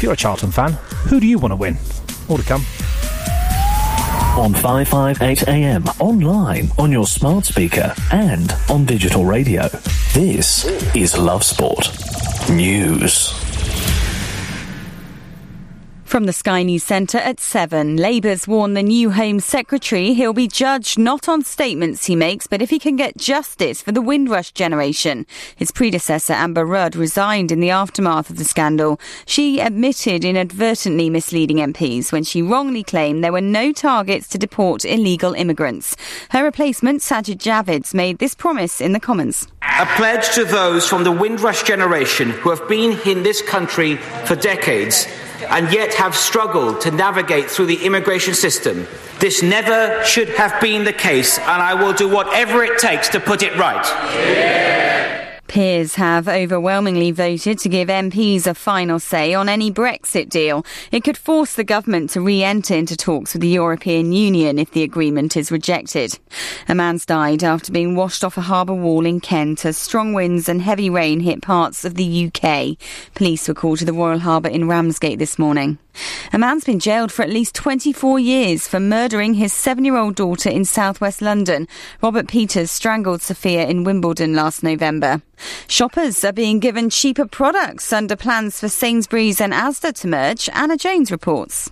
If you're a Charlton fan, who do you want to win? More to come. On 558 AM, online, on your smart speaker, and on digital radio. This is Love Sport News. From the Sky News Centre at 7, Labour's warned the new Home Secretary he'll be judged not on statements he makes, but if he can get justice for the Windrush generation. His predecessor, Amber Rudd, resigned in the aftermath of the scandal. She admitted inadvertently misleading MPs when she wrongly claimed there were no targets to deport illegal immigrants. Her replacement, Sajid Javid's, made this promise in the Commons. A pledge to those from the Windrush generation who have been in this country for decades and yet have struggled to navigate through the immigration system. This never should have been the case, and I will do whatever it takes to put it right. Yeah. Peers have overwhelmingly voted to give MPs a final say on any Brexit deal. It could force the government to re-enter into talks with the European Union if the agreement is rejected. A man's died after being washed off a harbour wall in Kent as strong winds and heavy rain hit parts of the UK. Police were called to the Royal Harbour in Ramsgate this morning. A man's been jailed for at least 24 years for murdering his seven year old daughter in southwest London. Robert Peters strangled Sophia in Wimbledon last November. Shoppers are being given cheaper products under plans for Sainsbury's and Asda to merge. Anna Jones reports.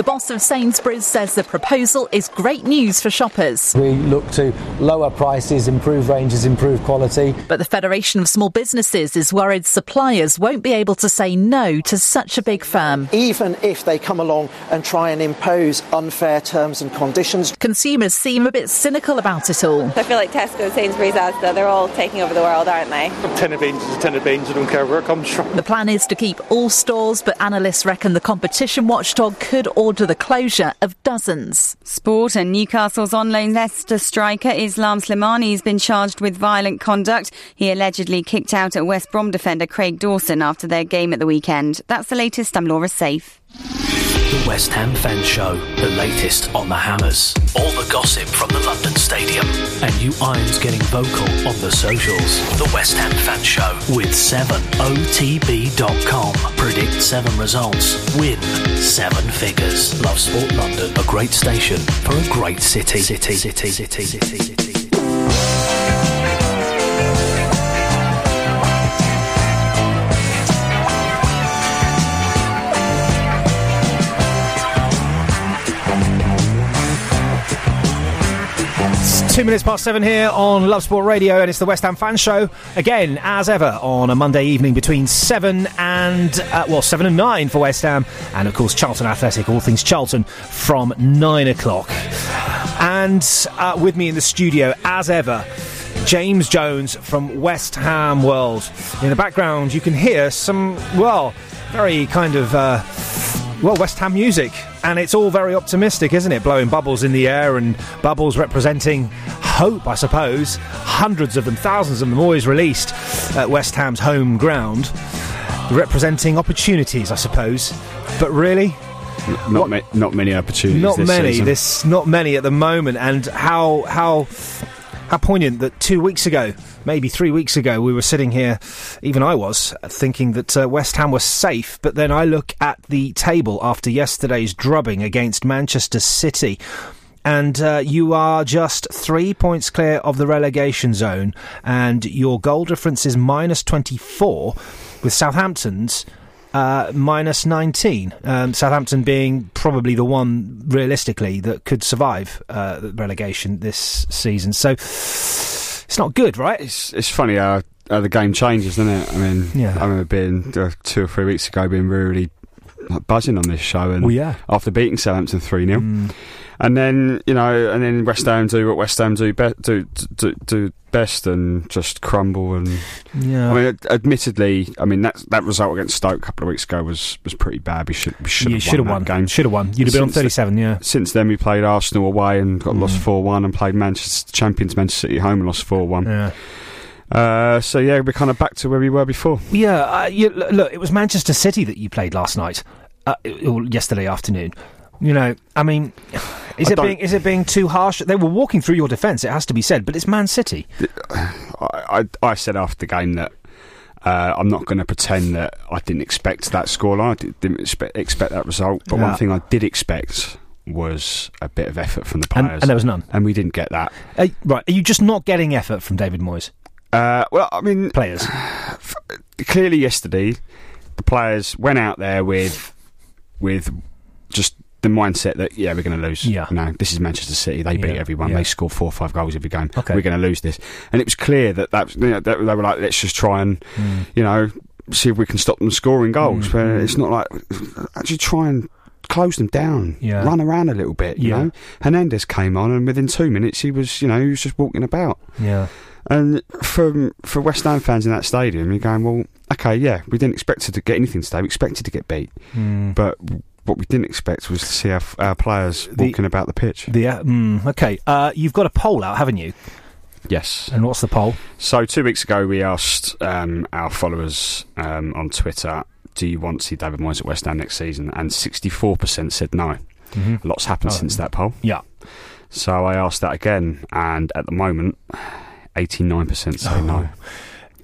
The boss of Sainsbury's says the proposal is great news for shoppers. We look to lower prices, improve ranges, improve quality. But the Federation of Small Businesses is worried suppliers won't be able to say no to such a big firm. Even if they come along and try and impose unfair terms and conditions. Consumers seem a bit cynical about it all. I feel like Tesco, Sainsbury's, Asda, they're all taking over the world, aren't they? A tin of beans is a tin of beans, I don't care where it comes from. The plan is to keep all stores, but analysts reckon the competition watchdog could order the closure of dozens. Sport and Newcastle's on loan Leicester striker Islam Slimani has been charged with violent conduct. He allegedly kicked out at West Brom defender Craig Dawson after their game at the weekend. That's the latest. I'm Laura Safe. The West Ham Fan Show, the latest on the Hammers. All the gossip from the London Stadium. And you Irons getting vocal on the socials. The West Ham Fan Show with 7otb.com. Predict seven results. Win seven figures. Love Sport London, a great station for a great city. City, city, city, city, city. Two minutes past seven here on Love Sport Radio, and it's the West Ham Fan Show again, as ever, on a Monday evening between seven and uh, well, seven and nine for West Ham, and of course Charlton Athletic, all things Charlton from nine o'clock. And uh, with me in the studio, as ever. James Jones from West Ham World. In the background, you can hear some, well, very kind of, uh, well, West Ham music. And it's all very optimistic, isn't it? Blowing bubbles in the air and bubbles representing hope, I suppose. Hundreds of them, thousands of them always released at West Ham's home ground. representing opportunities, I suppose. But really, not ma- not many opportunities. not this many. season. There's not many at the moment, and how how how poignant that two weeks ago, maybe three weeks ago, we were sitting here, even I was, thinking that uh, West Ham was safe. But then I look at the table after yesterday's drubbing against Manchester City. And uh, you are just three points clear of the relegation zone, and your goal difference is minus 24, with Southampton's uh, minus 19. Um, Southampton being probably the one, realistically, that could survive uh, relegation this season. So it's not good, right? It's it's funny how, how the game changes, isn't it? I mean, Yeah. I remember being uh, two or three weeks ago being really buzzing on this show, and Well, yeah. after beating Southampton three 0 Mm. and then you know, and then West Ham do what West Ham do be- do, do do best and just crumble. And Yeah. I mean, admittedly, I mean that that result against Stoke a couple of weeks ago was was pretty bad. We should we should You have should have won, won. that game. Should have won. You'd have been on Since the- 37, yeah. Since then, we played Arsenal away and got lost Mm. four one, and played Manchester champions Manchester City home and lost four one. Yeah. Uh, so yeah, we're kind of back to where we were before. Yeah, uh, you, look, it was Manchester City that you played last night, uh, or yesterday afternoon. You know, I mean, is I it being is it being too harsh? They were walking through your defence. It has to be said, but it's Man City. I, I, I said after the game that uh, I'm not going to pretend that I didn't expect that scoreline. I di- didn't expect, expect that result. But Yeah. one thing I did expect was a bit of effort from the And- players, and there was none. and we didn't get that. Uh, right? Are you just not getting effort from David Moyes? Uh, well, I mean, players. Clearly, yesterday the players went out there with with just the mindset that yeah we're going to lose. Yeah. no, this is Manchester City. They beat Yeah, everyone. yeah. They score four or five goals every game. Okay. We're going to lose this, and it was clear that that, you know, that they were like let's just try and Mm. you know see if we can stop them scoring goals. Mm, But mm. it's not like actually try and close them down. Yeah. run around a little bit. You Yeah. know, Hernandez came on, and within two minutes he was you know he was just walking about. Yeah. And for for West Ham fans in that stadium, you're going, well, okay, yeah, we didn't expect to get anything today. We expected to get beat, Mm. but what we didn't expect was to see our, our players The- walking about the pitch. The uh, mm, okay, uh, you've got a poll out, haven't you? Yes. And what's the poll? So two weeks ago, we asked um, our followers um, on Twitter, "Do you want to see David Moyes at West Ham next season?" And sixty-four percent said no. Mhm. Lot's happened Oh, since that poll. Yeah. So I asked that again, and at the moment, eighty-nine percent say Oh. no.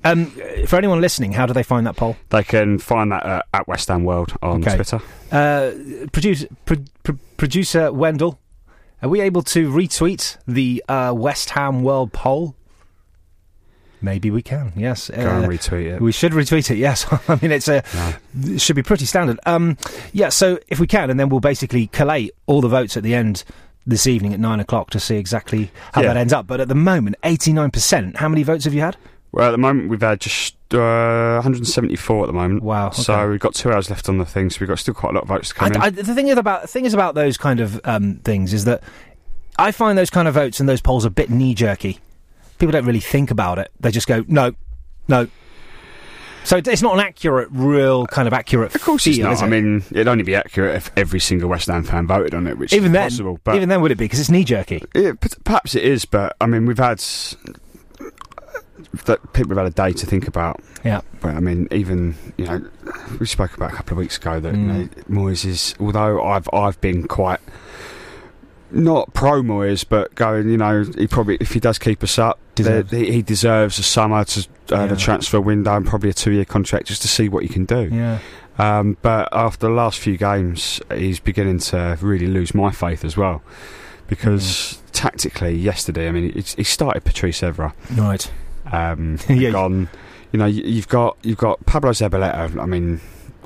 Um, for anyone listening, how do they find that poll? They can find that uh, at West Ham World on Okay. Twitter. Uh, producer, pro, pro, producer Wendell, are we able to retweet the uh, West Ham World poll? Maybe we can. Yes, Go and retweet it. We should retweet it. Yes, I mean it's a it should be pretty standard. Um, yeah. So if we can, and then we'll basically collate all the votes at the end this evening at nine o'clock to see exactly how Yeah. that ends up. But at the moment, eighty nine percent. How many votes have you had? Well, at the moment we've had just uh, 174 at the moment. Wow. So we've got two hours left on the thing, so we've got still quite a lot of votes to come in. I, I, the thing is about the thing is about those kind of um, things is that I find those kind of votes and those polls a bit knee jerky. People don't really think about it; they just go, "No, no." So it's not an accurate, real kind of accurate. Of course, it's feel, not. is I mean, it'd only be accurate if every single West Ham fan voted on it, which even is then, impossible. But even then, would it be because it's knee jerky? Perhaps it is, but I mean, we've had that people have had a day to think about. Yeah. But I mean, even you know, we spoke about a couple of weeks ago that you Mm. know, Moyes is. Although I've I've been quite not pro Moyes, but going, you know, he probably if he does keep us up, Deserves. he, he deserves a summer to uh, Yeah. the transfer window and probably a two year contract just to see what he can do. Yeah. Um, but after the last few games, he's beginning to really lose my faith as well. Because Mm. tactically, yesterday, I mean, he, started Patrice Evra. Right. Um, Yeah. gone. You know, you, you've got you've got Pablo Zabaleta. I mean,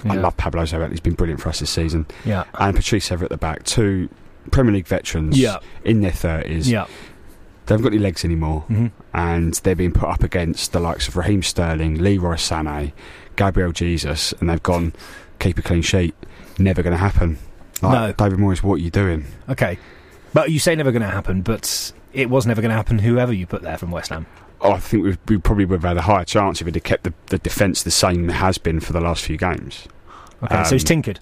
I love Pablo Zabaleta. He's been brilliant for us this season. Yeah. And Patrice Evra at the back, two Premier League veterans. Yeah. In their thirties. Yeah. They haven't got any legs anymore, Mhm. And they're being put up against the likes of Raheem Sterling, Leroy Sané, Gabriel Jesus, and they've gone keep a clean sheet. Never going to happen. Like, No. David Moyes, what are you doing? Okay, but you say never going to happen, but it was never going to happen. Whoever you put there from West Ham. Oh, I think we we probably would have had a higher chance if it had kept the, the defence the same it has been for the last few games. Okay, so he's Um, tinkered.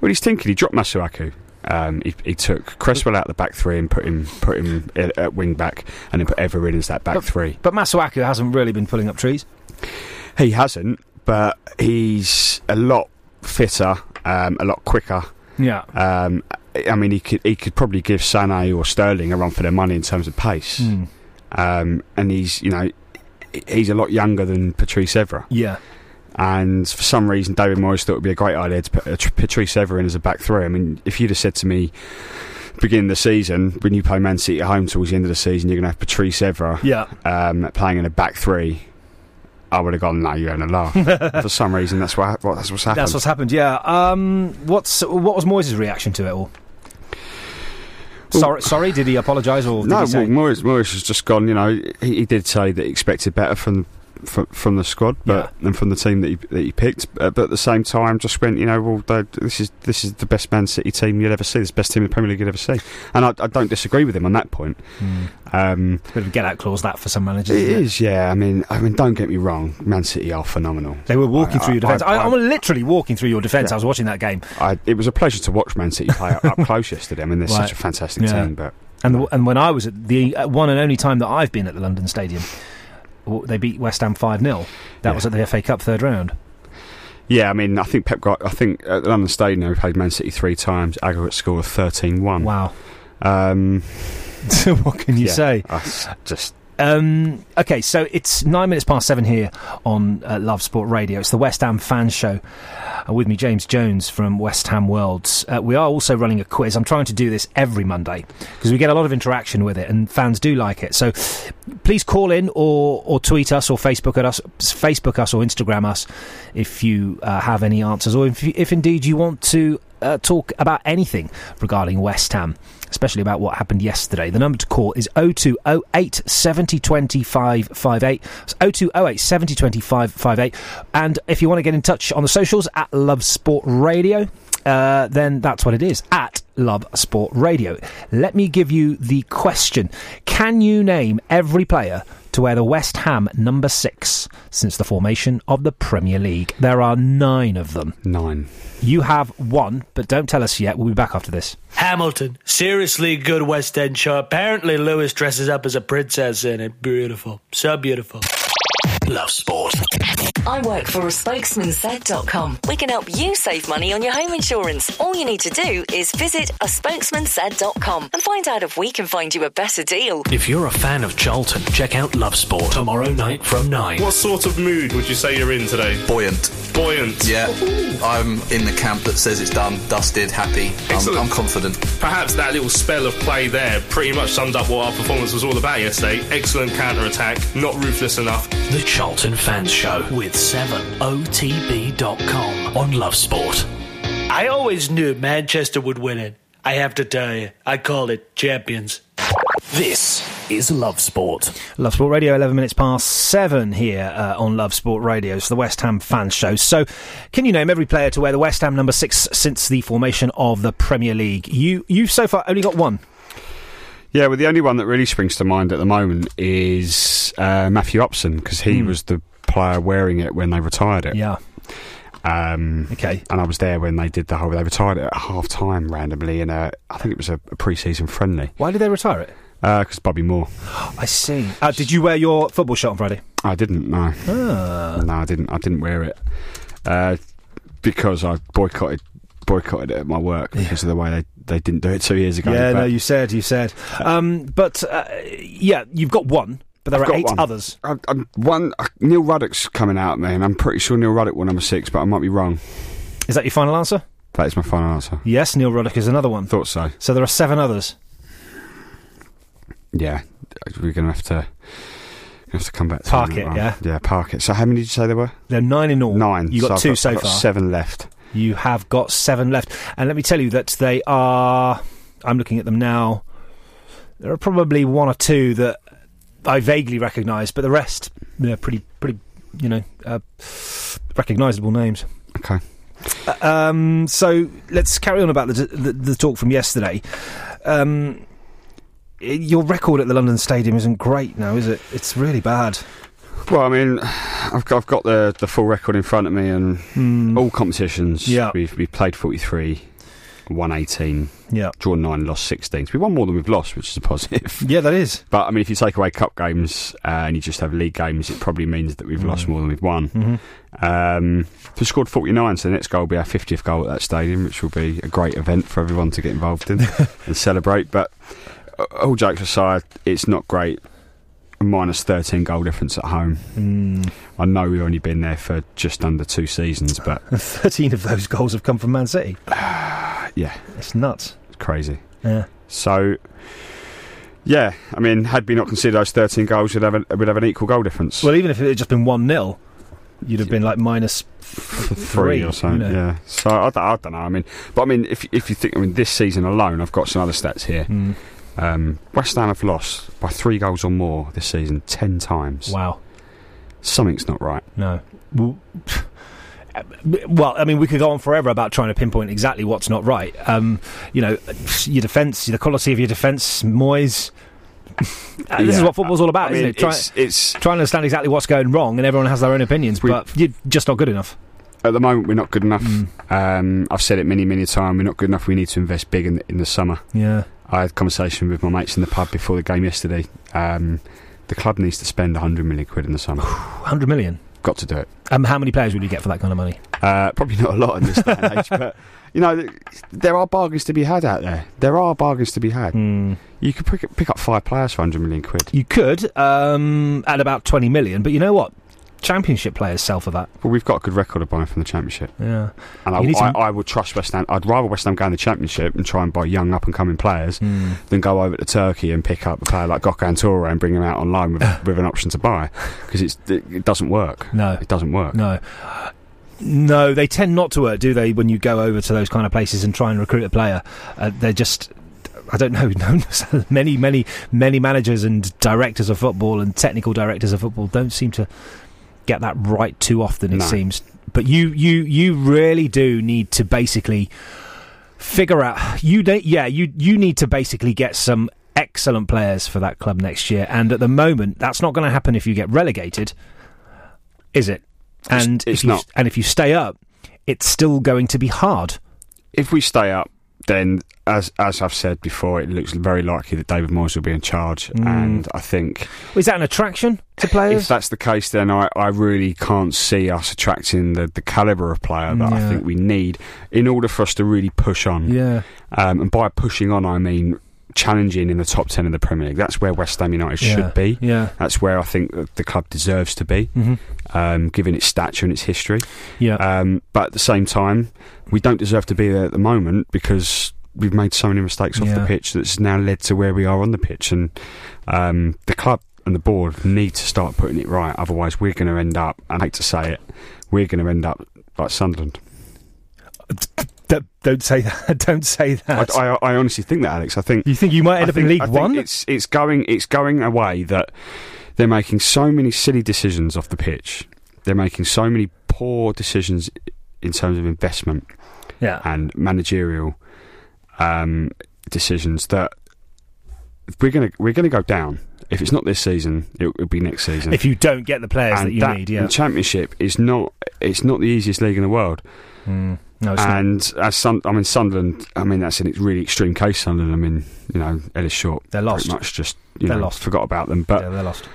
Well, he's tinkered. He dropped Masuaku. Um, he, he took Cresswell out the back three and put him put him at, wing back, and then put Evra in as that back three. But Masuaku hasn't really been pulling up trees. He hasn't, but he's a lot fitter, um, a lot quicker. Yeah. Um, I mean, he could he could probably give Sané or Sterling a run for their money in terms of pace. Mm. Um, and he's you know he's a lot younger than Patrice Evra. Yeah. And for some reason, David Moyes thought it would be a great idea to put Patrice Evra in as a back three. I mean, if you'd have said to me beginning of the season, when you play Man City at home towards the end of the season, you're going to have Patrice Evra Yeah. um, playing in a back three. I would have gone, no, you're going to laugh. For some reason, that's what, what that's what's happened. That's what's happened. Yeah. Um, what's what was Moyes' reaction to it all? Sorry, sorry. Did he apologise or no, well, Morris, Morris has just gone. You know, he, he did say that he expected better from from, from the squad, but and from the team that he that he picked. Uh, but at the same time, just went. You know, well, they- this is this is the best Man City team you'll ever see. This is the best team in the Premier League you'll ever see. And I, I don't disagree with him on that point. Um, Bit of a get out clause that for some managers. it it? is, yeah. I mean, I mean, don't get me wrong. Man City are phenomenal. They were walking I- through your defence. I, I- I, am literally walking through your defence. Yeah. I was watching that game, I, it was a pleasure to watch Man City play up, close yesterday. I mean, they're Right. such a fantastic Yeah. team, but and the, and when I was at the uh, one and only time that I've been at the London Stadium, they beat West Ham five 0 That Yeah. was at the FA Cup third round. Yeah, I mean, I think Pep got. I think at the London Stadium we played Man City three times. Aggregate score of 13-1. Wow. Um, what can you yeah, say? I just Um, okay, so it's nine minutes past seven here on uh, Love Sport Radio. It's the West Ham fan show. Uh, with me, James Jones from West Ham Worlds. Uh, we are also running a quiz. I'm trying to do this every Monday because we get a lot of interaction with it, and fans do like it. So please call in or or tweet us or Facebook at us, Facebook us or Instagram us if you uh, have any answers, or if, if indeed you want to uh, talk about anything regarding West Ham, especially about what happened yesterday. The number to call is 0208 70 25 58. It's 0208 70 25 58. And if you want to get in touch on the socials at Love Sport Radio, uh, then that's what it is at Love Sport Radio. Let me give you the question Can you name every player to wear the West Ham number six since the formation of the Premier League? There are nine of them. nine. You have one, but don't tell us yet. We'll be back after this. Hamilton, seriously good West End show. Apparently, Lewis dresses up as a princess in it. Beautiful. So beautiful. Love sport. I work for a spokesman spokesmansaid.com. We can help you save money on your home insurance. All you need to do is visit a spokesman spokesmansaid.com and find out if we can find you a better deal. If you're a fan of Charlton, check out Love Sport tomorrow night from 9. What sort of mood would you say you're in today? Buoyant. Buoyant. Yeah. I'm in the camp that says it's done, dusted, happy. I'm, Excellent. I'm confident. Perhaps that little spell of play there pretty much summed up what our performance was all about yesterday. Excellent counter attack, not ruthless enough. The Charlton Fans Show with 7otb.com on Love Sport. I always knew Manchester would win it. I have to tell you, I called it champions. This is Love Sport. Love Sport Radio, 11 minutes past 7 here uh, on Love Sport Radio. It's the West Ham fan show. So, can you name every player to wear the West Ham number 6 since the formation of the Premier League? You, You've so far only got one. Yeah, well, the only one that really springs to mind at the moment is uh, Matthew Upson because he Hmm. was the player wearing it when they retired it. Yeah. Um, okay. And I was there when they did the whole. They retired it at half time randomly in a. I think it was a, a pre-season friendly. Why did they retire it? Because Bobby Moore. I see. Uh, did you wear your football shirt on Friday? I didn't. No. Ah. No, I didn't. I didn't wear it uh, because I boycotted boycotted it at my work because of the way they, they didn't do it two years ago. Yeah, no, you said, you said. Um, but, uh, yeah, you've got one, but there I've are got eight one. others. I, I, one uh, Neil Ruddock's coming out, man. I'm pretty sure Neil Ruddock won number six, but I might be wrong. Is that your final answer? That is my final answer. Yes, Neil Ruddock is another one. Thought so. So there are seven others. Yeah, we're gonna have to have to come back to Park it, yeah? yeah, park it. So how many did you say there were? There are nine in all. Nine. You got I've two I've so got far. Seven left. You have got seven left. And let me tell you that they are. I'm looking at them now. There are probably one or two that I vaguely recognise, but the rest, they're pretty, pretty, you know, uh, recognisable names. Okay. Uh, um, so let's carry on about the, the, the talk from yesterday. Um, your record at the London Stadium isn't great now, is it? It's really bad. Well, I mean, I've got, I've got the the full record in front of me, and Hmm. all competitions. Yeah. we've we played forty three. won 18, Yeah. drawn 9, lost 16. So we won more than we've lost, which is a positive. Yeah, that is. But I mean, if you take away cup games uh, and you just have league games, it probably means that we've lost Mm. more than we've won. Mhm. Um, we scored 49, so the next goal will be our 50th goal at that stadium, which will be a great event for everyone to get involved in and celebrate. But uh, all jokes aside, it's not great. A minus 13 goal difference at home. Mm. I know we've only been there for just under two seasons, but 13 of those goals have come from Man City. yeah, It's nuts. it's crazy. Yeah. So, yeah, I mean, had we not considered those 13 goals, we'd have, a, we'd have an equal goal difference. Well, even if it had just been 1 0, you'd have been like minus three three or something. you know. Yeah. So I, don't- I don't know. I mean, but I mean, if if you think, I mean, this season alone, I've got some other stats here. Mm. Um, West Ham have lost by three goals or more this season ten times. Wow. Something's not right. No. Well, I mean, we could go on forever about trying to pinpoint exactly what's not right. Um, you know, your defence, the quality of your defence, Moyes. Uh, this is Yeah. what football's all about, I mean, isn't it? Try, it's, it's trying to understand exactly what's going wrong, and everyone has their own opinions, We- but you're just not good enough. at the moment we're not good enough. Mm. Um, I've said it many, many times. We're not good enough. We need to invest big in the, in the summer. Yeah. I had a conversation with my mates in the pub before the game yesterday. Um, the club needs to spend 100 million quid in the summer. 100 million. Got to do it. Um, how many players would you get for that kind of money? Uh, probably not a lot in this day and age, but you know, there are bargains to be had out there. There are bargains to be had. Hmm. You could pick, pick up five players for 100 million quid. You could, um, at about 20 million, but you know what? Championship players sell for that. Well, we've got a good record of buying from the Championship. Yeah. And I, to- I would trust West Ham. I'd rather West Ham go in the Championship and try and buy young up and coming players Hmm. than go over to Turkey and pick up a player like Gökhan Töre and bring him out on loan with, with an option to buy because it, it doesn't work. No. It doesn't work. No. No, they tend not to work, do they, when you go over to those kind of places and try and recruit a player? Uh, they're just. I don't know, many, many, many managers and directors of football and technical directors of football don't seem to get that right too often. It No. seems, but you, you, you really do need to basically figure out. You don't. Yeah, you, you need to basically get some excellent players for that club next year. And at the moment, that's not going to happen if you get relegated, is it? And it's if you, not. And if you stay up, it's still going to be hard. If we stay up, then as as I've said before, it looks very likely that David Moyes will be in charge, Mm. and I think Is that an attraction to players? if that's the case, then I, I really can't see us attracting the, the calibre of player that I think we need in order for us to really push on. Yeah. Um, and by pushing on, I mean challenging in the top 10 of the Premier League. That's where West Ham United Yeah. should be. Yeah. That's where I think the club deserves to be, Mhm. um, given its stature and its history. Yeah. Um, but at the same time, we don't deserve to be there at the moment because we've made so many mistakes off Yeah. the pitch that's now led to where we are on the pitch. And um, the club and the board need to start putting it right. Otherwise, we're going to end up, I hate to say it, we're going to end up like Sunderland. Don't, don't say that. Don't say I, that. I, I honestly think that, Alex. I think you think you might end I up in League I think One? It's it's going it's going away that they're making so many silly decisions off the pitch. They're making so many poor decisions in terms of investment Yeah. and managerial um, decisions that we're gonna we're gonna go down. If it's not this season, it will be next season. If you don't get the players and that you need, yeah. the championship is not it's not the easiest league in the world. Mm. No, it's not. and as I mean Sunderland, I mean that's a really extreme case. Sunderland, I mean you know Ellis Short, They're lost. Pretty much just you They're know lost. forgot about them. But yeah, they're lost.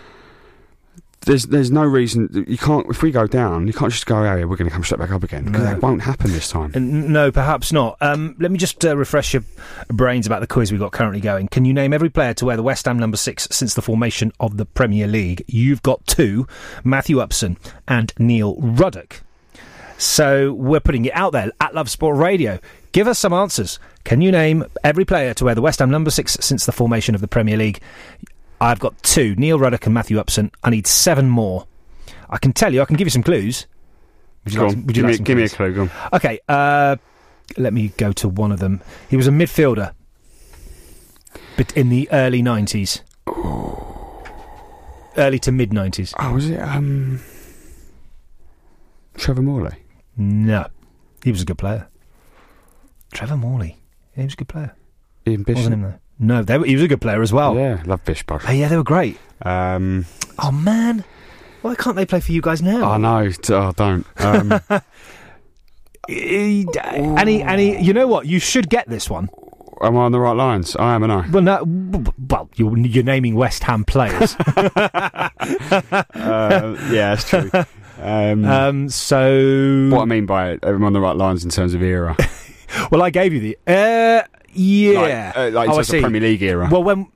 there's there's no reason you can't if we go down, you can't just go oh yeah we're going to come straight back up again because No. that won't happen this time. No, perhaps not. Um, let me just uh, refresh your brains about the quiz we've got currently going. Can you name every player to wear the West Ham number six since the formation of the Premier League? You've got two Matthew Upson and Neil Ruddock. So we're putting it out there at Love Sport Radio. Give us some answers. Can you name every player to wear the West Ham number six since the formation of the Premier League? I've got two Neil Ruddock and Matthew Upson. I need seven more. I can tell you, I can give you some clues. Would you Go like on, would you give, like me, give me a clue. Go on. Okay, uh, let me go to one of them. He was a midfielder, but in the early nineties, early to mid nineties. Oh, was it um, Trevor Morley? No, he was a good player. Trevor Morley, he was a good player. Ian Bishop. Wasn't him though? No, they were, he was a good player as well. Yeah, love Bishop. Oh, yeah, they were great. Um, Oh man, why can't they play for you guys now? I know. oh don't. Um, Any, any, you know what? You should get this one. Am I on the right lines? I am, and I. Well, no, well, you're, you're naming West Ham players. uh, yeah, that's true. Um, um, so what I mean by it, I'm on the right lines in terms of era. well, I gave you the. Uh, yeah, like, uh, like oh, I see. Premier League era. Well, when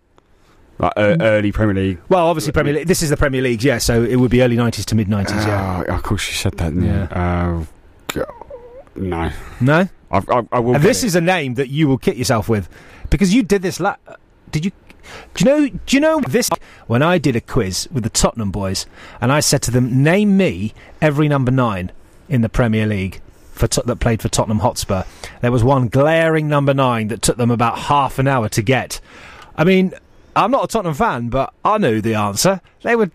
like uh, early Premier League. well, obviously Premier League. This is the Premier League, yeah. So it would be early nineties to mid nineties, yeah. Oh, of course, you said that. Yeah. Uh, no, No, I, I, I will. and this it. is a name that you will kit yourself with because you did this. La- did you? Do you know? Do you know this? When I did a quiz with the Tottenham boys, and I said to them, "Name me every number nine in the Premier League for that played for Tottenham Hotspur." There was one glaring number nine that took them about half an hour to get. I mean, I'm not a Tottenham fan, but I knew the answer. They were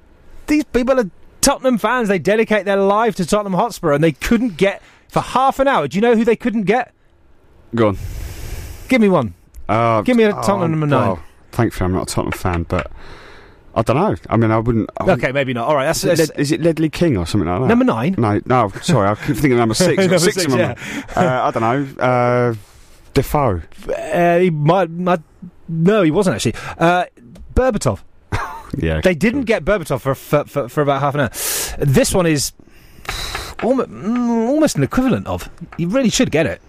these people are Tottenham fans. They dedicate their life to Tottenham Hotspur, and they couldn't get for half an hour. Do you know who they couldn't get? Go on. Give me one. Uh, Give me a oh, Tottenham number nine. well, thankfully, I'm not a Tottenham fan, but I don't know. I mean, I wouldn't. I wouldn't- Okay, maybe not. All right, that's, Is it, Led- is it Ledley King or something like that? number nine. No, no. Sorry, I keep thinking of number six. Number six, six, mind. Uh, I don't know. Uh, Defoe. Uh, he might, might, no, he wasn't actually. Uh, Berbatov. Yeah. They didn't get Berbatov for, for, for, for about half an hour. This one is almost, almost an equivalent of. You really should get it.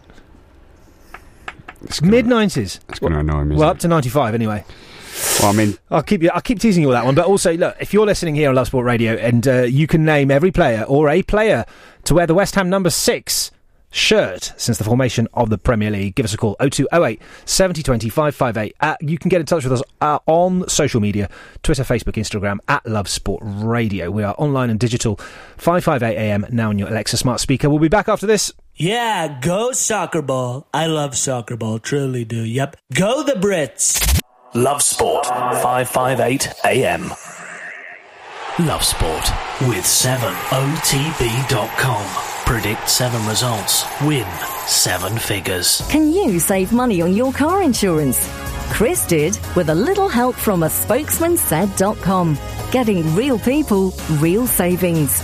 Mid nineties. It's going to annoy me. Well, up to ninety five anyway. well, I mean, I'll keep you. I'll keep teasing you with that one. But also, look, if you're listening here on Love Sport Radio and uh, you can name every player or a player to wear the West Ham number six shirt since the formation of the Premier League, give us a call 0208 7020 558. Uh, you can get in touch with us uh, on social media Twitter, Facebook, Instagram at Love Sport Radio. We are online and digital 558 AM now on your Alexa smart speaker. We'll be back after this. Yeah, go soccer ball. I love soccer ball, truly do. Yep. Go the Brits. Love Sport, 558 AM. Love Sport with 7otb.com. Predict 7 results. Win 7 figures. Can you save money on your car insurance? Chris did with a little help from a spokesman said.com. Getting real people, real savings.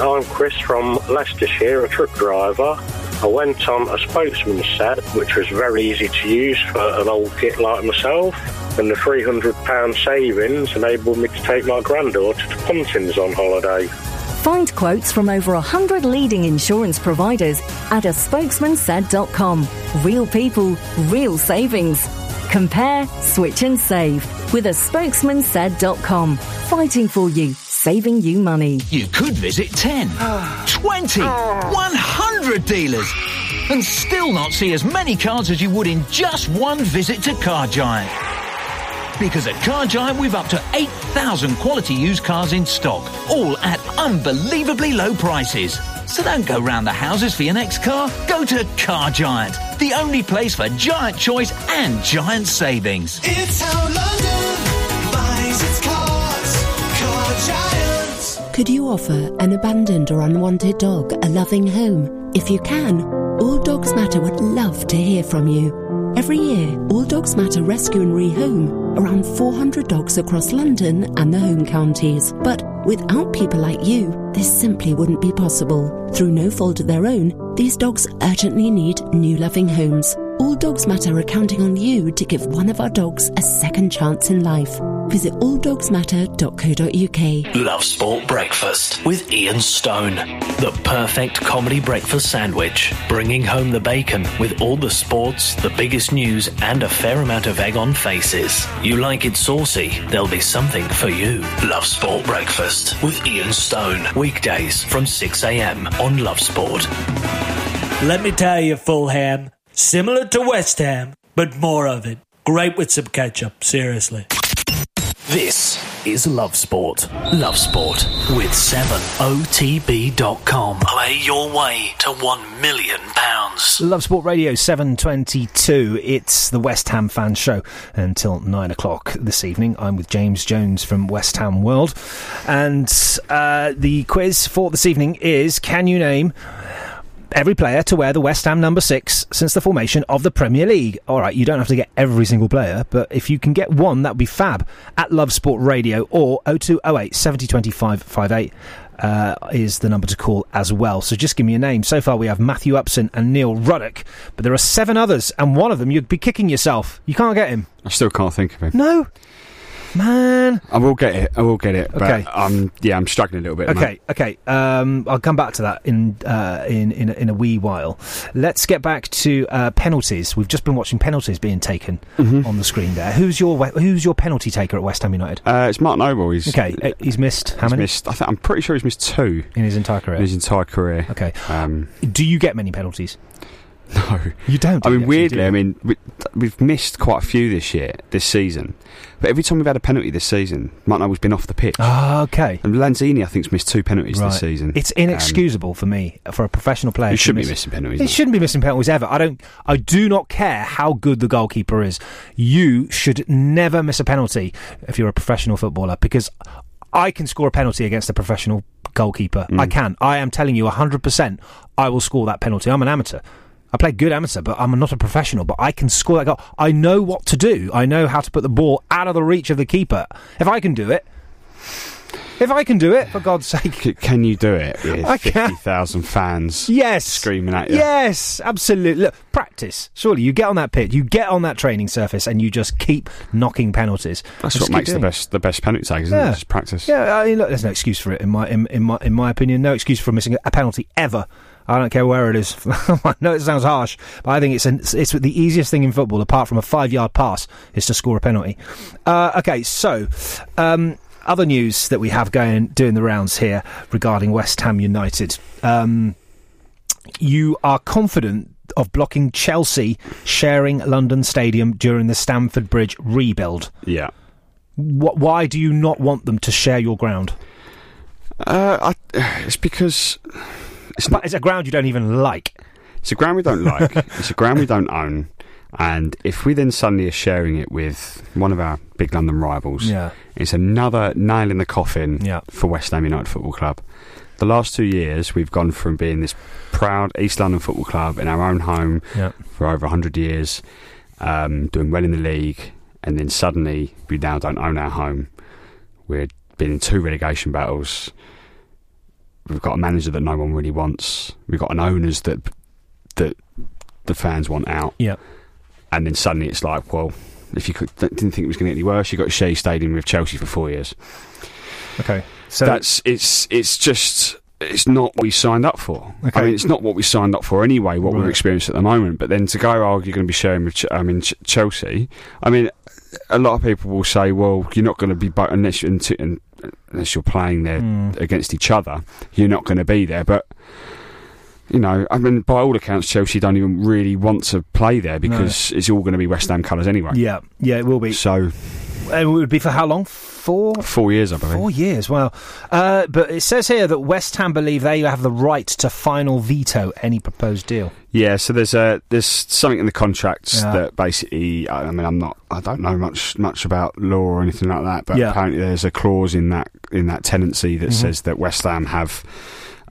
I'm Chris from Leicestershire, a truck driver. I went on a spokesman's set, which was very easy to use for an old git like myself. And the £300 savings enabled me to take my granddaughter to Pontins on holiday. Find quotes from over 100 leading insurance providers at a spokesmansaid.com. Real people, real savings. Compare, switch and save with a spokesmansaid.com. Fighting for you, saving you money. You could visit 10, 20, 100 dealers and still not see as many cars as you would in just one visit to Car Giant. Because at Car Giant, we've up to 8,000 quality used cars in stock, all at unbelievably low prices. So don't go round the houses for your next car. Go to Car Giant, the only place for giant choice and giant savings. It's how London buys its cars. Car Giant. Could you offer an abandoned or unwanted dog a loving home? If you can, All Dogs Matter would love to hear from you. Every year, All Dogs Matter rescue and rehome around 400 dogs across London and the home counties. But without people like you, this simply wouldn't be possible. Through no fault of their own, these dogs urgently need new loving homes. All Dogs Matter are counting on you to give one of our dogs a second chance in life. Visit alldogsmatter.co.uk. Love Sport Breakfast with Ian Stone. The perfect comedy breakfast sandwich. Bringing home the bacon with all the sports, the biggest news, and a fair amount of egg on faces. You like it saucy? There'll be something for you. Love Sport Breakfast with Ian Stone. Weekdays from 6am on Love Sport. Let me tell you, Fulham, similar to West Ham, but more of it. Great with some ketchup, seriously. This is Love Sport. Love Sport with 7otb.com. Play your way to 1 million pounds. Love Sport Radio 722. It's the West Ham fan show until 9 o'clock this evening. I'm with James Jones from West Ham World. And uh, the quiz for this evening is Can you name every player to wear the West Ham number six since the formation of the Premier League. All right, you don't have to get every single player, but if you can get one, that would be fab. At Love Sport Radio or 0208 70 25 58 uh, is the number to call as well. So just give me a name. So far, we have Matthew Upson and Neil Ruddock, but there are seven others, and one of them you'd be kicking yourself. You can't get him. I still can't think of him. No, man. I will get it. I will get it. Okay. But um, yeah, I'm struggling a little bit. Okay, okay. Um, I'll come back to that in uh, in in a, in a wee while. Let's get back to uh, penalties. We've just been watching penalties being taken Mhm. on the screen there. Who's your we- who's your penalty taker at West Ham United? Uh, it's Mark Noble. He's Okay, uh, he's missed how he's many Missed, I think, I'm pretty sure he's missed two in his entire career. in his entire career. Okay. Um, Do you get many penalties? no, you don't. I mean, weirdly, do? I mean, we, we've missed quite a few this year, this season. But every time we've had a penalty this season, Mark Noble's been off the pitch. Ah, okay. And Lanzini, I think, has missed two penalties Right. this season. It's Um, inexcusable for me for a professional player. He shouldn't be missing penalties, He shouldn't be missing penalties ever. I don't. I do not care how good the goalkeeper is. You should never miss a penalty if you're a professional footballer because I can score a penalty against a professional goalkeeper. I Mm. can. I am telling you, hundred percent. I will score that penalty. I'm an amateur. I play good amateur, but I'm not a professional. But I can score that goal. I know what to do. I know how to put the ball out of the reach of the keeper. If I can do it, if I can do it, for God's sake, Can you do it with I can. 50,000 fans Yes. screaming at you? Yes, absolutely. Look, practice. Surely you get on that pitch, you get on that training surface, and you just keep knocking penalties. That's what makes the doing it. best the best penalty takers, isn't Yeah. it? Just practice. Yeah, I mean, look, there's no excuse for it in my in, in my in my opinion. No excuse for missing a penalty ever. I don't care where it is. I know it sounds harsh, but I think it's an, it's the easiest thing in football, apart from a five yard pass, is to score a penalty. Uh, okay, so. Um, other news that we have going doing the rounds here regarding West Ham United. Um, you are confident of blocking Chelsea sharing London Stadium during the Stamford Bridge rebuild. Yeah. Wh- why do you not want them to share your ground? Uh, I, it's because it's, it's a ground you don't even like. It's a ground we don't like. it's a ground we don't own. And if we then suddenly are sharing it with one of our big London rivals, Yeah. it's another nail in the coffin Yeah. for West Ham United Football Club. The last two years, we've gone from being this proud East London football club in our own home Yeah. for over 100 years, um, doing well in the league, and then suddenly we now don't own our home. We've been in two relegation battles. We've got a manager that no one really wants. We've got an owners that that the fans want out. Yeah. And then suddenly it's like, well, if you could, didn't think it was going to get any worse, you got share stadium with Chelsea for four years. Okay. So that's it's it's just it's not what we signed up for. Okay. I mean, it's not what we signed up for anyway. What we're Right. experiencing at the moment, but then to go, oh, you're going to be sharing with, Ch- I mean, Ch- Chelsea. I mean, a lot of people will say, well, you're not going to be unless you're into, un- unless you're playing there Hmm. against each other. You're not going to be there, but. You know, I mean, by all accounts, Chelsea don't even really want to play there because it's all going to be West Ham colours anyway. Yeah, yeah, it will be. So, And it would be for how long? Four. four years, I believe. Four years. Wow. Uh, but it says here that West Ham believe they have the right to final veto any proposed deal. Yeah, so there's a there's something in the contracts Yeah. that basically I I mean I'm not I don't know much much about law or anything like that, but Yeah. apparently there's a clause in that in that tenancy that Mhm. says that West Ham have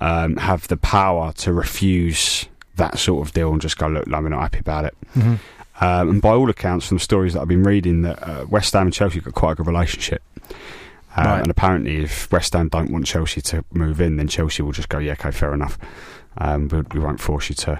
um, have the power to refuse that sort of deal and just go look, we're not happy about it. Mhm. Um, and by all accounts, from stories that I've been reading, that uh, West Ham and Chelsea got quite a good relationship. Um, Right. And apparently, if West Ham don't want Chelsea to move in, then Chelsea will just go, yeah, okay, fair enough. Um, but we won't force you to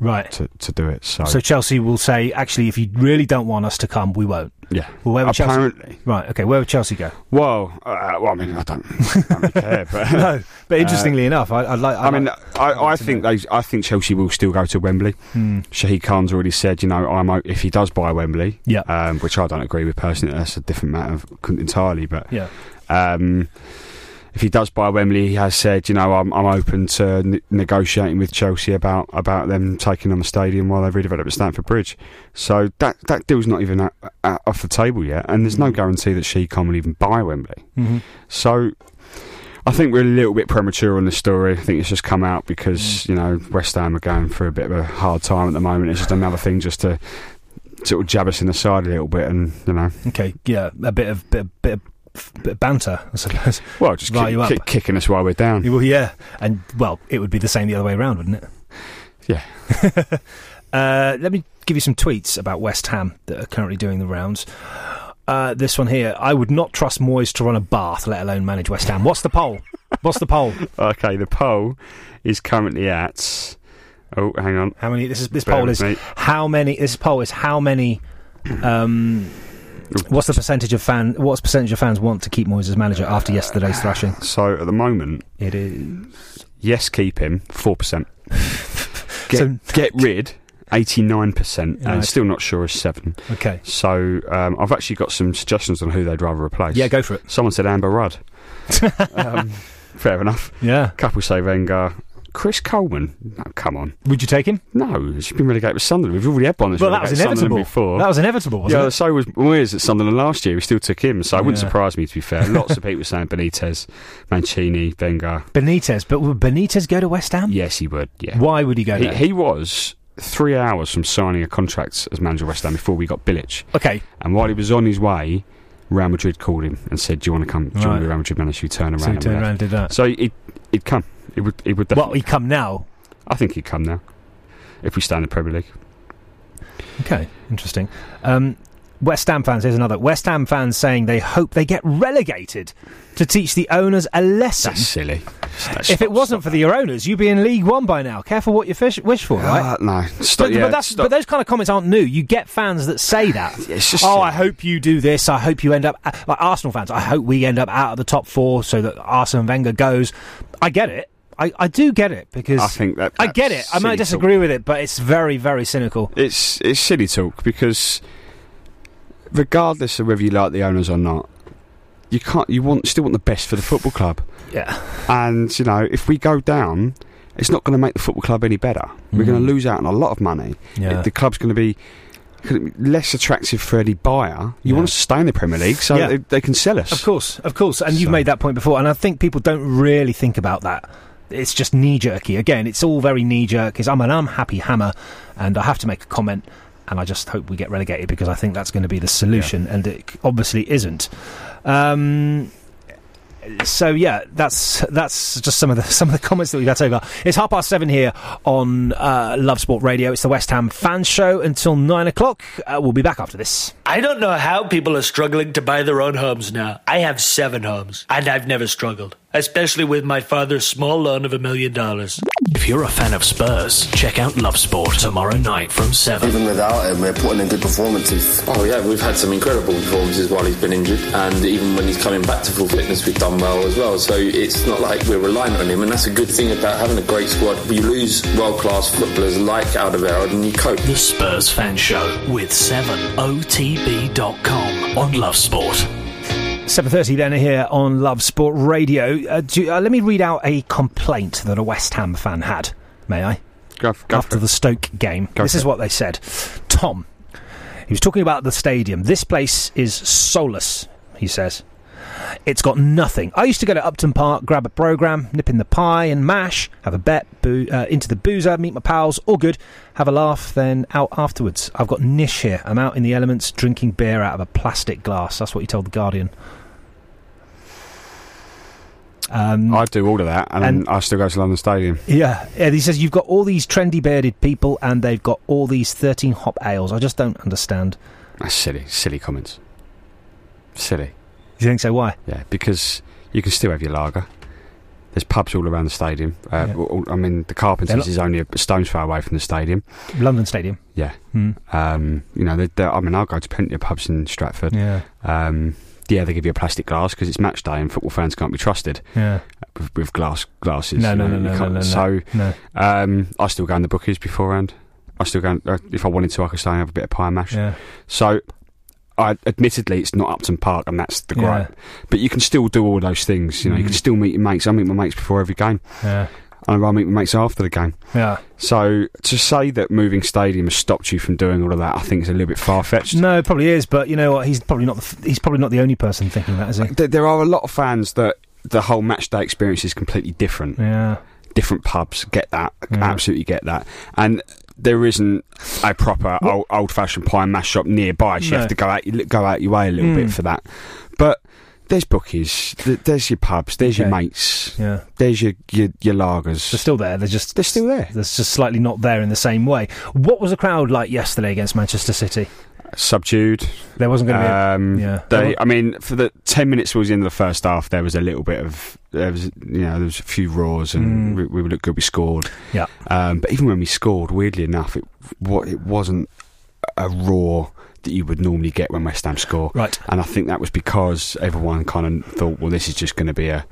Right. to, to do it. So, So Chelsea will say, actually, if you really don't want us to come, we won't. Yeah, Well, where would Chelsea? apparently. Right. Okay. Where would Chelsea go? Well, uh, well, I mean, I don't, I don't care, but no. But interestingly enough, I, I'd like. I, I'd mean, like- I, I think they, I think Chelsea will still go to Wembley. Hmm. Shahid Khan's already said, you know, I'm if he does buy Wembley, Yeah. um, which I don't agree with personally. That's a different matter entirely, but Yeah. um, if he does buy Wembley, he has said, you know, I'm, I'm open to ne- negotiating with Chelsea about, about them taking on the stadium while they redevelop at Stamford Bridge. So that that deal's not even out, out off the table yet, and there's no guarantee that Khan will even buy Wembley. Mhm. So I think we're a little bit premature on this story. I think it's just come out because you know West Ham are going through a bit of a hard time at the moment. It's just another thing just to sort of jab us in the side a little bit, and you know, Okay. Yeah. A bit of bit, of- bit, of, banter, I suppose. well, just kick, you up. kick, kicking us while we're down. Well, yeah, and well, it would be the same the other way around, wouldn't it? Yeah. uh, let me give you some tweets about West Ham that are currently doing the rounds. Uh, this one here. I would not trust Moyes to run a bath, let alone manage West Ham. What's the poll? What's the poll? Okay, the poll is currently at. Oh, hang on. How many? This is this Bear poll is me. how many? This poll is how many? Um, what's the percentage of fan? What's percentage of fans want to keep Moyes as manager after yesterday's thrashing? So at the moment, it is yes, keep him four percent. Get get rid. 89% and still not sure is 7 Okay. so um, I've actually got some suggestions on who they'd rather replace Yeah, go for it. someone said Amber Rudd um, fair enough Yeah. couple say Wenger Chris Coleman no, come on Would you take him? no she's been relegated with Sunderland we've already had one Well, that was inevitable. before That was inevitable, wasn't yeah, it? so was Moyes at Sunderland last year. We still took him, so it wouldn't Yeah. surprise me. To be fair, lots of people were saying Benitez, Mancini, Wenger. Benitez, but would Benitez go to West Ham? Yes, he would. Yeah. Why would he go He, there? he was three hours from signing a contract as manager of West Ham before we got Bilic. Okay. And while he was on his way, Real Madrid called him and said, "Do you want to come? Do you want to Right. be Real Madrid manager?" He turned around. So he turned around and did that. So he'd, he'd come. Would. He would. Well, he come now. I think he'd come now if we stay in the Premier League. Okay, interesting. Um, West Ham fans, here's another. West Ham fans saying they hope they get relegated to teach the owners a lesson. That's silly. That's- if it wasn't for the owners, you'd be in League One by now. Careful what you fish, wish for, right? Uh, no, stop, but, yeah, but, but those kind of comments aren't new. You get fans that say that. it's just oh, silly. I hope you do this. I hope you end up like Arsenal fans. I hope we end up out of the top four so that Arsene Wenger goes. I get it. I, I do get it because I think that I get it. I might disagree with it, but it's very, very cynical. It's it's silly talk because regardless of whether you like the owners or not, you can't. You want still want the best for the football club. Yeah. And you know, if we go down, it's not going to make the football club any better. We're going to lose out on a lot of money. Mm. Yeah. The club's going to be less attractive for any buyer. You want to stay in the Premier League so Yeah. they, they can sell us. Of course, of course, and you've made that point before, and I think people don't really think about that. It's just knee jerky. Again, it's all very knee jerk. Is I'm an unhappy hammer, and I have to make a comment, and I just hope we get relegated because I think that's going to be the solution, and it obviously isn't. Um, so yeah, that's that's just some of the some of the comments that we've had so far. It's half past seven here on uh, Love Sport Radio. It's the West Ham Fan Show until nine o'clock. Uh, we'll be back after this. I don't know how people are struggling to buy their own homes now. I have seven homes, and I've never struggled, especially with my father's small loan of a million dollars. If you're a fan of Spurs, check out Love Sport tomorrow night from 7. Even without him, we're putting in good performances. Oh yeah, we've had some incredible performances while he's been injured, and even when he's coming back to full fitness, we've done well as well. So it's not like we're reliant on him, and that's a good thing about having a great squad. You lose world-class footballers like Alderweireld, and you cope. The Spurs Fan Show with 7otb.com on Love Sport. 7.30 then here on Love Sport Radio. Uh, do, uh, let me read out a complaint that a West Ham fan had, may I? Go, go After the Stoke game. Go this is it. what they said. Tom, he was talking about the stadium. This place is soulless, he says. It's got nothing. I used to go to Upton Park, grab a programme, nip in the pie and mash, have a bet, boo, uh, into the boozer, meet my pals, all good, have a laugh, then out afterwards. I've got niche here. I'm out in the elements drinking beer out of a plastic glass. That's what he told The Guardian. Um, I do all of that, and, and- I still go to London Stadium. Yeah, yeah. He says you've got all these trendy bearded people, and they've got all these thirteen hop ales. I just don't understand. That's silly, silly comments. Silly. You think so? Why? Yeah, because you can still have your lager. There's pubs all around the stadium. Uh, all- I mean, the Carpenters is only a stone's throw away from the stadium. London Stadium. Yeah. Hmm. Um, you know, they they're- I mean, I'll go to plenty of pubs in Stratford. Yeah. Um, yeah, they give you a plastic glass because it's match day and football fans can't be trusted. Yeah. With, with glass glasses. No, no, know, no, no, no, no, So, no. Um, I still go in the bookies beforehand. I still go. Uh, if I wanted to, I could stay and have a bit of pie and mash. Yeah. So, I admittedly, it's not Upton Park, and that's the Yeah. gripe. But you can still do all those things. You know, you can Mm. still meet your mates. I meet my mates before every game. Yeah. And I meet my mates after the game. Yeah. So to say that moving stadium has stopped you from doing all of that, I think is a little bit far fetched. No, it probably is. But you know what? He's probably not. The, f- he's probably not the only person thinking that, is he? There, there are a lot of fans that the whole match day experience is completely different. Yeah. Different pubs get that, Yeah. absolutely get that, and there isn't a proper old, old-fashioned pie and mash shop nearby. So you have to go out, go out your way a little Mm. bit for that. But there's bookies, there's your pubs, there's your mates, Yeah. there's your your, your lagers. They're still there. They're just they're still there. They're just slightly not there in the same way. What was the crowd like yesterday against Manchester City? subdued. There wasn't going to be. A, Um, yeah. They, I mean, for the ten minutes towards the end of the first half, there was a little bit of there was, you know, there was a few roars, and Mm. we, we looked good. We scored. Yeah. Um, but even when we scored, weirdly enough, it what it wasn't a roar that you would normally get when West Ham score. Right. And I think that was because everyone kind of thought, well, this is just going to be a.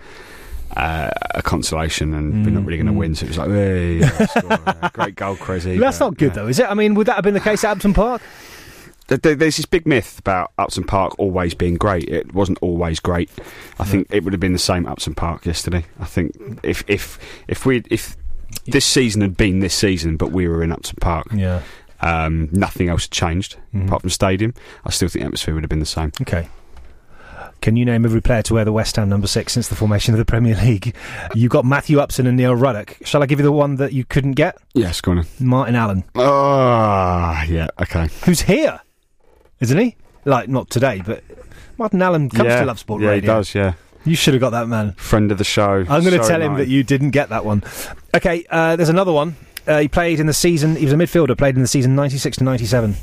Uh, a consolation, and we're not really going to Mm, win. So it was like, hey, yeah, yeah, great goal, Cressy. That's not good, though, is it? I mean, would that have been the case at Upton Park? Th- th- There's this big myth about Upton Park always being great. It wasn't always great. I think it would have been the same at Upton Park yesterday. I think if if if we if this season had been this season, but we were in Upton Park, Yeah. Um, nothing else had changed Mhm. apart from stadium. I still think the atmosphere would have been the same. Okay. Can you name every player to wear the West Ham number six since the formation of the Premier League? You got Matthew Upson and Neil Ruddock. Shall I give you the one that you couldn't get? Yes, go on. then. Martin Allen, Ah, yeah, okay. who's here, isn't he? Like not today, but Martin Allen comes yeah, to Love Sport yeah, Radio. he does. Yeah, You should have got that man. friend of the show. I'm going to tell him Martin. that you didn't get that one. Okay, uh, there's another one. Uh, he played in the season. He was a midfielder. Played in the season '96 to '97.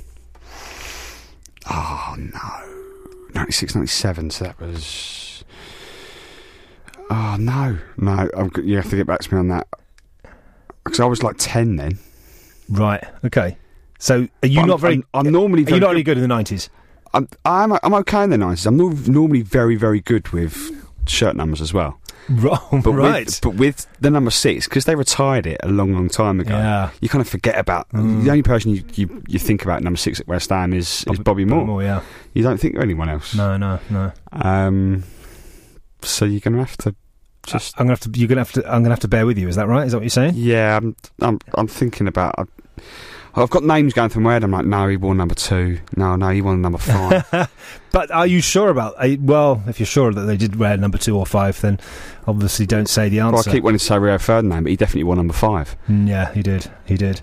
Oh no, 96, 97, So that was. Oh no, no. I'm, you have to get back to me on that because I was like ten then. Right. Okay. So are you But I'm- not very? I'm, I'm normally. are you not really good in the '90s? I'm, I'm I'm okay in the nineties. I'm nor- normally very very good with shirt numbers as well. Right. But right. with, but with the number six because they retired it a long long time ago. Yeah. You kind of forget about Mm. the only person you, you, you think about number six at West Ham is is Bobby Moore. Bobby Moore, yeah. You don't think of anyone else. No, no, no. Um. So you're gonna have to just. I'm gonna have to. You're gonna have to. I'm gonna have to bear with you. Is that right? Is that what you're saying? Yeah, I'm. I'm. I'm thinking about. I've, I've got names going through my head. I'm like, no, he won number two. No, no, he won number five. But are you sure about? Well, if you're sure that they did wear number two or five, then obviously don't say the well, answer. I keep wanting to say Rio Ferdinand, but he definitely won number five. Mm, yeah, he did. He did.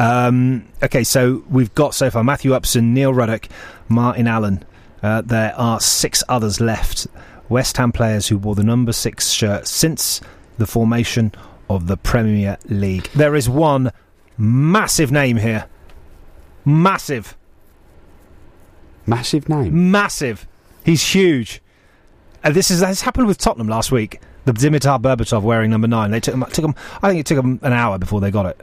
Um, okay, so we've got so far Matthew Upson, Neil Ruddock, Martin Allen. Uh, there are six others left. West Ham players who wore the number six shirt since the formation of the Premier League. There is one massive name here. Massive. Massive name. Massive. He's huge. And this is this happened with Tottenham last week. The Dimitar Berbatov wearing number nine. They took him. Took him. I think it took them an hour before they got it.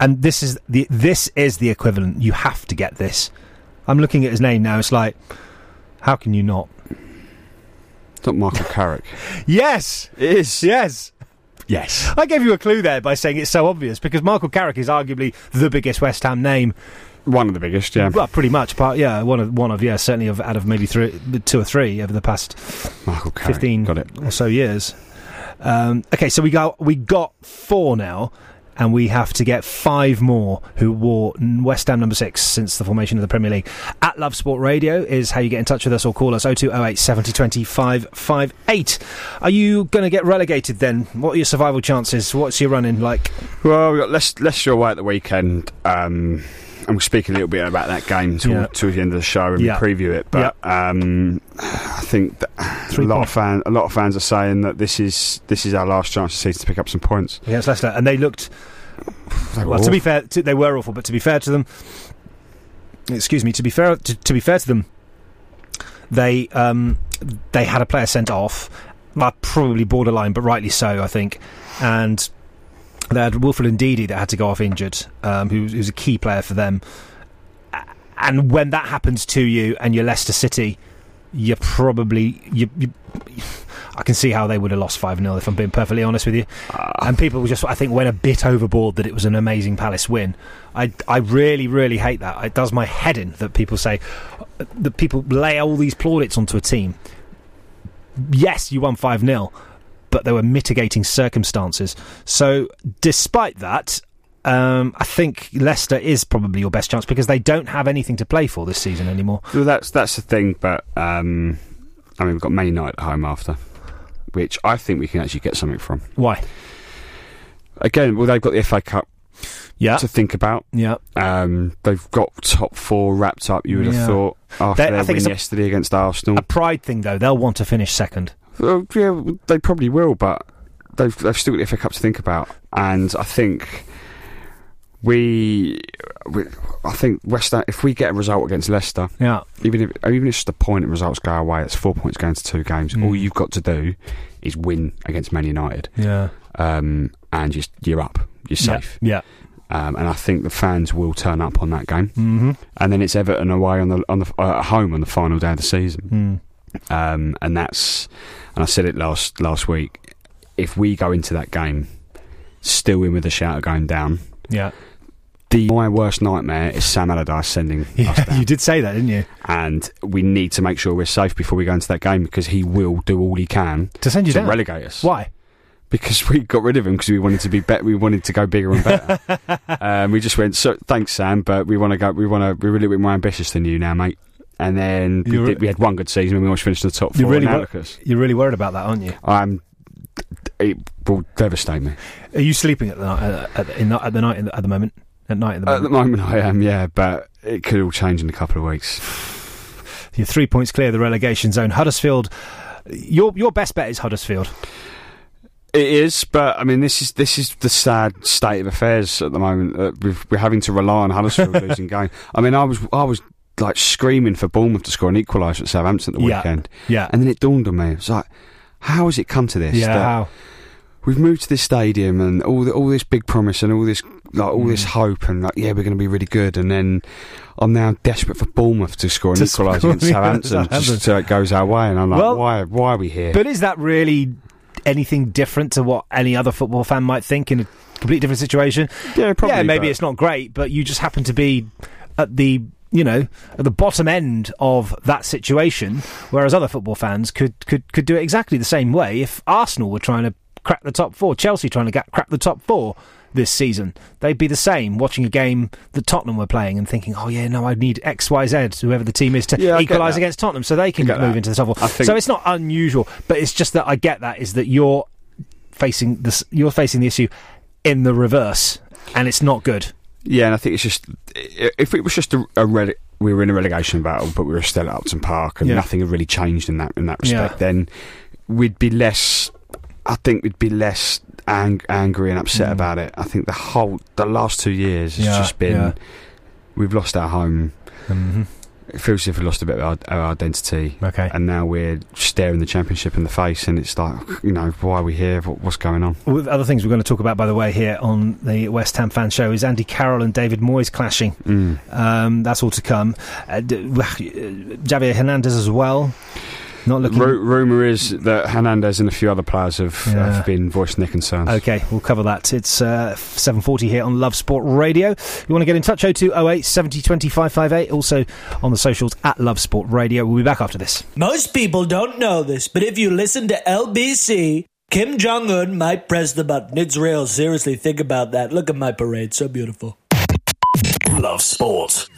And this is the this is the equivalent. You have to get this. I'm looking at his name now. It's like, how can you not? It's not Michael Carrick. Yes, it is. Yes. Yes. I gave you a clue there by saying it's so obvious because Michael Carrick is arguably the biggest West Ham name. One of the biggest, yeah. Well, pretty much. Part, yeah, one of one of yeah, certainly of out of maybe three, two or three over the past Michael Carrick. fifteen Got it. or so years. Um, okay, so we got we got four now, and we have to get five more who wore West Ham number six since the formation of the Premier League. At Love Sport Radio is how you get in touch with us or call us 0208 70 20 558. Are you going to get relegated then? What are your survival chances? What's your running like? Well, we got Leic- Leicester away at the weekend. Um, and we'll speak a little bit about that game toward, Yeah. towards the end of the show and Yeah. preview it. But um, I think that a lot of fan, a lot of fans are saying that this is this is our last chance to see to pick up some points. against Leicester, and they looked. They well, to be fair, to, they were awful. But to be fair to them, excuse me. To be fair, to, to be fair to them, they um, they had a player sent off, uh, probably borderline, but rightly so, I think, and they had Wilfred Ndidi that had to go off injured, um, who, who's a key player for them. And when that happens to you, and you're Leicester City, you're probably you. you I can see how they would have lost 5 0 if I'm being perfectly honest with you. Ah. and people just, I think, went a bit overboard that it was an amazing Palace win. I, I really, really hate that. It does my head in that people say, that people lay all these plaudits onto a team. Yes, you won 5 0, but there were mitigating circumstances. So, despite that, um, I think Leicester is probably your best chance because they don't have anything to play for this season anymore. Well, that's that's the thing. But um, I mean, we've got Man United at home after, which I think we can actually get something from. Why? Again, well, they've got the FA Cup Yeah. to think about. Yeah. Um, they've got top four wrapped up. You would have Yeah. thought after They- I their think win it's a- yesterday against Arsenal. A pride thing, though. They'll want to finish second. Well, yeah, they probably will, but they've they've still got the FA Cup to think about, and I think we, we I think West Ham. If we get a result against Leicester, Yeah. even if even if it's just a point and results go away, it's four points going to two games. Mm. All you've got to do is win against Man United, Yeah. um, and just you're up, you're safe. Yeah. Um, and I think the fans will turn up on that game, Mhm. and then it's Everton away on the on the uh, home on the final day of the season Mm. um, and that's and I said it last last week. If we go into that game still in with a shout of going down, Yeah. the my worst nightmare is Sam Allardyce sending us Yeah. You did say that, didn't you? and we need to make sure we're safe before we go into that game because he will do all he can To send you to down. relegate us. Why? Because we got rid of him because we wanted to be bet. We wanted to go bigger and better. um, we just went. So thanks, Sam, but we want to go. We want to. We're a little bit more ambitious than you now, mate. And then we, did, we had one good season and we almost finished in the top 4 You're really, wor- you're really worried about that, aren't you? I'm. It will devastate me. Are you sleeping at the night, uh, at, the- in the, at the night at the moment? At night at the At the moment. moment, I am, yeah, but it could all change in a couple of weeks. You're three points clear of the relegation zone. Huddersfield. Your your best bet is Huddersfield. It is, but I mean, this is this is the sad state of affairs at the moment. Uh, we've, we're having to rely on Huddersfield losing game. I mean, I was I was like screaming for Bournemouth to score an equaliser at Southampton at the Yeah, weekend. yeah. and then it dawned on me. It was like, how has it come to this? Yeah, how? We've moved to this stadium and all the, all this big promise and all this like all Mm. this hope and like yeah we're going to be really good and then I'm now desperate for Bournemouth to score an equaliser against Southampton just so it goes our way and I'm like Well, why why are we here? But is that really anything different to what any other football fan might think in a completely different situation? Yeah, probably, Yeah, maybe it's not great, but you just happen to be at the you know at the bottom end of that situation, whereas other football fans could could could do it exactly the same way if Arsenal were trying to crack the top four, Chelsea trying to get, crack the top four. This season, they'd be the same watching a game that Tottenham were playing and thinking, "Oh yeah, no, I need X, Y, Z, whoever the team is, to Yeah, equalise against Tottenham, so they can move that. into the top four." So it's not unusual, but it's just that I get that is that you're facing this, you're facing the issue in the reverse, and it's not good. Yeah, and I think it's just if it was just a, a rele- we were in a relegation battle, but we were still at Upton Park, and Yeah. nothing had really changed in that in that respect. Yeah. Then we'd be less. I think we'd be less ang- angry and upset Mm. about it. I think the whole the last two years has Yeah, just been we've lost our home. Mm-hmm. Feels as if we lost a bit of our, our identity. Okay. And now we're staring the championship in the face, and it's like, you know, why are we here? What, what's going on? With other things we're going to talk about, by the way, here on the West Ham fan show is Andy Carroll and David Moyes clashing. Mm. Um, that's all to come. Uh, Javier Hernandez as well. Not looking. Ru- rumor is that Hernandez and a few other players have, Yeah. have been voicing their concerns. Okay, we'll cover that. It's uh, 7.40 here on Love Sport Radio. You want to get in touch, 0208 70 20 558. Also on the socials at Love Sport Radio. We'll be back after this. Most people don't know this, but if you listen to LBC, Kim Jong Un might press the button. It's real. Seriously, think about that. Look at my parade. So beautiful. Love Sport.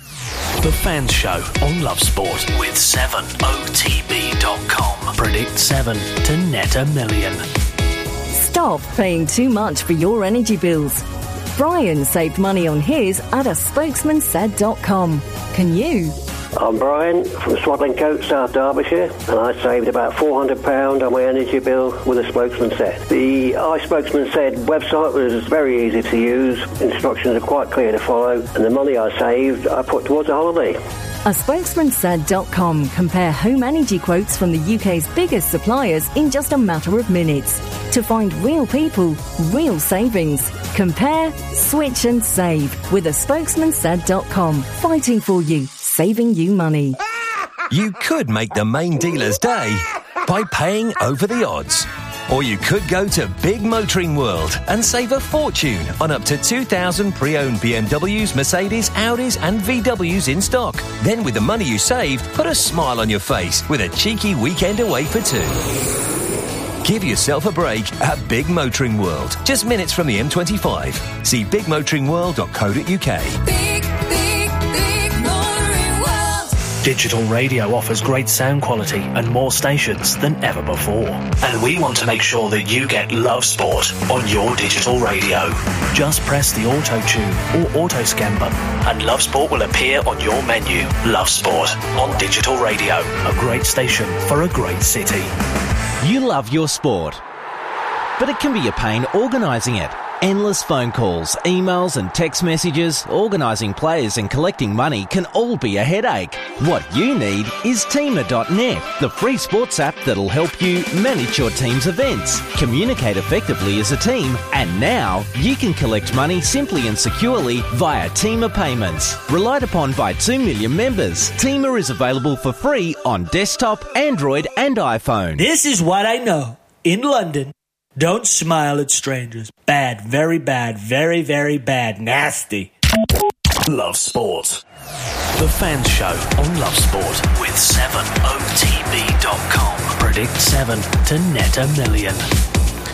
The Fans Show on Love Sport with 7otb.com. Predict 7 to net a million. Stop paying too much for your energy bills. Brian saved money on his at a spokesmansaid.com. Can you? I'm Brian from Swadlincote, South Derbyshire, and I saved about £400 on my energy bill with a spokesman said. The I Spokesman Said website was very easy to use, instructions are quite clear to follow, and the money I saved I put towards a holiday. A spokesmansaid.com compare home energy quotes from the UK's biggest suppliers in just a matter of minutes. To find real people, real savings. Compare, switch and save with a spokesmansaid.com. Fighting for you, saving you money. You could make the main dealer's day by paying over the odds. Or you could go to Big Motoring World and save a fortune on up to 2,000 pre-owned BMWs, Mercedes, Audis and VWs in stock. Then with the money you saved, put a smile on your face with a cheeky weekend away for two. Give yourself a break at Big Motoring World, just minutes from the M25. See bigmotoringworld.co.uk. Digital radio offers great sound quality and more stations than ever before. And we want to make sure that you get Love Sport on your digital radio. Just press the auto tune or auto scan button and Love Sport will appear on your menu. Love Sport on digital radio. A great station for a great city. You love your sport, but it can be a pain organising it. Endless phone calls, emails, and text messages, organising players and collecting money can all be a headache. What you need is Teamer.net, the free sports app that'll help you manage your team's events, communicate effectively as a team, and now you can collect money simply and securely via Teamer payments. Relied upon by 2 million members, Teamer is available for free on desktop, Android, and iPhone. This is what I know. In London, don't smile at strangers. Bad, very bad, very, very bad, nasty. Love Sport. The Fans Show on Love Sport with 7otb.com. Predict 7 to net a million.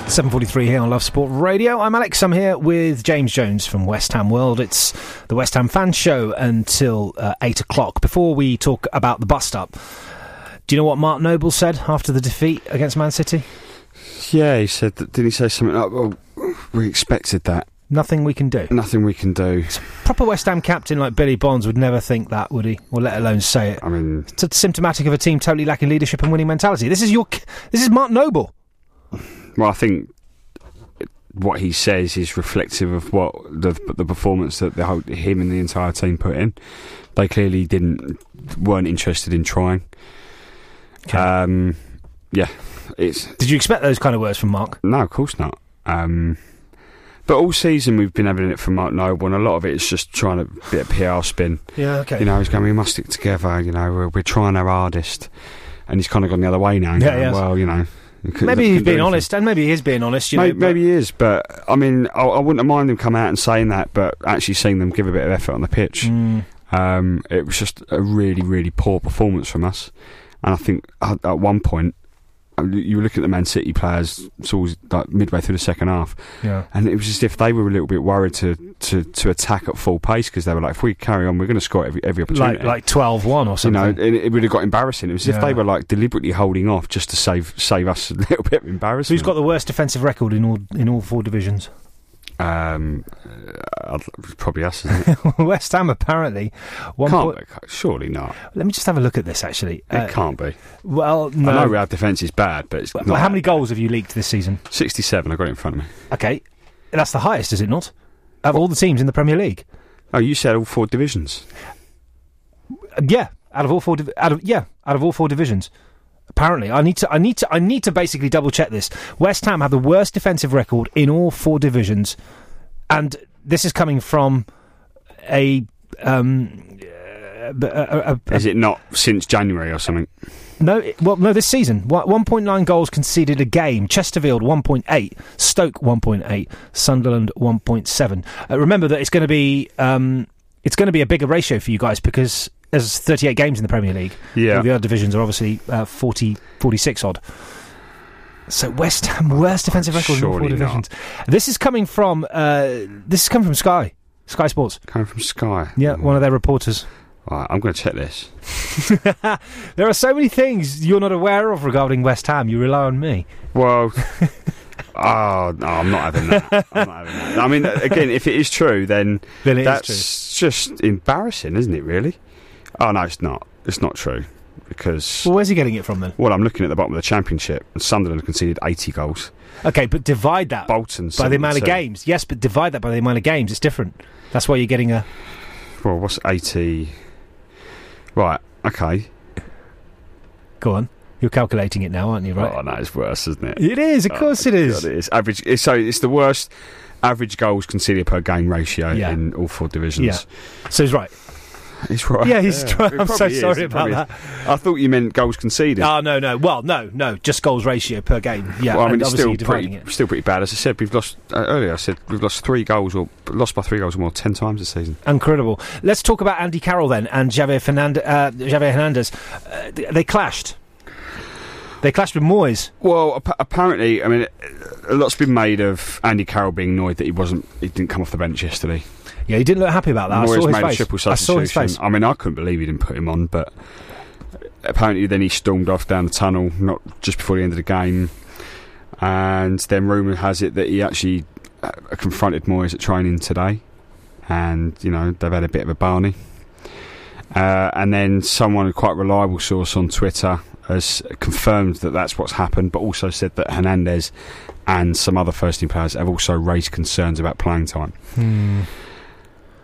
7.43 here on Love Sport Radio. I'm Alex. I'm here with James Jones from West Ham World. It's the West Ham Fan Show until uh, 8 o'clock. Before we talk about the bust up, do you know what Mark Noble said after the defeat against Man City? Yeah, he said that. Did he say something like, well, we expected that? Nothing we can do. Nothing we can do. Proper West Ham captain like Billy Bonds would never think that, would he? Or let alone say it. I mean, it's symptomatic of a team totally lacking leadership and winning mentality. This is your, this is Mark Noble. Well, I think what he says is reflective of what the the performance that the whole, him and the entire team put in. They clearly didn't weren't interested in trying. Um, yeah, it's. Did you expect those kind of words from Mark? No, of course not. Um, but all season we've been having it from Mark Noble, and a lot of it is just trying to bit of PR spin. Yeah, okay. You know, he's going, we must stick together. You know, we're, we're trying our hardest, and he's kind of gone the other way now. Yeah, going. Well, you know. Maybe he's being honest, and maybe he is being honest. You maybe, know, maybe he is, but I mean, I, I wouldn't mind him come out and saying that, but actually seeing them give a bit of effort on the pitch. Mm. Um, it was just a really, really poor performance from us. And I think at, at one point, you were looking at the Man City players towards like midway through the second half, Yeah. and it was as if they were a little bit worried to, to, to attack at full pace because they were like, if we carry on, we're going to score every every opportunity. like like twelve one or you something. know, and it would have got embarrassing. It was as if they were like deliberately holding off just to save save us a little bit of embarrassment. Who's got the worst defensive record in all in all four divisions? Um, uh, probably us. West Ham apparently. One can't point- be. Surely not. Let me just have a look at this. Actually, It can't be. Well, no. I know our defence is bad, but it's Well, not. how many goals have you leaked this season? Sixty-seven. I got it in front of me. Okay, that's the highest, is it not? Of all the teams in the Premier League. Oh, you said all four divisions. Uh, Yeah, out of all four, div- out of yeah, out of all four divisions. Apparently, I need to, I need to, I need to basically double check this. West Ham have the worst defensive record in all four divisions, and this is coming from a. Um, uh, a- a- a- Is it not since January or something? no, well, no, this season. 1.9 goals conceded a game. Chesterfield 1.8. Stoke 1.8. Sunderland 1.7. Uh, remember that it's going to be um, it's going to be a bigger ratio for you guys because there's 38 games in the Premier League. Yeah. All the other divisions are obviously uh, 40, 46 odd. So West Ham worst defensive record in all four Surely not. divisions. This is coming from uh, this is coming from Sky, Sky Sports. Coming from Sky. Yeah, one of their reporters. Right, I'm going to check this. There are so many things you're not aware of regarding West Ham. You rely on me. Well, oh no, I'm not having that. I'm not having that. I mean, again, if it is true, then, Then that's just embarrassing, isn't it? Really? Oh no, it's not. It's not true because. Well, where's he getting it from then? Well, I'm looking at the bottom of the championship, and Sunderland conceded 80 goals. Okay, but divide that Bolton by the amount of games. Yes, but divide that by the amount of games. It's different. That's why you're getting a. Well, what's 80? Right. Okay. Go on. You're calculating it now, aren't you? Right. Oh no, it's worse, isn't it? It is, of Oh, course it is. God, it is. Average. It's, so it's the worst average goals conceded per game ratio Yeah. in all four divisions. Yeah. So he's right. He's right. Yeah, he's right. it I'm so is, sorry it about probably is. I thought you meant goals conceded. Oh no, no. Well, no, no. Just goals ratio per game. Yeah. well, I mean, it's obviously still you're dividing pretty, it. still pretty bad. As I said, we've lost uh, earlier. I said we've lost three goals or lost by three goals or more ten times this season. Incredible. Let's talk about Andy Carroll then and Javier, Fernand- uh, Javier Hernandez. Uh, th- they clashed. They clashed with Moyes. Well, ap- apparently, I mean, a lot's been made of Andy Carroll being annoyed that he wasn't, he didn't come off the bench yesterday. Yeah, he didn't look happy about that. I Moyes saw his made face. a triple I saw his face. I mean, I couldn't believe he didn't put him on, but apparently then he stormed off down the tunnel, not just before the end of the game. And then rumour has it that he actually uh, confronted Moyes at training today, and you know they've had a bit of a barney. Uh, and then someone, a quite reliable source on Twitter, has confirmed that that's what's happened, but also said that Hernandez and some other first team players have also raised concerns about playing time. Hmm.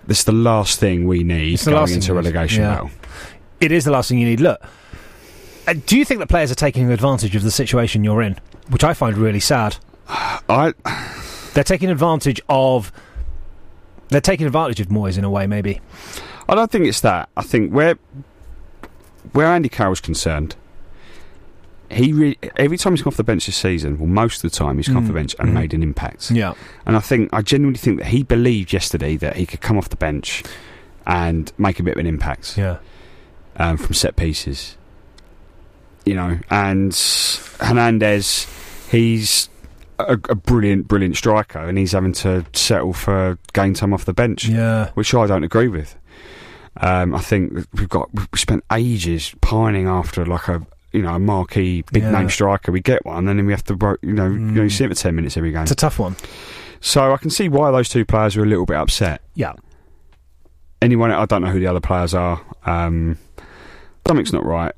This is the last thing we need It's the going last into a you need. relegation Yeah. battle. It is the last thing you need. Look, uh, do you think that players are taking advantage of the situation you're in, which I find really sad? I. They're taking advantage of. They're taking advantage of Moyes in a way, maybe. I don't think it's that. I think where where Andy Carroll's concerned, he re- every time he's come off the bench this season, well, most of the time he's come off the Mm, bench and mhm. made an impact. Yeah. and I think I genuinely think that he believed yesterday that he could come off the bench and make a bit of an impact. Yeah, um, from set pieces. You know, and Hernandez, he's a, a brilliant, brilliant striker, and he's having to settle for game time off the bench. Yeah. which I don't agree with. Um, I think we've got we spent ages pining after like a you know a marquee big Yeah. name striker. We get one, and then we have to bro- you know you, know, you see him for ten minutes every game. It's a tough one. So I can see why those two players are a little bit upset. Yeah. Anyone, I don't know who the other players are. Um, something's not right.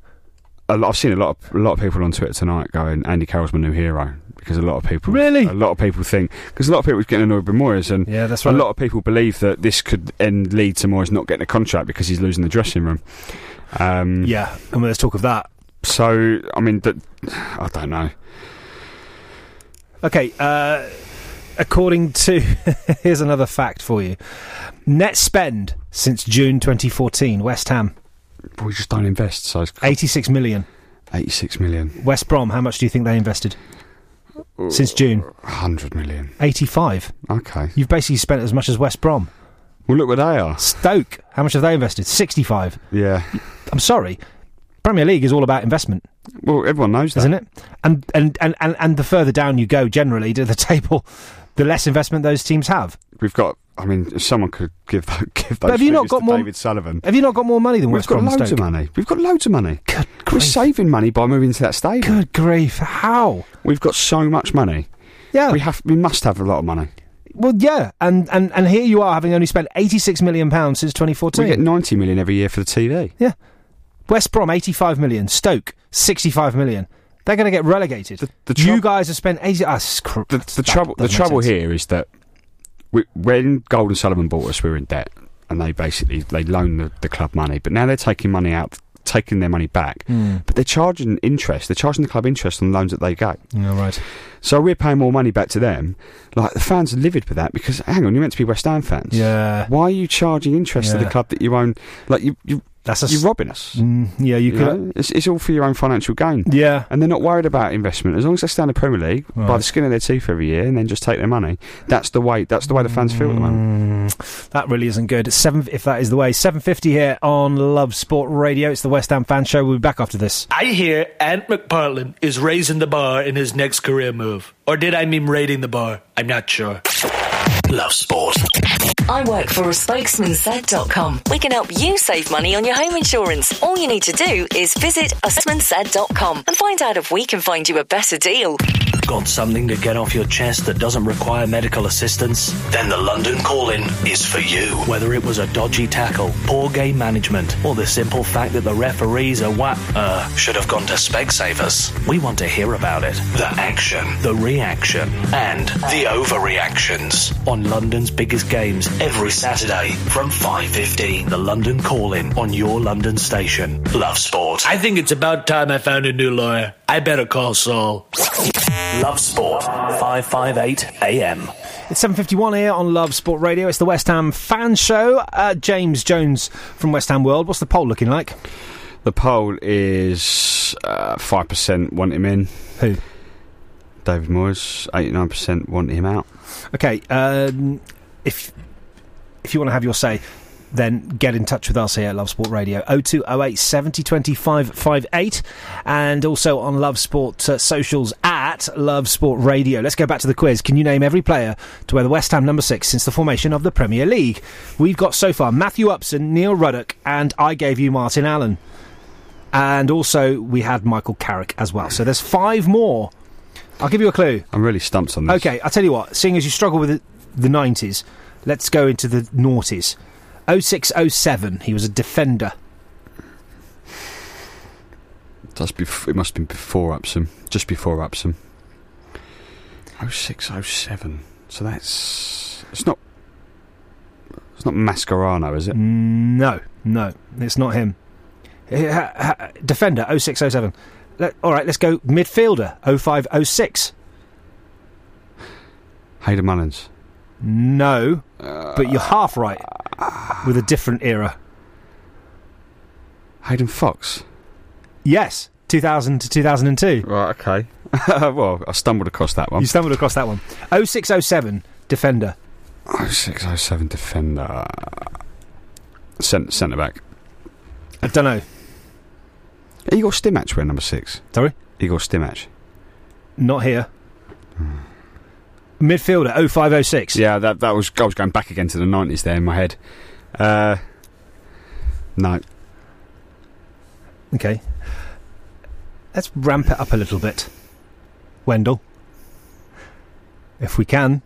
A lot, I've seen a lot of a lot of people on Twitter tonight going, "Andy Carroll's my new hero," because a lot of people Really? a lot of people think because a lot of people are getting annoyed with Moyes, and Yeah, that's right. a lot of people believe that this could end lead to Moyes not getting a contract because he's losing the dressing room. Um, Yeah, and let's talk of that. So I mean, that, I don't know. Okay, uh, according to here's another fact for you: net spend since June 2014, West Ham We just don't invest. So it's 86 million. 86 million, West Brom, how much do you think they invested since June? 100 million. 85. Okay. You've basically spent as much as West Brom. Well, look where they are. Stoke, how much have they invested? 65. Yeah. I'm sorry. Premier League is all about investment, Well, everyone knows that. isn't it? And and, and, and and the further down you go, generally to the table, the less investment those teams have. We've got. I mean, if someone could give give those But have you not got to more- David Sullivan. Have you not got more money than We've West got Brom? loads Stoke? of money. We've got loads of money. Good We're saving money by moving to that stadium. Good grief! How? We've got so much money. Yeah. We have. We must have a lot of money. Well, yeah, and, and, and here you are having only spent 86 million pounds since 2014. We get 90 million every year for the TV. Yeah. West Brom 85 million, Stoke 65 million. They're going to get relegated. The, you guys have spent 80 ah, screw- The, the trouble. The trouble sense. here is that we, when Gold and Sullivan bought us, we were in debt, and they basically they loaned the, the club money. But now they're taking money out, taking their money back. Hmm. But they're charging interest. They're charging the club interest on the loans that they get. Yeah, right. So we're paying more money back to them. Like the fans are livid with that because hang on, you're meant to be West Ham fans. Yeah. Why are you charging interest to the club that you own? Like you, you That's a you're robbing us. Mm, yeah, you You could. know? it's, it's all for your own financial gain. Yeah. And they're not worried about investment as long as they stay in the Premier League by the skin of their teeth every year and then just take their money. That's the way. That's the way the fans feel at the moment. Mm, that really isn't good. Seven, if that is the way. Seven fifty here on Love Sport Radio. It's the West Ham fan show. We'll be back after this. I hear Ant McPartlin is raising the bar in his next career move. Or did I mean raiding the bar? I'm not sure. Love sport. I work for a spokesmansaid.com. We can help you save money on your home insurance. All you need to do is visit a and find out if we can find you a better deal. Got something to get off your chest that doesn't require medical assistance? Then the London call-in is for you. Whether it was a dodgy tackle, poor game management, or the simple fact that the referees are what uh should have gone to Specsavers, we want to hear about it. The action, the reaction, and the overreactions on London's biggest games every Saturday from 5:15. The London call-in on your London station. Love sport. I think it's about time I found a new lawyer. I better call Saul. Love sport. 558 AM. It's seven fifty one here on Love Sport Radio. It's the West Ham fan show. Uh, James Jones from West Ham World. What's the poll looking like? The poll is uh, five percent want him in. Who? David Moyes. Eighty nine percent want him out. Okay, um, if if you want to have your say, then get in touch with us here at Love Sport Radio 0208 70 25 58 and also on Love Sport uh, socials at Love Sport Radio. Let's go back to the quiz. Can you name every player to wear the West Ham number six since the formation of the Premier League? We've got so far Matthew Upson, Neil Ruddock, and I gave you Martin Allen. And also we had Michael Carrick as well. So there's five more. I'll give you a clue. I'm really stumped on this. Okay, I'll tell you what. Seeing as you struggle with the, the 90s, let's go into the noughties. 0607, he was a defender. That's bef- it must have been before Upson. Just before Upson. 0607. So that's. It's not. It's not Mascherano, is it? No, no, it's not him. Defender, 0607. Let, all right, let's go midfielder, 0506. Hayden Mullins. No, but you're uh, half right with a different era. Hayden Foxe. Yes, 2000 to 2002. Right, okay. well, I stumbled across that one. You stumbled across that one. 0607, defender. 0607 defender. Cent- centre back. I don't know. Igor Stimac wear number six. Sorry? Igor Stimac. Not here. Hmm. Midfielder, 0506. Yeah, that that was I was going back again to the nineties there in my head. Uh, no, Okay. Let's ramp it up a little bit. Wendell. If we can.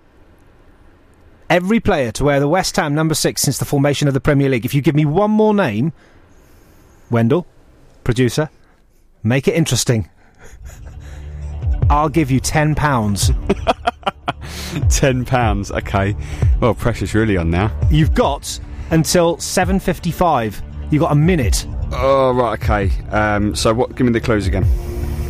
Every player to wear the West Ham number six since the formation of the Premier League. If you give me one more name, Wendell, producer, make it interesting. I'll give you ten pounds. ten pounds. Okay. Well, pressure's really on now. You've got until seven fifty-five. You've got a minute. Oh right, okay. Um, so what? Give me the clues again.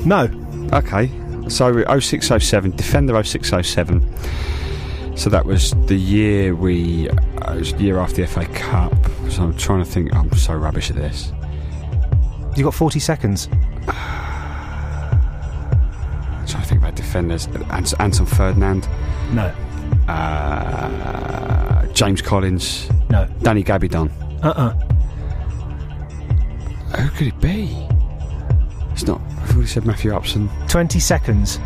No. Okay. So 0607 Defender 0607. So that was the year we. Uh, it was the year after the FA Cup. So I'm trying to think. I'm so rubbish at this. You've got forty seconds. I'm trying to think about defenders. Ant- Anton Ferdinand. No. Uh, James Collins. No. Danny Gabbidon. Uh-uh. Who could it be? It's not. I've already said Matthew Upson. Twenty seconds.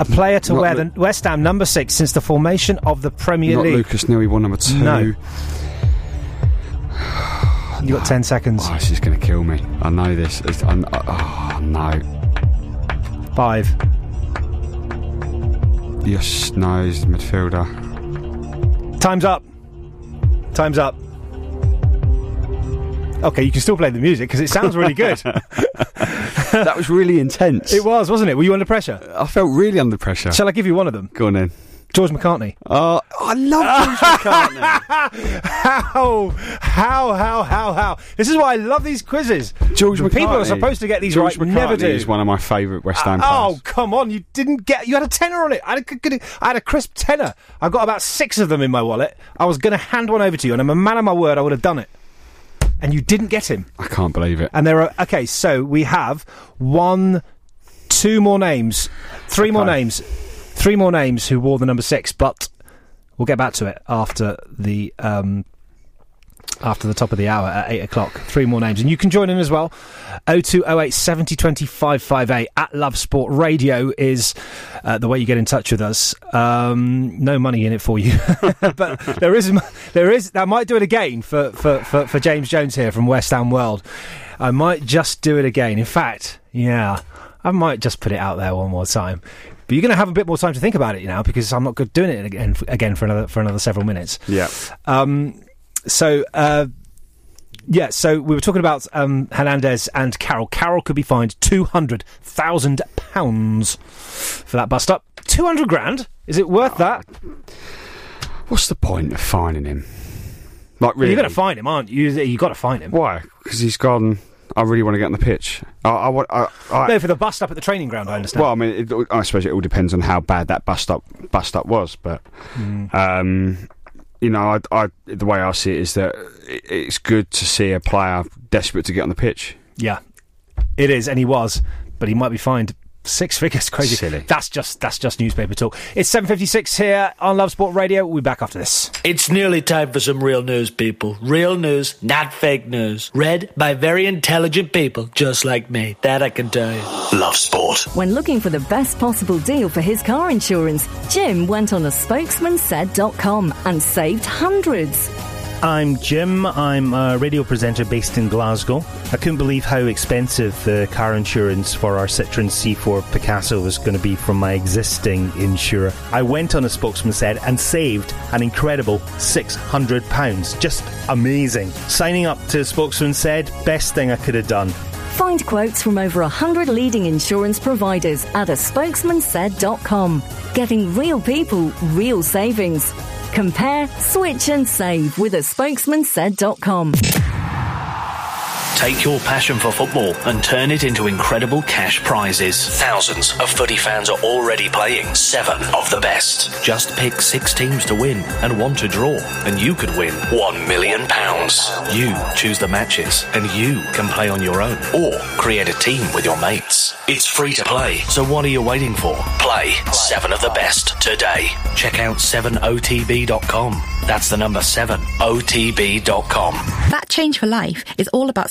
A player to Not wear Lu- the West Ham number six since the formation of the Premier not League. Lucas. He won number two. No. You got ten seconds. Oh, this is going to kill me. I know this. It's, I, oh no. Five. He's the midfielder. Time's up. Time's up. Okay, you can still play the music because it sounds really good. that was really intense. it was, wasn't it? Were you under pressure? I felt really under pressure. Shall I give you one of them? Go on then. George McCartney. Oh, I love George McCartney. How? How? How? How? How? This is why I love these quizzes. George People are supposed to get these George right. McCartney Never do. is one of my favourite West Ham uh, Oh, come on. You didn't get. You had a tenner on it. I had a, I had a crisp tenner. I've got about six of them in my wallet. I was going to hand one over to you, and I'm a man of my word, I would have done it. And you didn't get him. I can't believe it. And there are. Okay, so we have one, two more names, three more names, three more names who wore the number six, but we'll get back to it after the. Um, after the top of the hour at 8 o'clock. Three more names. And you can join in as well. 0208 70 25 58 at Love Sport Radio is uh, the way you get in touch with us. Um, no money in it for you. but there is, there is, I might do it again for, for, for, for James Jones here from West Ham World. I might just do it again. In fact, yeah, I might just put it out there one more time. But you're going to have a bit more time to think about it now because I'm not good doing it again, again for another for another several minutes. Yeah. Um, so, uh, yeah, so we were talking about um, Hernandez and Carroll. Carroll could be fined £200,000 for that bust up. 200 grand? Is it worth that? What's the point of fining him? Like really? You're going to find him, aren't you? You've got to find him. Why? Because he's gone. I really want to get on the pitch. I, I, want- I, I, No, for the bust up at the training ground, I understand. Well, I mean, it, I suppose it all depends on how bad that bust up bust up was, but Mm. um, you know, I, I, the way I see it is that it, it's good to see a player desperate to get on the pitch. Yeah, it is, and he was, but he might be fined Six figures, crazy. Silly. That's just that's just newspaper talk. It's seven fifty six here on Love Sport Radio. We'll be back after this. It's nearly time for some real news, people. Real news, not fake news. Read by very intelligent people just like me. That I can tell you. Love Sport. When looking for the best possible deal for his car insurance, Jim went on a spokesman spokesmansaid.com and saved hundreds. I'm Jim. I'm a radio presenter based in Glasgow. I couldn't believe how expensive the car insurance for our Citroen C4 Picasso was going to be from my existing insurer. I went on a spokesman said and saved an incredible £600. Just amazing. Signing up to spokesman said, best thing I could have done. Find quotes from over 100 leading insurance providers at a spokesmansaid.com. Getting real people, real savings. Compare, switch and save with a spokesmansaid.com. Take your passion for football and turn it into incredible cash prizes. Thousands of footy fans are already playing. Seven of the best. Just pick six teams to win and one to draw, and you could win one million pounds. You choose the matches, and you can play on your own or create a team with your mates. It's free to play, so what are you waiting for? Play seven of the best today. Check out 7otb.com. That's the number 7otb.com. That Change for Life is all about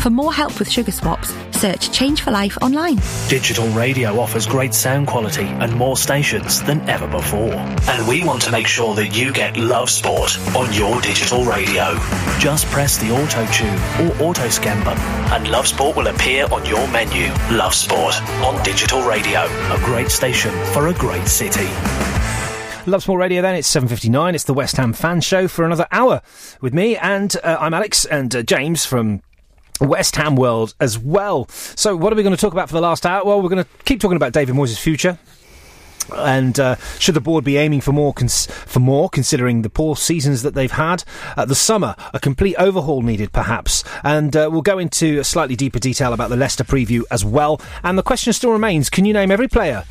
For more help with sugar swaps, search Change for Life online. Digital radio offers great sound quality and more stations than ever before. And we want to make sure that you get Love Sport on your digital radio. Just press the auto tune or auto scan button and Love Sport will appear on your menu. Love Sport on digital radio. A great station for a great city. Love Sport Radio then, it's 7.59, it's the West Ham Fan Show for another hour with me, and uh, I'm Alex and uh, James from West Ham World as well. So what are we going to talk about for the last hour? Well, we're going to keep talking about David Moyes' future. And uh, should the board be aiming for more, cons- for more, considering the poor seasons that they've had? Uh, the summer, a complete overhaul needed, perhaps. And uh, we'll go into a slightly deeper detail about the Leicester preview as well. And the question still remains: Can you name every player,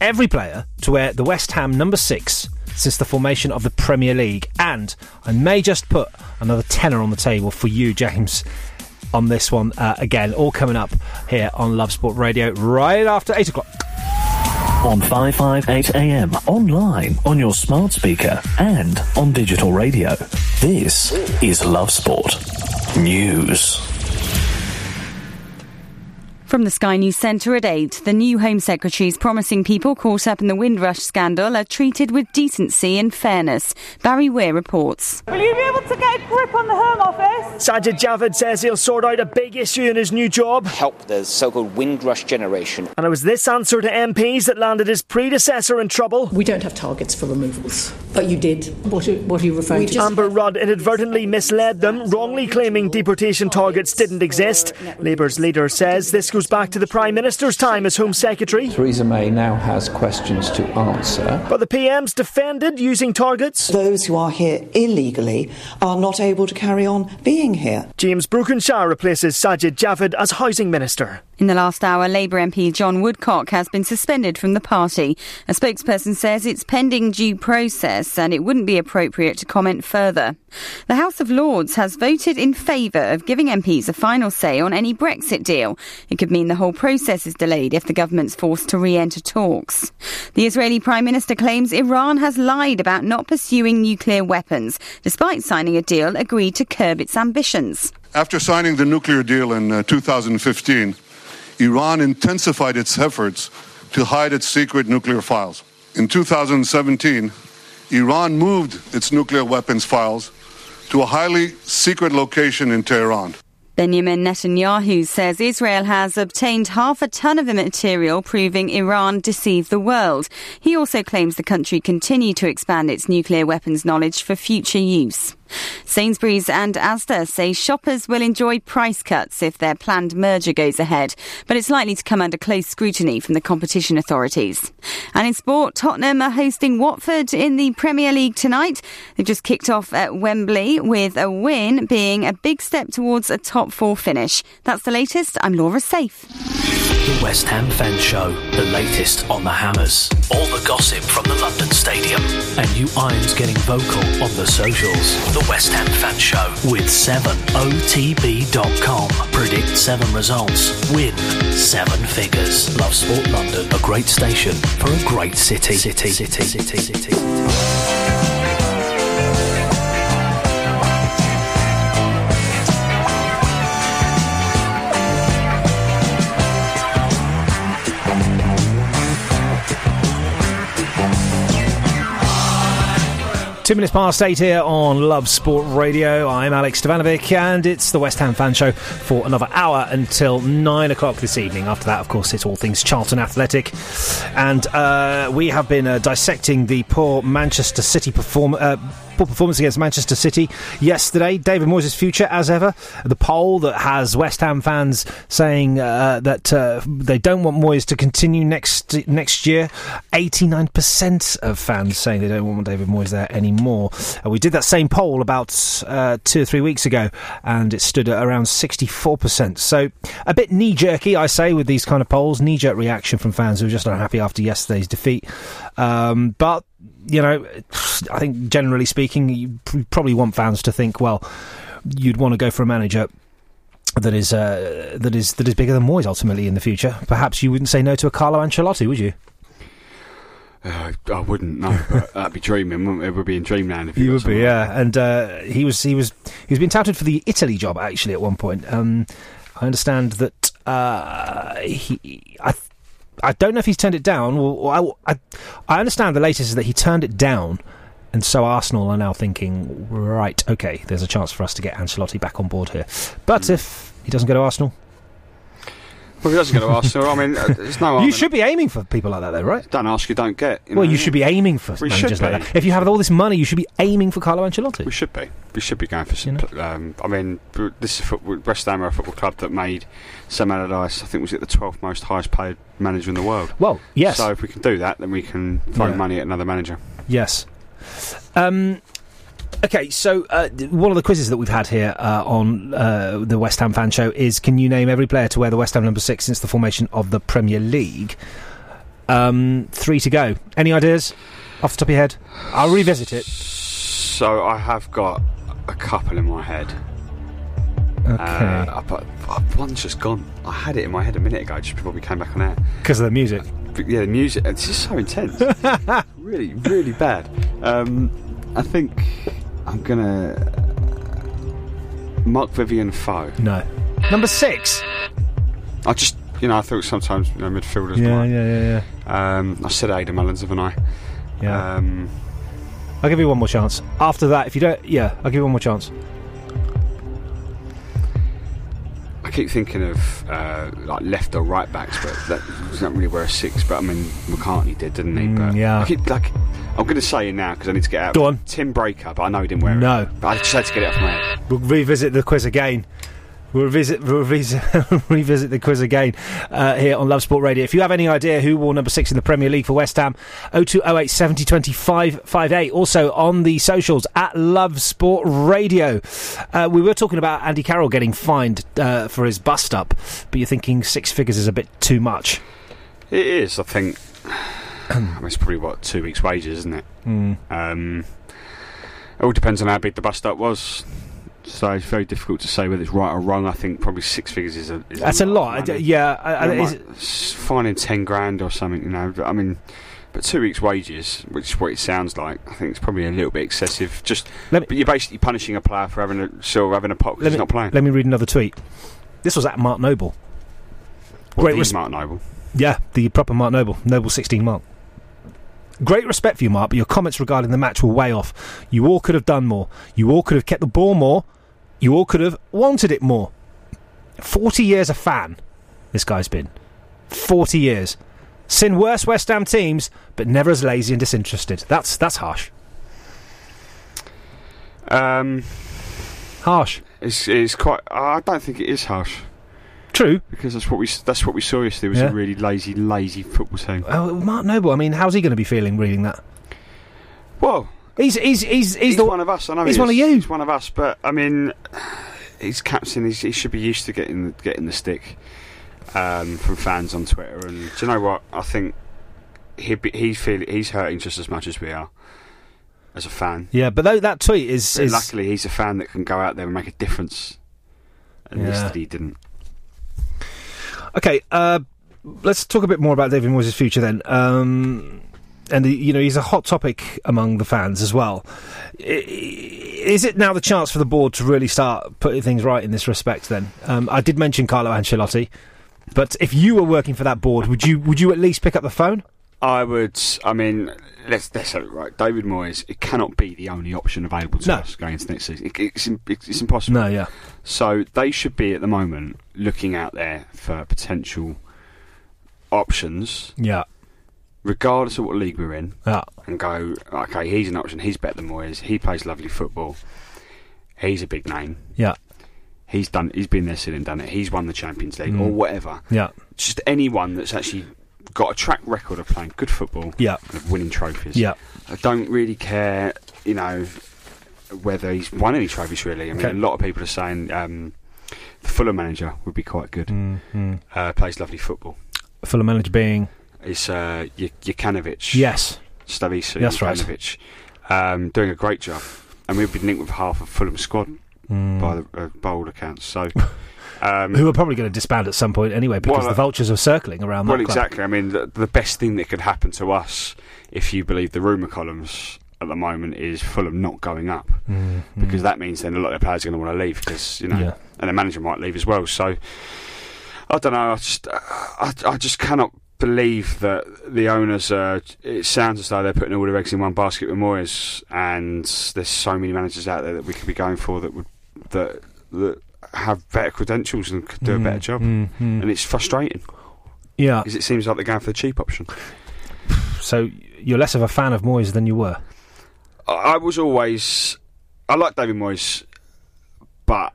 every player, to wear the West Ham number six since the formation of the Premier League? And I may just put another tenner on the table for you, James. On this one, uh, again, all coming up here on Love Sport Radio right after 8 o'clock. On 558 AM, online, on your smart speaker, and on digital radio. This is Love Sport News. From the Sky News Centre at 8, the new Home Secretary's promising people caught up in the Windrush scandal are treated with decency and fairness. Barry Weir reports. Will you be able to get a grip on the Home Office? Sajid Javid says he'll sort out a big issue in his new job. Help the so called Windrush generation. And it was this answer to MPs that landed his predecessor in trouble. We don't have targets for removals, but you did. What are, what are you referring to? Amber Rudd inadvertently misled them, wrongly claiming deportation targets didn't exist. Labour's leader says this goes back to the Prime Minister's time as Home Secretary. Theresa May now has questions to answer. But the PM's defended using targets. Those who are here illegally are not able to carry on being here. James Brokenshire replaces Sajid Javid as Housing Minister. In the last hour, Labour MP John Woodcock has been suspended from the party. A spokesperson says it's pending due process and it wouldn't be appropriate to comment further. The House of Lords has voted in favour of giving MPs a final say on any Brexit deal. It could mean the whole process is delayed if the government's forced to re-enter talks. The Israeli Prime Minister claims Iran has lied about not pursuing nuclear weapons, despite signing a deal agreed to curb its ambitions. After signing the nuclear deal in uh, 2015, Iran intensified its efforts to hide its secret nuclear files. In 2017, Iran moved its nuclear weapons files to a highly secret location in Tehran. Benjamin Netanyahu says Israel has obtained half a ton of material proving Iran deceived the world. He also claims the country continued to expand its nuclear weapons knowledge for future use. Sainsbury's and Asda say shoppers will enjoy price cuts if their planned merger goes ahead, but it's likely to come under close scrutiny from the competition authorities. And in sport, Tottenham are hosting Watford in the Premier League tonight. They've just kicked off at Wembley with a win being a big step towards a top four finish. That's the latest. I'm Laura Safe. The West Ham Fan Show, the latest on the Hammers. All the gossip from the London Stadium. And you Irons getting vocal on the socials. The West Ham Fan Show with 7otb.com. Predict seven results. Win seven figures. Love Sport London, a great station for a great city. City, city, city, city. Two minutes past eight here on Love Sport Radio. I'm Alex Stevanovic, and it's the West Ham Fan Show for another hour until nine o'clock this evening. After that, of course, it's all things Charlton Athletic, and uh, we have been uh, dissecting the poor Manchester City perform. Uh, poor performance against Manchester City yesterday. David Moyes' future, as ever. The poll that has West Ham fans saying uh, that uh, they don't want Moyes to continue next next year. Eighty nine percent of fans saying they don't want David Moyes there anymore. Uh, we did that same poll about uh, two or three weeks ago, and it stood at around sixty four percent. So a bit knee jerky, I say, with these kind of polls. Knee jerk reaction from fans who are just unhappy after yesterday's defeat. Um, but you know, I think generally speaking, you probably want fans to think, well, you'd want to go for a manager that is uh, that is that is bigger than Moyes ultimately in the future. Perhaps you wouldn't say no to a Carlo Ancelotti, would you? Uh, I wouldn't know, that'd be dreaming. It? it would be in dreamland if he would be. Yeah, and uh, he was he was he was being touted for the Italy job actually at one point. Um, I understand that uh, he I I don't know if he's turned it down. Well, I, I, I understand the latest is that he turned it down, and so Arsenal are now thinking, right, okay, there's a chance for us to get Ancelotti back on board here. But mm. if he doesn't go to Arsenal, well, if he doesn't go to Arsenal, I mean, uh, there's no. You should be aiming for people like that, though, right? Don't ask, you don't get. You well, know, you should be aiming for we managers like that. If you have all this money, you should be aiming for Carlo Ancelotti. We should be. We should be going for. Some, you know? um, I mean, this is football, West Ham are a football club that made Sam Allardyce. I think was it the 12th most highest paid manager in the world. Well, yes. So if we can do that, then we can throw yeah. money at another manager. Yes. Um, Okay, so uh, one of the quizzes that we've had here uh, on uh, the West Ham fan show is: Can you name every player to wear the West Ham number six since the formation of the Premier League? Um, three to go. Any ideas off the top of your head? I'll revisit it. So I have got a couple in my head. Okay. Uh, but one's just gone. I had it in my head a minute ago, just before we came back on air. Because of the music. yeah, the music. It's just so intense. really, really bad. Um, I think I'm gonna Marc-Vivien Foé. No. Number six. I just, you know, I thought sometimes you know midfielders. Yeah, yeah, yeah, yeah. Um, I said Hayden Mullins, haven't I? Yeah. Um, I'll give you one more chance. After that, if you don't, yeah, I'll give you one more chance. I keep thinking of uh, like left or right backs, but that not really wear a six. But I mean, McCartney did, didn't he? Mm, but yeah. I keep like I'm going to say it now because I need to get out. Go on. Tim Breacker, but I know he didn't wear no. it. No. But I just had to get it off my head. We'll revisit the quiz again. We'll revisit, we'll revisit, revisit the quiz again uh, here on Love Sport Radio. If you have any idea who wore number six in the Premier League for West Ham, 0208 70 25 58. Also on the socials at Love Sport Radio. Uh, we were talking about Andy Carroll getting fined uh, for his bust up, but you're thinking six figures is a bit too much. It is, I think. I mean, it's probably what two weeks' wages, isn't it? Mm. Um, it all depends on how big the bust up was. So it's very difficult to say whether it's right or wrong. I think probably six figures is a. Is That's a lot. lot. Yeah, I, I, finding ten grand or something. You know, I mean, but two weeks' wages, which is what it sounds like, I think it's probably a little bit excessive. Just, me, but you're basically punishing a player for having a sure having a pot because he's not playing. Let me read another tweet. This was at Mark Noble. What, Great res- Mark Noble. Yeah, the proper Mark Noble, Noble sixteen Mark. Great respect for you, Mark, but your comments regarding the match were way off. You all could have done more. You all could have kept the ball more. You all could have wanted it more. 40 years a fan, this guy's been. 40 years. Seen worse West Ham teams, but never as lazy and disinterested. That's, that's harsh. Um, harsh. It's it's quite. I don't think it is harsh. True, because that's what we that's what we saw yesterday. Was Yeah. a really lazy, lazy football team. Oh, Mark Noble. I mean, how's he going to be feeling reading that? Well, he's he's he's he's, the, one of us. I know he's he one of you. He's one of us. But I mean, he's captain. He's, he should be used to getting getting the stick um, from fans on Twitter. And do you know what? I think he he's feel he's hurting just as much as we are as a fan. Yeah, but though that tweet is, is luckily, he's a fan that can go out there and make a difference. And Yeah. yesterday he didn't. Okay, uh, let's talk a bit more about David Moyes' future then. Um, and, you know, he's a hot topic among the fans as well. Is it now the chance for the board to really start putting things right in this respect then? Um, I did mention Carlo Ancelotti, but if you were working for that board, would you would you at least pick up the phone? I would. I mean, let's let's have it right. David Moyes. It cannot be the only option available to No. us going into next season. It, it's, it's it's impossible. No, yeah. So they should be at the moment looking out there for potential options. Yeah. Regardless of what league we're in. Yeah. And go. Okay, he's an option. He's better than Moyes. He plays lovely football. He's a big name. Yeah. He's done. He's been there, seen and done it. He's won the Champions League Mm. or whatever. Yeah. Just anyone that's actually got a track record of playing good football. Yeah. And of winning trophies. Yeah. I don't really care, you know, whether he's won any trophies. Really, I mean, Okay. a lot of people are saying um, the Fulham manager would be quite good. Mm. Uh, plays lovely football. Fuller manager being. Is uh, Jokanovic. Yes. Slavisa That's right. Um, doing a great job, and we've been linked with half of Fulham squad Mm. by the uh, by all accounts. So. Um, Who are probably going to disband at some point anyway because Well, the uh, vultures are circling around Well, exactly. I mean, the, the best thing that could happen to us, if you believe the rumour columns at the moment, is Fulham not going up, Mm, because that means then a lot of players are going to want to leave because you know, Yeah. and the manager might leave as well. So I don't know. I just, I, I just cannot believe that the owners are. It sounds as though they're putting all their eggs in one basket with Moyes, and there's so many managers out there that we could be going for that would that that have better credentials and could do a Mm, better job, mm, mm. and it's frustrating. Yeah. Because it seems like they're going for the cheap option. So you're less of a fan of Moyes than you were. I, I was always. I like David Moyes, but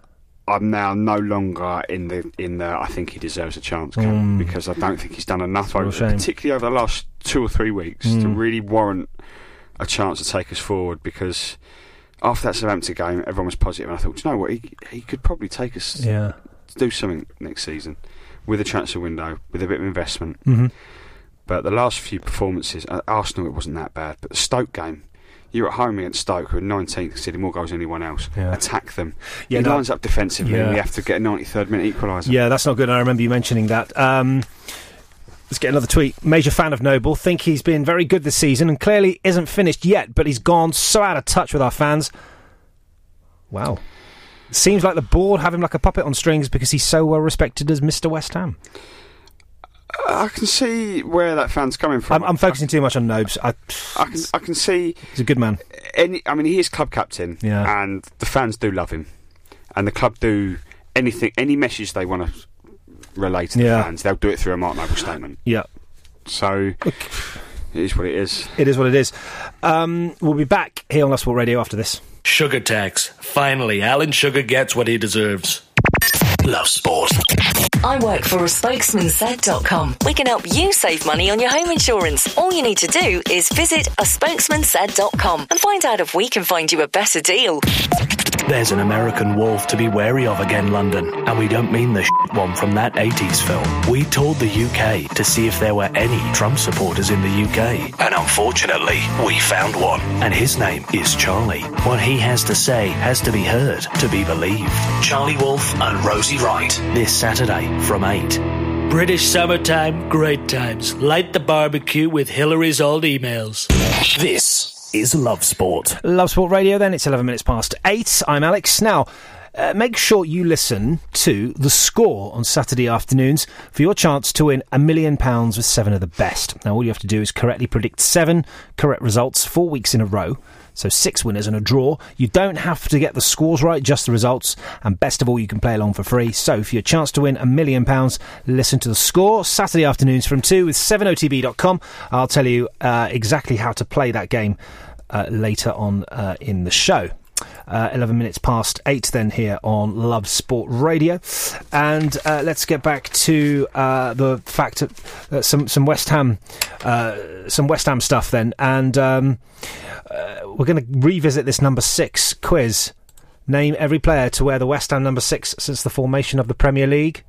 I'm now no longer in the in the. I think he deserves a chance camp Mm. because I don't think he's done enough, over, particularly over the last two or three weeks, to Mm. really warrant a chance to take us forward. Because after that Southampton game, everyone was positive, and I thought, "Do you know what, he he could probably take us Yeah. to do something next season with a transfer window, with a bit of investment. Mhm. But the last few performances, uh, Arsenal, it wasn't that bad. But the Stoke game, you're at home against Stoke, who are 19th, conceding more goals than anyone else. Yeah. Attack them. Yeah, he lines up defensively, and we have to get a 93rd minute equaliser. Yeah, that's not good. I remember you mentioning that. Um, let's get another tweet. Major fan of Noble. Think he's been very good this season and clearly isn't finished yet, but he's gone so out of touch with our fans. Wow. Seems like the board have him like a puppet on strings because he's so well respected as Mr. West Ham. I can see where that fan's coming from. I'm, I'm focusing too much on Nobes. I, I can, I can see. He's a good man. Any, I mean, he is club captain, Yeah. and the fans do love him, and the club do anything, any message they want to relay to the Yeah. fans, they'll do it through a Mark Noble statement. Yeah. So it is what it is. It is what it is. Um, we'll be back here on Love Sport Radio after this. Sugar tax. Finally, Alan Sugar gets what he deserves. Love sport. I work for a spokesmansaid.com. We can help you save money on your home insurance. All you need to do is visit a spokesmansaid.com and find out if we can find you a better deal. There's an American wolf to be wary of again, London. And we don't mean the shit one from that 80s film. We toured the UK to see if there were any Trump supporters in the UK. And unfortunately, we found one. And his name is Charlie. What he has to say has to be heard to be believed. Charlie Wolf and Rosie Wright. This Saturday from 8. British summertime, great times. Light the barbecue with Hillary's old emails. This is Love Sport. Love Sport Radio, then. It's 11 minutes past 8. I'm Alex. Now, uh, make sure you listen to The Score on Saturday afternoons for your chance to win a million pounds with seven of the best. Now, all you have to do is correctly predict seven correct results four weeks in a row. So, six winners and a draw. You don't have to get the scores right, just the results. And best of all, you can play along for free. So, for your chance to win a million pounds, listen to the score Saturday afternoons from 2 with 7otb.com. I'll tell you uh, exactly how to play that game uh, later on uh, in the show. Uh, 11 minutes past 8 then here on Love Sport Radio. And uh, let's get back to uh, the fact that uh, some, some West Ham uh, some West Ham stuff then. And um, uh, we're going to revisit this number 6 quiz. Name every player to wear the West Ham number 6 since the formation of the Premier League.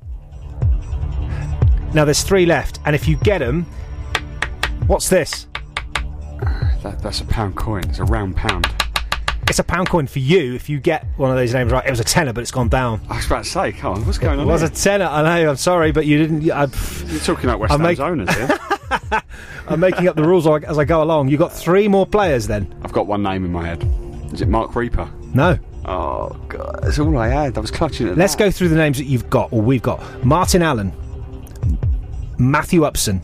Now there's three left, and if you get them, what's this? That, that's a pound coin. It's a round pound. It's a pound coin for you if you get one of those names right. It was a tenner, but it's gone down. I was about to say, come on, what's going It on? It was here? a tenner. I know. I'm sorry, but you didn't. I, You're talking about West I'm Ham's make- owners here. I'm making up the rules as I- go along. You've got three more players then. I've got one name in my head. Is it Marc Rieper? No. Oh god, that's all I had. I was clutching at Let's that. go through the names that you've got, or we've got. Martin Allen, Matthew Upson,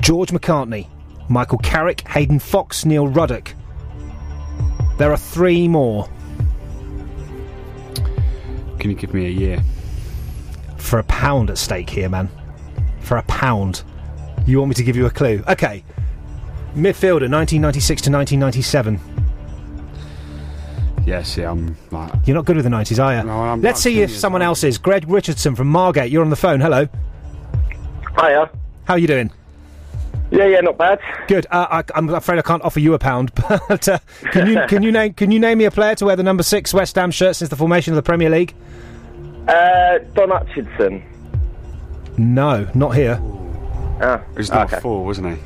George McCartney, Michael Carrick, Hayden Foxe, Neil Ruddock. There are three more Can you give me a year? for a pound at stake here, man. For a pound. You want me to give you a clue? Okay. Midfielder, 1996 to 1997. Yes, yeah, I'm like. You're not good with the 90s, are you? No, I'm Let's see if genius, someone else is. Greg Richardson from Margate. You're on the phone. Hello. Hiya. How are you doing? Yeah, yeah, not bad. Good. Uh, I, I'm afraid I can't offer you a pound, but uh, can you can you name can you name me a player to wear the number six West Ham shirt since the formation of the Premier League? Uh, Don Hutchison. No, not here. Ah, He was number okay. four, wasn't he?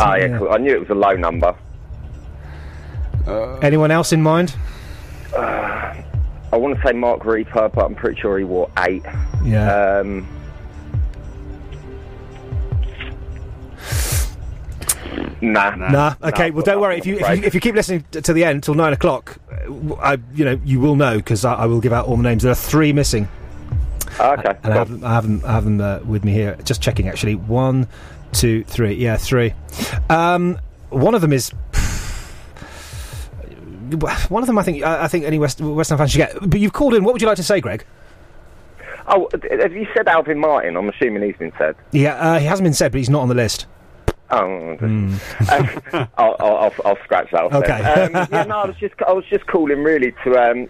Oh, yeah, cool. I knew it was a low number. Anyone else in mind? Uh, I want to say Marc Rieper, but I'm pretty sure he wore eight. Yeah. Um, nah. Nah. Okay. well, don't worry. If you, if you if you keep listening t- to the end till nine o'clock, uh, w- I you know you will know because I, I will give out all the names. There are three missing. Okay. And I have them, I have them, I have them uh, with me here. Just checking, actually. One, two, three. Yeah, three. Um, one of them is. One of them, I think. I I think any West West Ham fan should get. But you've called in. What would you like to say, Greg? Oh, have you said Alvin Martin? I'm assuming he's been said. Yeah, uh, he hasn't been said, but he's not on the list. Oh, um, I'll, I'll, I'll, I'll scratch that off. then. Okay. Um, yeah, no, I was just I was just calling really to um,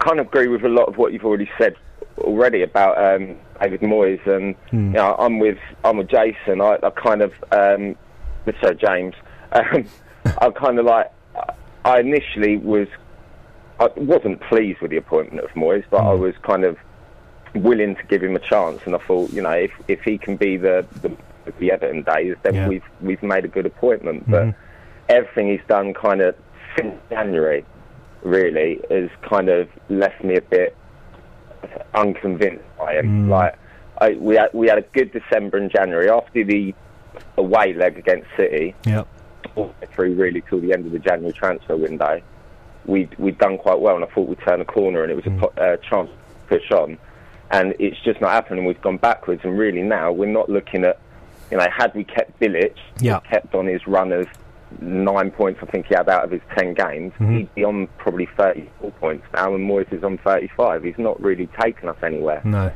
kind of agree with a lot of what you've already said already about um, David Moyes, and Hmm. you know, I'm with I'm with Jason. I, I kind of um, with Sir James. Um, I kind of like I initially was I wasn't pleased with the appointment of Moyes, but I was kind of willing to give him a chance, and I thought, you know, if if he can be the the, the Everton days, then Yeah. we've we've made a good appointment. But mm-hmm. everything he's done, kind of since January, really, has kind of left me a bit unconvinced by him. Mm. Like, I, we had we had a good December and January after the away leg against City Yeah. all the way through really till the end of the January transfer window, we'd we'd done quite well, and I thought we'd turn a corner, and it was a mm. po- uh, chance to push on, and it's just not happening. We've gone backwards, and really now we're not looking at, you know, had we kept Bilic, Yeah. kept on his run of nine points, I think he had out of his ten games, Mhm. he'd be on probably thirty-four points now, and Moyes is on thirty-five. He's not really taken us anywhere No.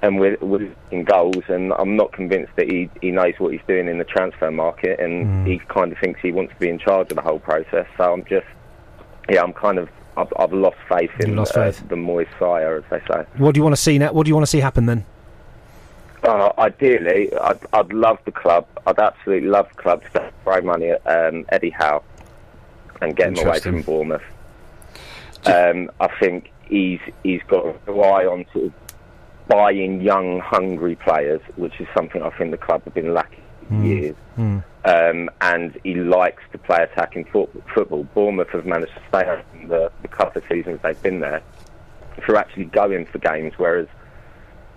and we're, we're in goals, and I'm not convinced that he, he knows what he's doing in the transfer market, and Mm. he kind of thinks he wants to be in charge of the whole process. So I'm just, yeah, I'm kind of, I've, I've lost faith in lost uh, faith. the Moyes sire, as they say. What do you want to see now? What do you want to see happen then? Uh, ideally, I'd, I'd love the club. I'd absolutely love the club to throw money at um, Eddie Howe and get him away from Bournemouth. Um, I think he's he's got to rely on sort of buying young, hungry players, which is something I think the club have been lacking for Mm. years. Um, and he likes to play attacking foot- football. Bournemouth have managed to stay open the, the couple of seasons they've been there through actually going for games, whereas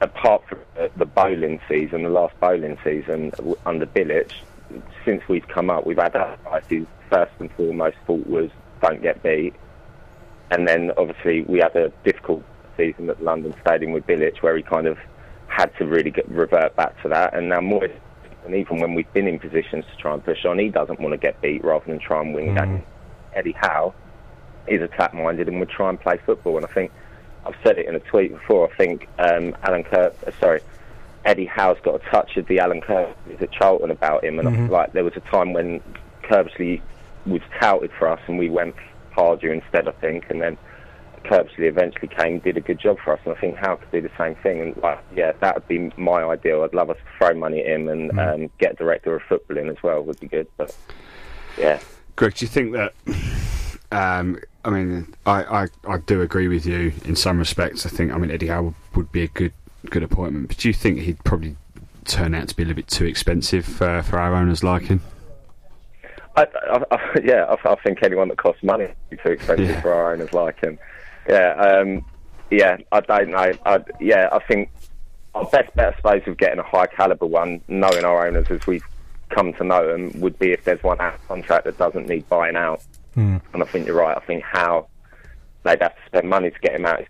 apart from the, the Boleyn season, the last Boleyn season under Bilic, since we've come up, we've had that whose first and foremost thought was don't get beat. And then obviously we had a difficult season at London Stadium with Bilic where he kind of had to really get, revert back to that. And now Moyes, and even when we've been in positions to try and push on, he doesn't want to get beat rather than try and win mm. games. Eddie Howe is attack minded and would try and play football. And I think I've said it in a tweet before. I think um, Alan Kerr, uh, sorry, Eddie Howe's got a touch of the Alan Kerr at Charlton about him, and I Mhm. feel like there was a time when Curbishley was touted for us, and we went Pardew instead, I think, and then Curbishley eventually came, did a good job for us, and I think Howe could do the same thing. And like, yeah, that would be my ideal. I'd love us to throw money at him and um, get director of football in as well. Would be good, but yeah. Greg, do you think that? Um, I mean, I, I, I do agree with you in some respects. I think I mean Eddie Howe would be a good good appointment, but do you think he'd probably turn out to be a little bit too expensive uh, for our owners' liking? I, I, I, yeah, I, I think anyone that costs money is too expensive Yeah. for our owners liking. Yeah, um, yeah, I don't know. I, yeah, I think our best bet, I suppose, of getting a high caliber one, knowing our owners as we've come to know them, would be if there's one out contract that doesn't need buying out. Mm. And I think you're right. I think how they'd have to spend money to get him out, of his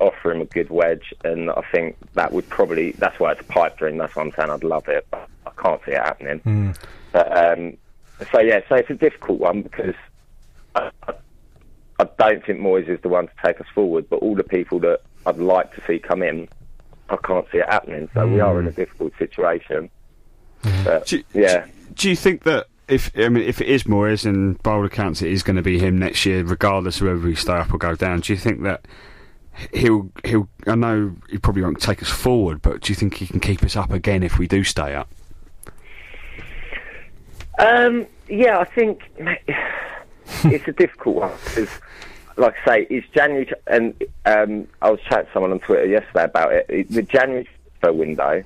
offer him a good wedge, and I think that would probably. That's why it's a pipe dream. That's why I'm saying I'd love it, but I can't see it happening. Mm. But um, so yeah, so it's a difficult one because I, I, I don't think Moyes is the one to take us forward. But all the people that I'd like to see come in, I can't see it happening. So we are in a difficult situation. But, yeah. Do you think that if I mean if it is Moyes and by all accounts it is going to be him next year, regardless of whether we stay up or go down? Do you think that he'll he'll? I know he probably won't take us forward, but do you think he can keep us up again if we do stay up? Um, yeah, I think it's a difficult one because, like I say, it's January, and um, I was chatting to someone on Twitter yesterday about it the January window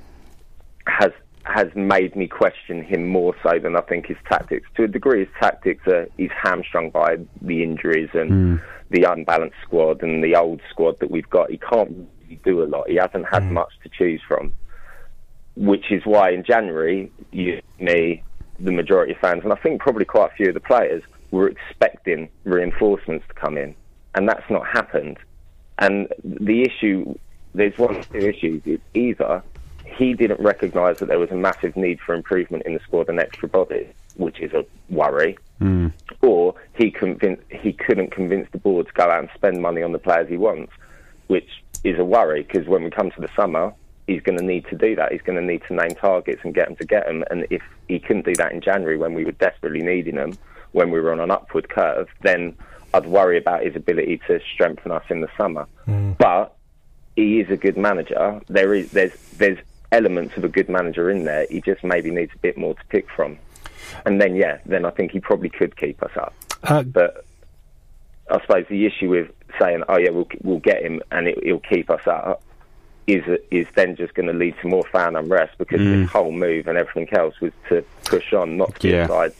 has has made me question him more so than I think his tactics. To a degree, his tactics are he's hamstrung by the injuries and hmm. the unbalanced squad and the old squad that we've got. He can't really do a lot. He hasn't had hmm. much to choose from which is why in January, you, me, the majority of fans, and I think probably quite a few of the players, were expecting reinforcements to come in, and that's not happened. And the issue, there's one of two issues. It's either he didn't recognise that there was a massive need for improvement in the squad and extra bodies, which is a worry, Mm. or he convinced he couldn't convince the board to go out and spend money on the players he wants, which is a worry because when we come to the summer, he's going to need to do that. He's going to need to name targets and get them to get them. And if he couldn't do that in January when we were desperately needing them, when we were on an upward curve, then I'd worry about his ability to strengthen us in the summer. But he is a good manager. There is there's there's elements of a good manager in there. He just maybe needs a bit more to pick from. And then yeah, then I think he probably could keep us up. Uh, but I suppose the issue with saying, "Oh yeah, we'll we'll get him and it, he'll keep us up," is is then just going to lead to more fan unrest because Mm. this whole move and everything else was to push on, not to Yeah. decide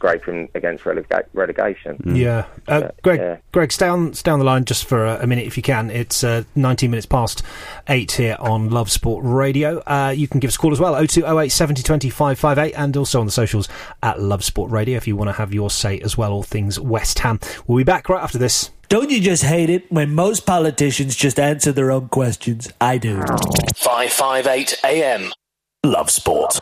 scraping against relega- relegation. Yeah, uh, Greg. yeah. Greg, stay on, stay on the line just for a, a minute if you can. It's uh, 19 minutes past eight here on Love Sport Radio. Uh, you can give us a call as well, 0208 70 20 558, and also on the socials at Love Sport Radio if you want to have your say as well, all things West Ham. We'll be back right after this. Don't you just hate it when most politicians just answer their own questions? I do. 558 AM. Love Sport.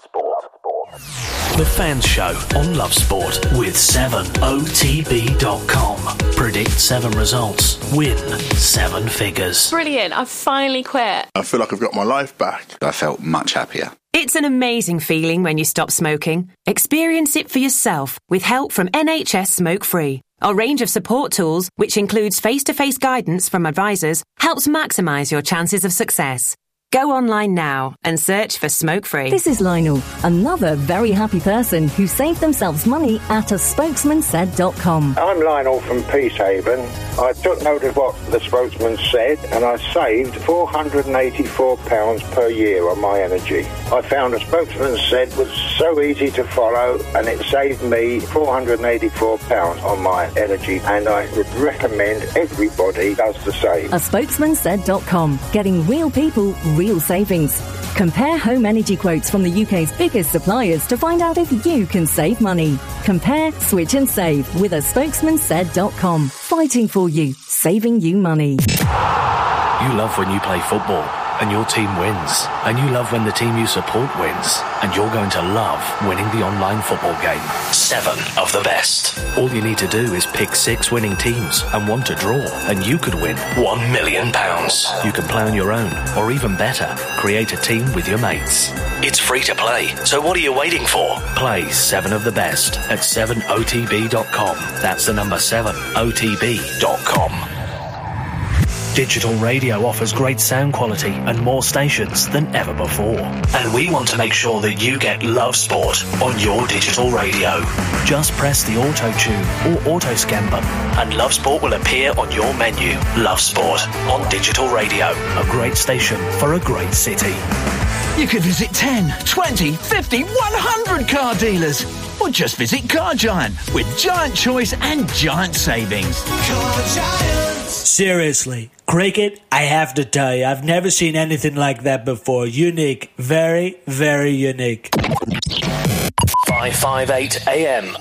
The Fans Show on Love Sport with 7otb.com. Predict seven results. Win seven figures. Brilliant. I've finally quit. I feel like I've got my life back. I felt much happier. It's an amazing feeling when you stop smoking. Experience it for yourself with help from NHS Smoke Free. Our range of support tools, which includes face to face guidance from advisors, helps maximise your chances of success. Go online now and search for Smoke Free. This is Lionel, another very happy person who saved themselves money at a spokesman spokesmansaid.com. I'm Lionel from Peacehaven. I took note of what the spokesman said and I saved £484 per year on my energy. I found a spokesman said was so easy to follow and it saved me £484 on my energy and I would recommend everybody does the same. A spokesman spokesmansaid.com. Getting real people, real savings. Compare home energy quotes from the UK's biggest suppliers to find out if you can save money. Compare, switch and save with a spokesmansaid.com. Fighting for you, saving you money. You love when you play football, and your team wins. And you love when the team you support wins. And you're going to love winning the online football game. Seven of the best. All you need to do is pick six winning teams and one to draw, and you could win one million pounds. You can play on your own, or even better, create a team with your mates. It's free to play, so what are you waiting for? Play seven of the best at 7otb.com. That's the number 7otb.com. Digital radio offers great sound quality and more stations than ever before. And we want to make sure that you get Love Sport on your digital radio. Just press the auto tune or auto scan button and Love Sport will appear on your menu. Love Sport on digital radio. A great station for a great city. You could visit 10, 20, 50, 100 car dealers. Or just visit Car Giant with giant choice and giant savings. Seriously, cricket, I have to tell you, I've never seen anything like that before. Unique. Very, very unique. 558 AM.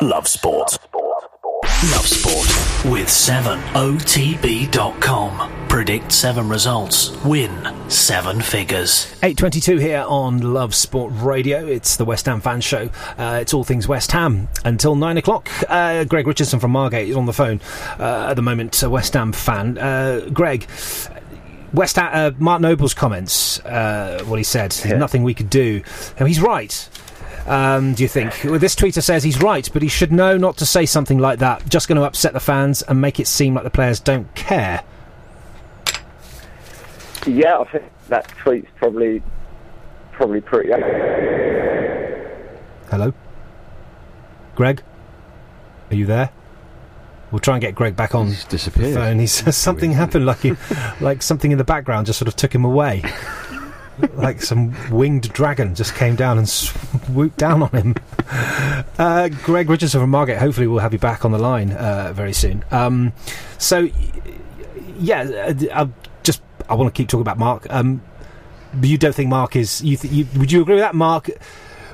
Love Sport. Love Sport with 7otb.com. Predict seven results. Win seven figures. 8.22 here on Love Sport Radio. It's the West Ham fan show. Uh, it's all things West Ham until 9 o'clock. Uh, Greg Richardson from Margate is on the phone uh, at the moment, a West Ham fan. Uh, Greg, West Ham, uh, Mark Noble's comments, uh, what he said, there's nothing we could do. Now, he's right. Um, do you think? Well, this tweeter says he's right, but he should know not to say something like that. Just going to upset the fans and make it seem like the players don't care. Yeah, I think that tweet's probably probably pretty. Hello? Greg? Are you there? We'll try and get Greg back on He's disappeared. the phone. He says something happened, like he, like something in the background just sort of took him away. like some winged dragon just came down and swooped down on him. Uh, Greg Richardson from Margate, hopefully we'll have you back on the line uh, very soon. Um, so, y- yeah, uh, I want to keep talking about Mark. Um, but you don't think Mark is? You, th- you would you agree with that, Mark?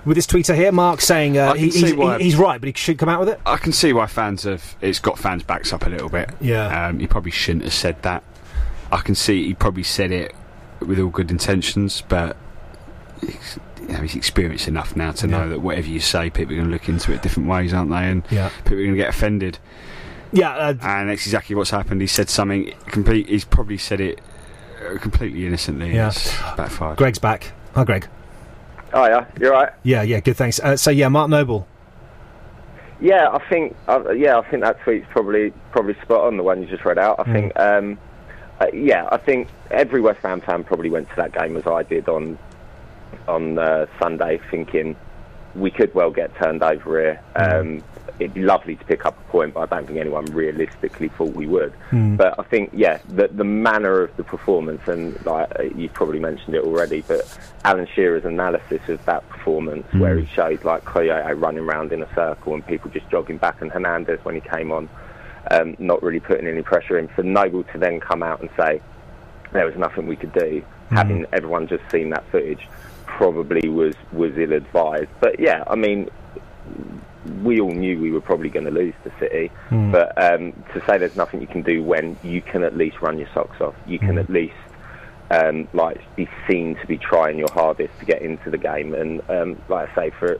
With this tweeter here, Mark saying uh, he, he's, he- he's right, but he should come out with it. I can see why fans have. It's got fans' backs up a little bit. Yeah. Um, he probably shouldn't have said that. I can see he probably said it with all good intentions, but he's, you know, he's experienced enough now to know Yeah. that whatever you say, people are going to look into it different ways, aren't they? And Yeah. people are going to get offended. Yeah, uh, and that's exactly what's happened. He said something complete. He's probably said it completely innocently. Yeah. and backfired. Greg's back. Hi, Greg. Oh yeah, you're right. Yeah, yeah, good. Thanks. Uh, so yeah, Mark Noble. Yeah, I think uh, yeah, I think that tweet's probably probably spot on the one you just read out. I Mm. think um, uh, yeah, I think every West Ham fan probably went to that game as I did on on uh, Sunday, thinking we could well get turned over here. Um, it'd be lovely to pick up a point, but I don't think anyone realistically thought we would. Mm. But I think, yeah, the the manner of the performance, and like uh, you probably mentioned it already, but Alan Shearer's analysis of that performance, where he showed like Kouyaté running around in a circle and people just jogging back, and Hernandez when he came on, um, not really putting any pressure in. For Noble to then come out and say there was nothing we could do, having everyone just seen that footage, probably was was ill advised. But yeah, I mean, we all knew we were probably going to lose to City. Mm. But um, to say there's nothing you can do when you can at least run your socks off, you can at least um, like be seen to be trying your hardest to get into the game. And um, like I say, for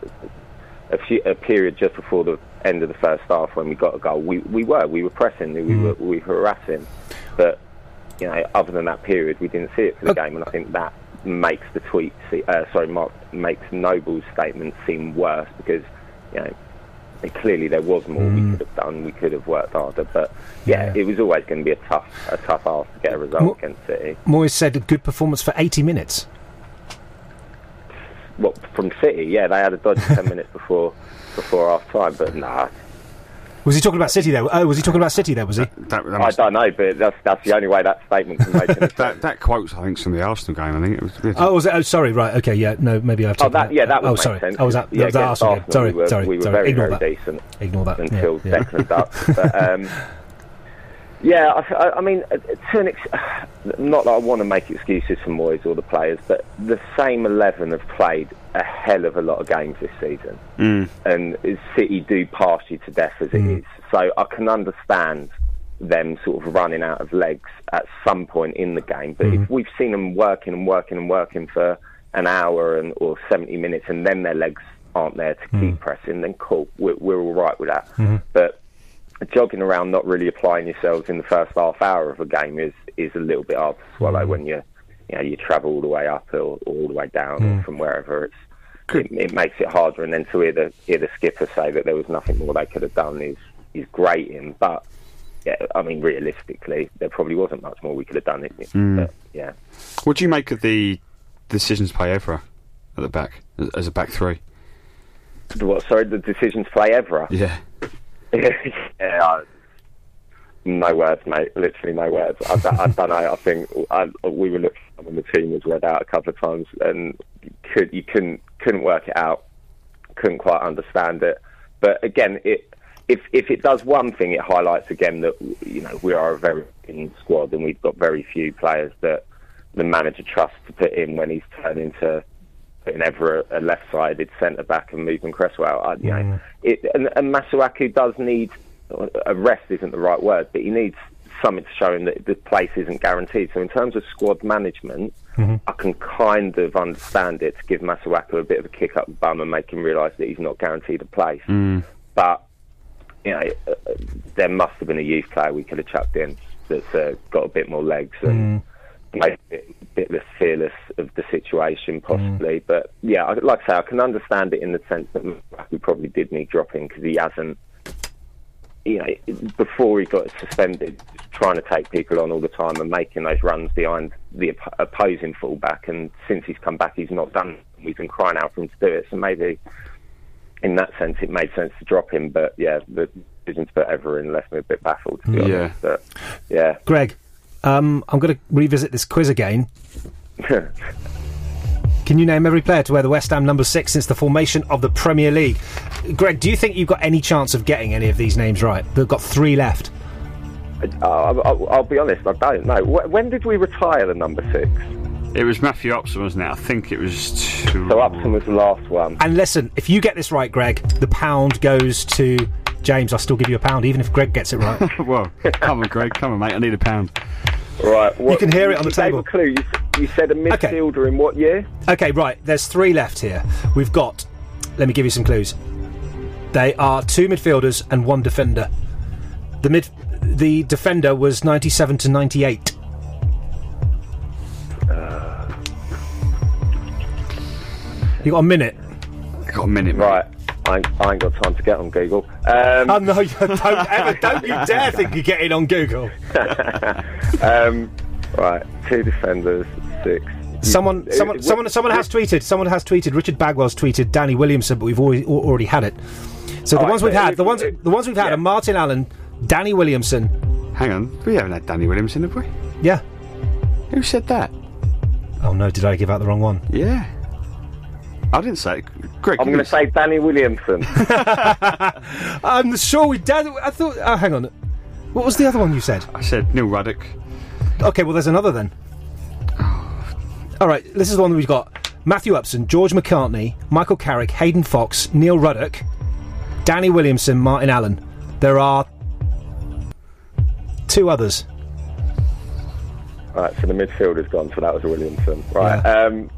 a, few, a period just before the end of the first half when we got a goal, we, we were we were pressing, we were we were harassing, but you know, other than that period, we didn't see it for the game, and I think that makes the tweet, see, uh, sorry, Mark makes Noble's statement seem worse because you know. Clearly, there was more we hmm. could have done. We could have worked harder, but yeah, it was always going to be a tough, a tough ask to get a result Mo- against City. Moyes said a good performance for 80 minutes. Well, from City? Yeah, they had a dodgy ten minutes before before half time, but nah, Was he talking about City there? Oh, was he talking about City there? Was he? I don't know. But that's that's the only way that statement can make any that that quote's I think from the Arsenal game. I think it was. Oh, was it? Oh, sorry. Right. Okay. Yeah. No. Maybe I've. Oh, taken that yeah, that would Oh, make sorry. sense. Oh, was that? yeah, that was that against Arsenal game. Arsenal, Sorry. we were, sorry. we were sorry. very Ignore very that. decent Ignore that. until yeah, yeah. Declan's up. But um, yeah, I, I- mean, uh, to an ex- not that I want to make excuses for Moyes or the players, but the same eleven have played a hell of a lot of games this season. Mm. and City do pass you to death as it is. So I can understand them sort of running out of legs at some point in the game. But if we've seen them working and working and working for an hour and or 70 minutes and then their legs aren't there to keep pressing, then cool, we're, we're all right with that. But jogging around, not really applying yourselves in the first half hour of a game is is a little bit hard to swallow when you you know you travel all the way up or, or all the way down or from wherever. It's it, it makes it harder, and then to hear the hear the skipper say that there was nothing more they could have done is is grating. But yeah, I mean, realistically, there probably wasn't much more we could have done. It, Mm. but yeah. What do you make of the decisions to play Evra at the back as, a back three? What? Sorry, the decisions to play Evra. Yeah. yeah, no words, mate. Literally no words. I, I don't know. I think I, we were looking when the team was read out a couple of times, and could you couldn't couldn't work it out, couldn't quite understand it. But again, it if if it does one thing, it highlights again that you know we are a very squad, and we've got very few players that the manager trusts to put in when he's turning to putting ever a, a left-sided centre back and moving Cresswell. I, you know, it, and, and Masuaku does need a rest isn't the right word, but he needs something to show him that the place isn't guaranteed. So in terms of squad management, I can kind of understand it to give Masuaku a bit of a kick up the bum and make him realise that he's not guaranteed a place. But you know, uh, there must have been a youth player we could have chucked in that's uh, got a bit more legs and maybe a bit, less fearless of the situation, mm. possibly. But yeah, I, like I say, I can understand it in the sense that we probably did need dropping because he hasn't. You know, before he got suspended, trying to take people on all the time and making those runs behind the opposing fullback. And since he's come back, he's not done. it. We've been crying out for him to do it. So maybe, in that sense, it made sense to drop him. But yeah, the decision to put Evra in left me a bit baffled. To be Yeah. honest. But yeah. Greg, um, I'm going to revisit this quiz again. Can you name every player to wear the West Ham number six since the formation of the Premier League? Greg, do you think you've got any chance of getting any of these names right? They've got three left. Uh, I'll, I'll, I'll be honest, I don't know. When did we retire the number six? It was Matthew Upson, wasn't it? I think it was two. So Upson was the last one. And listen, if you get this right, Greg, the pound goes to James. I'll still give you a pound, even if Greg gets it right. well, come on, Greg. Come on, mate. I need a pound. Right. You can hear it on the you gave table. a clue. You, you said a midfielder in what year? Okay, right. There's three left here. We've got. Let me give you some clues. They are two midfielders and one defender. The mid, the defender was 97 to 98. Uh. You got a minute. got a minute, Right. I ain't, I ain't got time to get on Google. Um, oh no! you Don't ever, don't you dare think you're getting on Google. um, right. Two defenders, six. Someone, someone, wh- someone, someone has tweeted. Someone has tweeted. Richard Bagwell's tweeted Danny Williamson, but we've already, already had it. So the All right, ones we've but had, the ones, the ones we've had are Martin Allen, Danny Williamson. Hang on. We haven't had Danny Williamson, have we? Yeah. Who said that? Oh no! Did I give out the wrong one? Yeah. I didn't say it. Greg. I'm going to say Danny Williamson. I'm sure we did. I thought. Oh, hang on. What was the other one you said? I said Neil Ruddock. Okay, well, there's another then. All right, this is the one that we've got: Matthew Upson, George McCartney, Michael Carrick, Hayden Foxe, Neil Ruddock, Danny Williamson, Martin Allen. There are two others. right. So the midfielder's gone. So that was Williamson. Right. Um,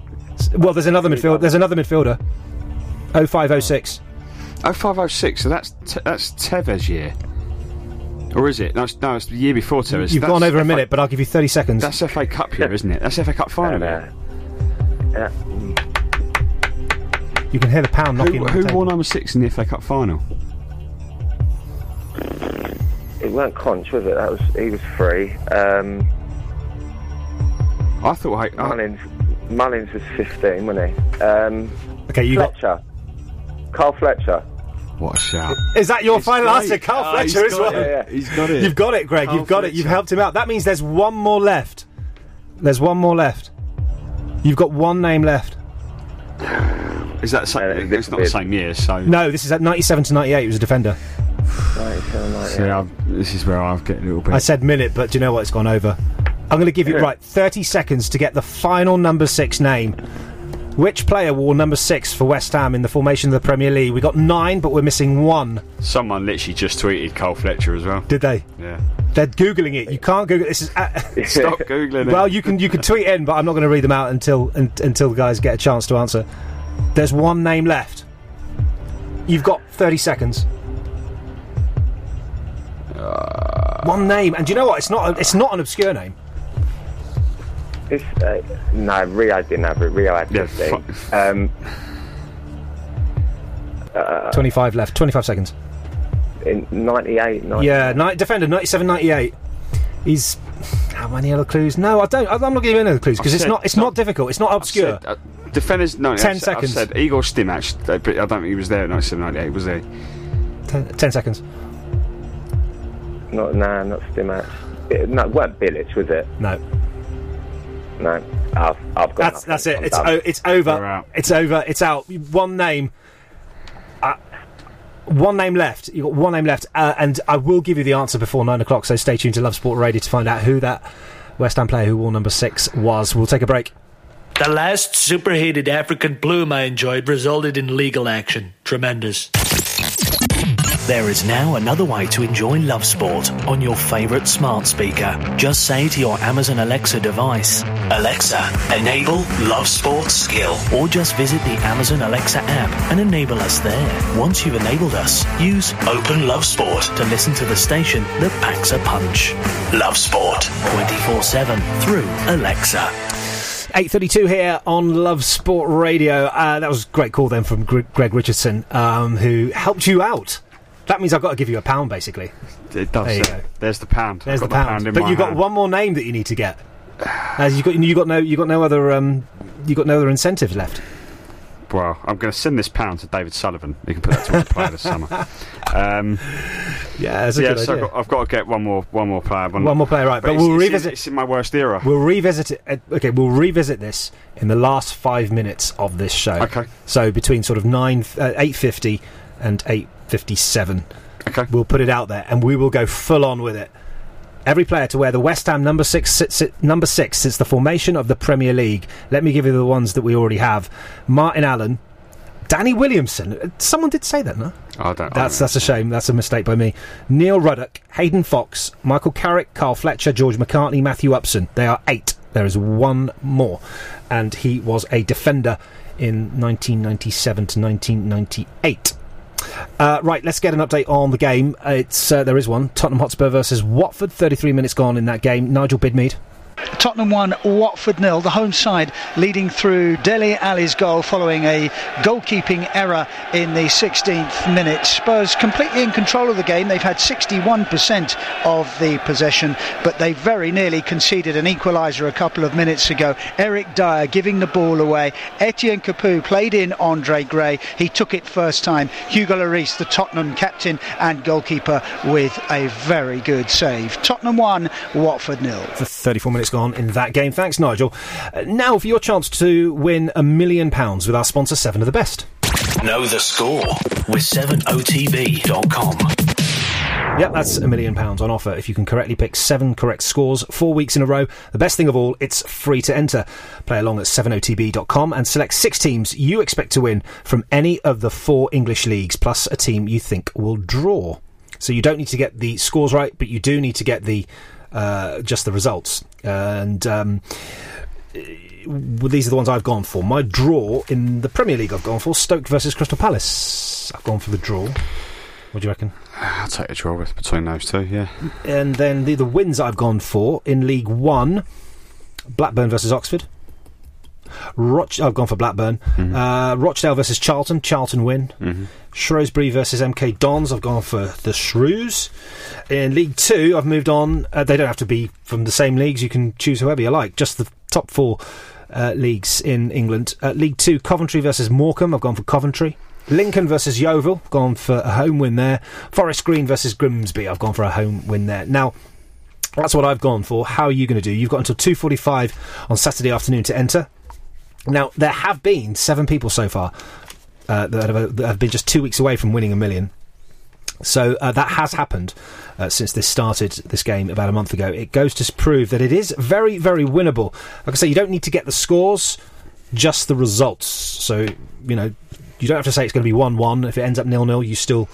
Well, there's another midfielder. There's another midfielder. Oh five oh six. Oh five oh six. So that's te- that's Tevez year, or is it? No, it's, no, it's the year before Tevez. You've That's gone over a FA minute, but I'll give you 30 seconds. That's FA Cup year, isn't it? That's FA Cup final. year. yeah. You can hear the pound knocking. Who, on the who table. won number six in the FA Cup final? It weren't Conch, was it? That was he was free. Um, I thought. I, Mullins, Mullins was 15, wasn't he? Um, okay, you got. Fletcher. Carl Fletcher. What a shout! Is that your It's final great. answer, Carl Oh, Fletcher, as got well? Yeah, yeah. He's got it. You've got it, Greg. Carl You've got it. You've helped him out. That means there's one more left. There's one more left. You've got one name left. Is that the same? it's not the same year, so. No, this is at 97 to 98. He was a defender. 97, See, I've, this is where I've getting a little bit. I said minute, but do you know what? It's gone over. I'm going to give you right 30 seconds to get the final number six name. Which player wore number six for West Ham in the formation of the Premier League? We got nine, but we're missing one. Someone literally just tweeted Carl Fletcher as well. Did they? Yeah. They're googling it. You can't Google. This is uh, Stop googling it. Well, you can you can tweet in, but I'm not going to read them out until un, until the guys get a chance to answer. There's one name left. You've got 30 seconds. one name, and do you know what? It's not. A, it's not an obscure name. It's, uh, no, Rio didn't have it. Rio had 15. um, uh, 25 left. 25 seconds. in 98, 90. Yeah, ni- defender 97, 98. He's how many other clues? No, I don't. I- I'm not giving you any other clues because it's not. It's not difficult. It's not obscure. Said, uh, defenders, no, 10 I've seconds. I've said Igor Stimac, uh, I don't think he was there in 1998, was he? Ten, 10 seconds. Not, nah, not Stimac. It, no, it weren't Bilic, was it? No. No. I've, I've got That's nothing. that's it. I'm It's o- it's over. It's over. It's out. One name. Uh, one name left. You've got one name left, uh, and I will give you the answer before nine o'clock. So stay tuned to Love Sport Radio to find out who that West Ham player who wore number six was. We'll take a break. The last superheated African plume I enjoyed resulted in legal action. Tremendous. There is now another way to enjoy Love Sport on your favourite smart speaker. Just say to your Amazon Alexa device, Alexa, enable Love Sport skill. Or just visit the Amazon Alexa app and enable us there. Once you've enabled us, use Open Love Sport to listen to the station that packs a punch. Love Sport 24 7 through Alexa. 8.32 here on Love Sport Radio. Uh, that was a great call then from Gre- Greg Richardson, um, who helped you out. That means I've got to give you a pound, basically. It does. There you go. There's the pound. There's the pound. but you've got one more name that you need to get. As you got you got no you got no other um you got no other incentives left. Well, I'm going to send this pound to David Sullivan. You can put that towards player this summer. Um, yeah, that's a yeah, good so idea. I've got, I've got to get one more, one more player. One, One more player, right, but it's- we'll it's revisit- It's in my worst era. We'll revisit it. Uh, okay, we'll revisit this in the last five minutes of this show. Okay. So between sort of nine, uh, eight fifty, and eight fifty-seven. Okay. We'll put it out there, and we will go full on with it. Every player to wear the West Ham number six, si- si- number six since the formation of the Premier League. Let me give you the ones that we already have: Martin Allen, Danny Williamson. Uh, Someone did say that, no? I don't. That's that's a shame. That's a mistake by me. Neil Ruddock, Hayden Foxe, Michael Carrick, Carl Fletcher, George McCartney, Matthew Upson. They are eight. There is one more, and he was a defender in 1997 to 1998. Uh, right, let's get an update on the game. It's uh, there is one. Tottenham Hotspur versus Watford. 33 minutes gone in that game. Nigel Bidmead. Tottenham 1, Watford nil. The home side leading through Dele Alli's goal following a goalkeeping error in the 16th minute. Spurs completely in control of the game. They've had 61% of the possession, but they very nearly conceded an equaliser a couple of minutes ago. Eric Dier giving the ball away. Etienne Capoue played in Andre Gray. He took it first time. Hugo Lloris, the Tottenham captain and goalkeeper, with a very good save. Tottenham 1, Watford nil. for 34 minutes gone in that game. Thanks, Nigel. Uh, now for your chance to win a million pounds with our sponsor, Seven of the Best. Know the score with 7otb.com. Yep, that's a million pounds on offer if you can correctly pick seven correct scores four weeks in a row. The best thing of all, it's free to enter. Play along at 7otb.com and select six teams you expect to win from any of the four English leagues, plus a team you think will draw. So you don't need to get the scores right, but you do need to get the uh, just the results. And um, these are the ones I've gone for. My draw in the Premier League, I've gone for Stoke versus Crystal Palace. I've gone for the draw. What do you reckon? I'll take a draw with between those two. Yeah. And then the, the wins I've gone for in League One Blackburn versus Oxford. Roch- I've gone for Blackburn. Uh, Rochdale versus Charlton. Charlton win. Mhm. Shrewsbury versus MK Dons. I've gone for the Shrews. In League Two, I've moved on. Uh, they don't have to be from the same leagues. You can choose whoever you like. Just the top four uh, leagues in England. Uh, League Two, Coventry versus Morecambe. I've gone for Coventry. Lincoln versus Yeovil. Gone for a home win there. Forest Green versus Grimsby. I've gone for a home win there. Now. That's what I've gone for. How are you going to do? You've got until 2.45 on Saturday afternoon to enter. Now, there have been seven people so far uh, that, have, that have been just two weeks away from winning a million. So uh, that has happened uh, since this started, this game, about a month ago. It goes to prove that it is very, very winnable. Like I say, you don't need to get the scores, just the results. So, you know, You don't have to say it's going to be one-one. If it ends up nil-nil, you still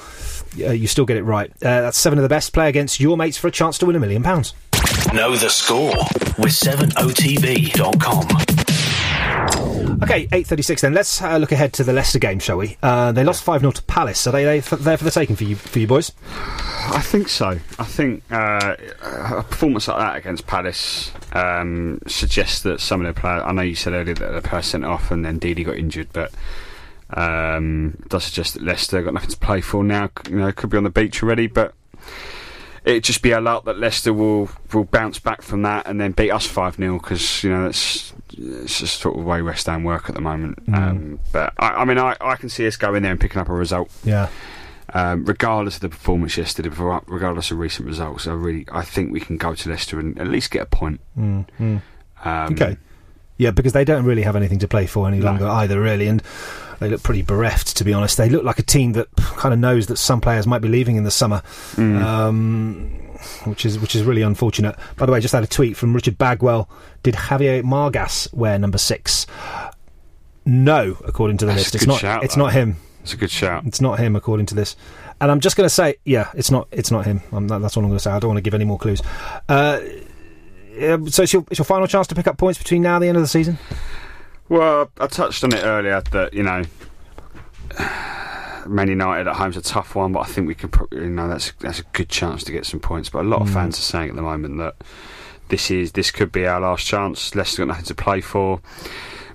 uh, you still get it right. Uh, that's seven of the best. Play against your mates for a chance to win a million pounds. Know the score with 7otb.com. Okay, eight thirty-six. Then let's uh, look ahead to the Leicester game, shall we? Uh, they lost five 0 to Palace. Are they, they f- there for the taking for you for you boys? I think so. I think uh, a performance like that against Palace um, suggests that some of the players. I know you said earlier that the player sent off and then Didi got injured, but um, it does suggest that Leicester got nothing to play for now. You know, could be on the beach already, but it'd just be a luck that Leicester will will bounce back from that and then beat us five 0 because you know that's it's just sort of the way West Ham work at the moment. Mm. Um, but I, I mean, I, I can see us going there and picking up a result. Yeah. Um, regardless of the performance yesterday, regardless of recent results, I really I think we can go to Leicester and at least get a point. Mm, mm. Um, okay. Yeah, because they don't really have anything to play for any No. longer either, really, and they look pretty bereft, to be honest. They look like a team that kind of knows that some players might be leaving in the summer, Mm. um, which is which is really unfortunate. By the way, I just had a tweet from Richard Bagwell. Did Javier Margas wear number six? No, according to the That's list, a it's good not. shout, it's though. not him. It's a good shout. It's not him, according to this. And I'm just going to say, yeah, it's not. It's not him. I'm, that, that's all I'm going to say. I don't want to give any more clues. Uh, so it's your, it's your final chance to pick up points between now and the end of the season. Well, I touched on it earlier that you know, Man United at home's a tough one, but I think we can, probably you know, that's that's a good chance to get some points. But a lot of Mm. fans are saying at the moment that this is this could be our last chance. Leicester got nothing to play for.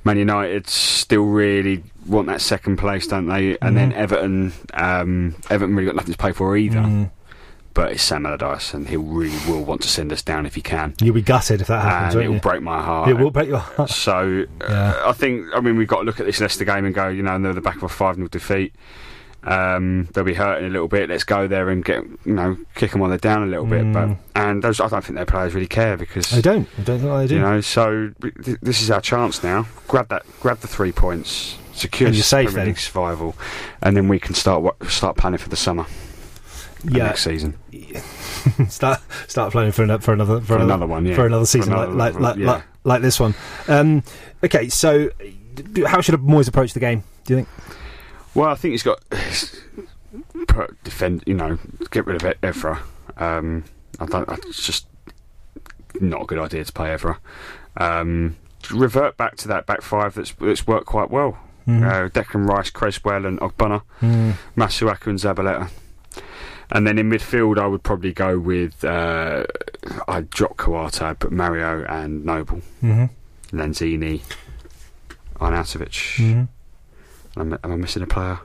Man United still really want that second place, don't they? And then Mhm. Everton, um, Everton really got nothing to play for either. Mm. But it's Sam Allardyce, and he really will want to send us down if he can. You'll be gutted if that happens. and it will break my heart. It will break your heart. So uh, I think I mean we've got to look at this Leicester game and go, you know, they're the back of a five 0 defeat. Um, they'll be hurting a little bit. Let's go there and get you know kick them while they're down a little bit. Mm. But and those, I don't think their players really care because They don't. I don't think they do. You know, so th- this is our chance now. Grab that, grab the three points, secure And you're safe then. Survival, and then we can start start planning for the summer. Yeah. next season. start start planning for another for another for, For another one, yeah. for another For season another like, like, like, like like this one. Um, okay, so how should Moyes approach the game? Do you think? Well, I think he's got defend. You know, get rid of Evra. Um, I don't. It's just not a good idea to play Evra. Um, revert back to that back five that's that's worked quite well. Mhm. Uh, Declan Rice, Cresswell, and Ogbonna, Mm. Masuaku, and Zabaleta. And then in midfield, I would probably go with uh, I'd drop Kouyaté, I'd put Mario and Noble, Mhm. Lanzini, Arnautovic. Mhm. Am, I- missing a player?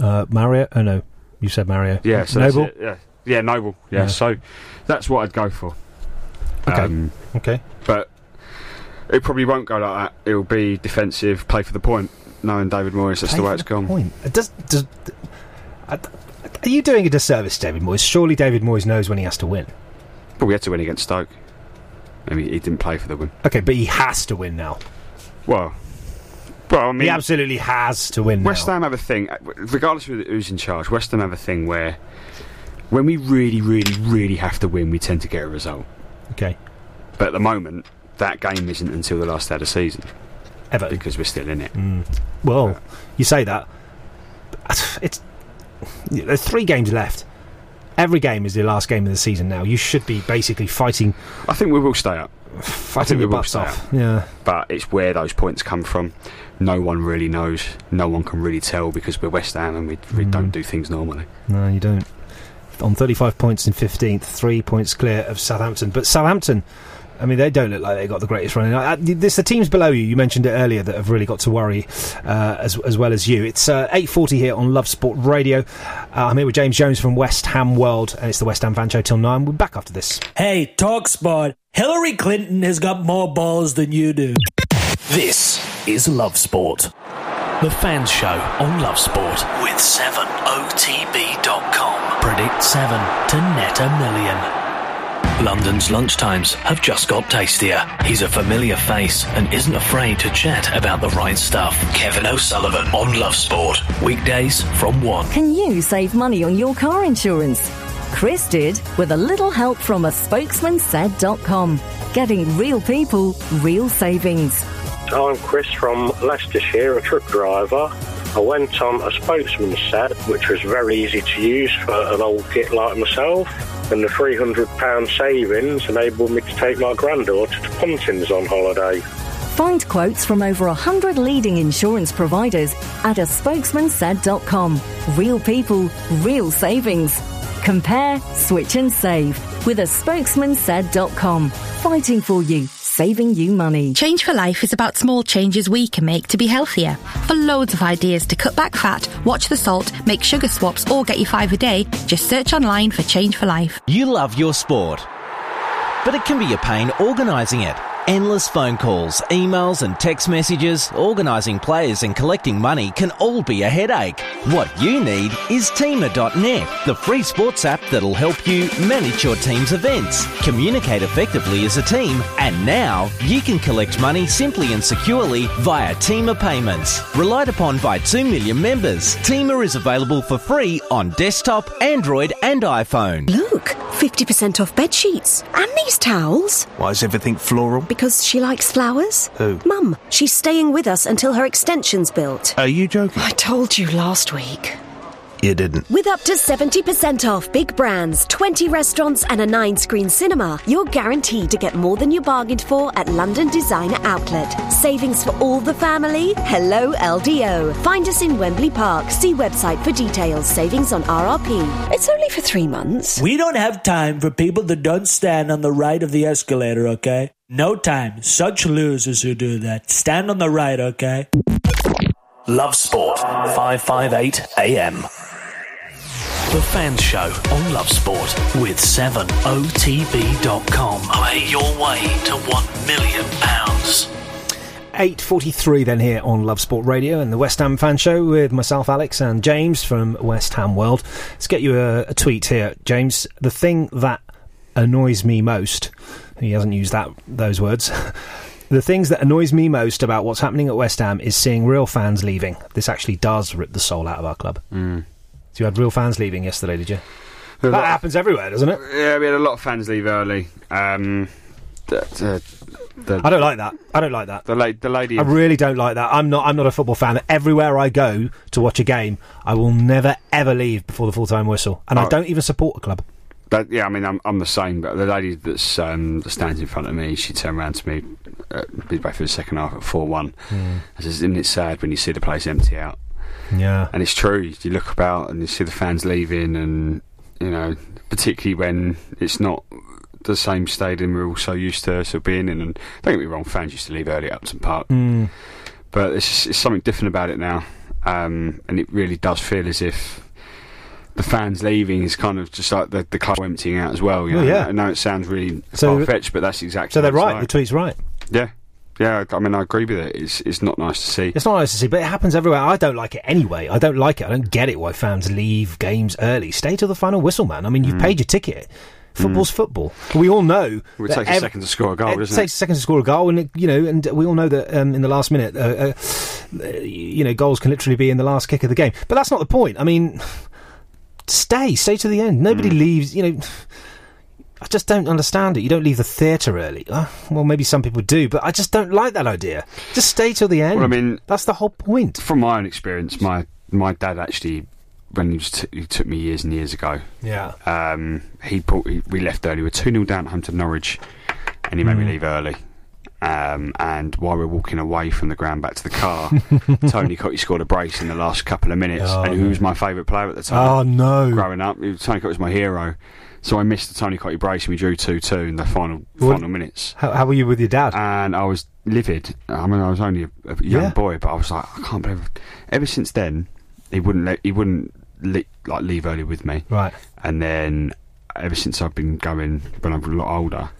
Uh, Mario? Oh no, you said Mario. Yeah, so Noble. Yeah, yeah, Noble. Yeah, Yeah. so that's what I'd go for. Okay. okay. But it probably won't go like that. It'll be defensive, play for the point. Knowing David Moyes, that's Play the way it's the gone. Point. It does, does, are you doing a disservice, David Moyes? Surely David Moyes knows when he has to win. But we had to win against Stoke. I mean, he didn't play for the win. Okay, but he has to win now. Well, well, I mean, he absolutely has to win. West now. Ham have a thing, regardless of who's in charge. West Ham have a thing where, when we really, really, really have to win, we tend to get a result. Okay. But at the moment, that game isn't until the last day of the season. Ever. Because we're still in it. Mm. Well, you say that. It's there's three games left. Every game is the last game of the season now. You should be basically fighting. I think we will stay up. I Fighting think we will stay off. up. Yeah. But it's where those points come from. No one really knows. No one can really tell because we're West Ham and we, we don't Mm. do things normally. No, you don't. On 35 points in 15th, three points clear of Southampton. But Southampton, I mean, they don't look like they got the greatest running. Uh, This the teams below you. You mentioned it earlier that have really got to worry uh, as as well as you. It's uh, 8:40 here on Love Sport Radio. Uh, I'm here with James Jones from West Ham World, and it's the West Ham Fan Show till nine. We're back after this. Hey, talk sport. Hillary Clinton has got more balls than you do. This is Love Sport. The fans show on Love Sport with 7otb.com. Predict 7 to net a million. London's lunchtimes have just got tastier. He's a familiar face and isn't afraid to chat about the right stuff. Kevin O'Sullivan on Love Sport. Weekdays from 1. Can you save money on your car insurance? Chris did with a little help from a spokesman said.com. Getting real people, real savings. I'm Chris from Leicestershire, a truck driver. I went on a spokesman set, which was very easy to use for an old git like myself. And the £300 savings enabled me to take my granddaughter to Pontins on holiday. Find quotes from over 100 leading insurance providers at a spokesmansaid.com. Real people, real savings. Compare, switch and save with a spokesmansaid.com. Fighting for you, saving you money. Change for Life is about small changes we can make to be healthier. For loads of ideas to cut back fat, watch the salt, make sugar swaps, or get your five a day, just search online for Change for Life. You love your sport, but it can be a pain organising it. Endless phone calls, emails, and text messages, organising players and collecting money can all be a headache. What you need is Teamer.net, the free sports app that'll help you manage your team's events, communicate effectively as a team, and now you can collect money simply and securely via Teamer payments. Relied upon by 2 million members, Teamer is available for free on desktop, Android, and iPhone. Look, 50% off bed sheets and these towels. Why is everything floral? Because she likes flowers. Who? Mum, she's staying with us until her extension's built. Are you joking? I told you last week. You didn't. With up to 70% off big brands, 20 restaurants, and a 9 screen cinema, you're guaranteed to get more than you bargained for at London Designer Outlet. Savings for all the family? Hello, LDO. Find us in Wembley Park. See website for details. Savings on RRP. It's only for three months. We don't have time for people that don't stand on the right of the escalator, okay? No time. Such losers who do that. Stand on the right, okay? Love Sport, 558 AM. The Fans Show on Love Sport with 7otb.com. Play your way to £1 million. 8.43 then here on Love Sport Radio and the West Ham Fan Show with myself, Alex, and James from West Ham World. Let's get you a, a tweet here, James. The thing that annoys me most, he hasn't used that those words, the things that annoys me most about what's happening at West Ham is seeing real fans leaving. This actually does rip the soul out of our club. Mm. So you had real fans leaving yesterday, did you? That lot- happens everywhere, doesn't it? Yeah, we had a lot of fans leave early. Um, the, uh, the, I don't like that. I don't like that. The, la- the lady. I really don't like that. I'm not. I'm not a football fan. Everywhere I go to watch a game, I will never ever leave before the full time whistle, and I Oh. don't even support a club. That, yeah, I mean, I'm, I'm the same, but the lady that's um, that stands in front of me, she turned around to me uh, midway through the second half at 4 1. Mm. I says, Isn't it sad when you see the place empty out? Yeah. And it's true. You look about and you see the fans leaving, and, you know, particularly when it's not the same stadium we're all so used to sort of being in. And don't get me wrong, fans used to leave early at Upton Park. Mm. But it's, it's something different about it now. Um, and it really does feel as if the fans leaving is kind of just like the, the club emptying out as well. You Well, know? yeah. I know it sounds really So- far fetched, but that's exactly So they're right. like. The tweet's right. Yeah. Yeah, I mean, I agree with it. It's it's not nice to see. It's not nice to see, but it happens everywhere. I don't like it anyway. I don't like it. I don't get it why fans leave games early. Stay till the final whistle, man. I mean, you've Mm. paid your ticket. Football's football. We all know. It takes a second to score a goal, it doesn't takes a second to score a goal, and it, you know, and we all know that um, in the last minute, uh, uh, you know, goals can literally be in the last kick of the game. But that's not the point. I mean, stay, stay to the end. Nobody Mm. leaves. You know, I just don't understand it. You don't leave the theatre early. Uh, well, maybe some people do, but I just don't like that idea. Just stay till the end. Well, I mean, that's the whole point. From my own experience, my my dad actually, when he, was t- he took me years and years ago, Yeah. um, he, brought, he we left early. We were two 0 down at home to Norwich, and he made me Mm. leave early. Um, and while we are walking away from the ground back to the car, Tony Cottee scored a brace in the last couple of minutes. Oh, and who was my favourite player at the time? Oh, no. Growing up, Tony Cottee was my hero. So I missed the Tony Cottee brace, and we drew two two in the final What- final minutes. How, how were you with your dad? And I was livid. I mean, I was only a, a young Yeah. boy, but I was like, I can't believe. It. Ever since then, he wouldn't let he wouldn't le- like leave early with me. Right. And then ever since I've been going when I'm a lot older,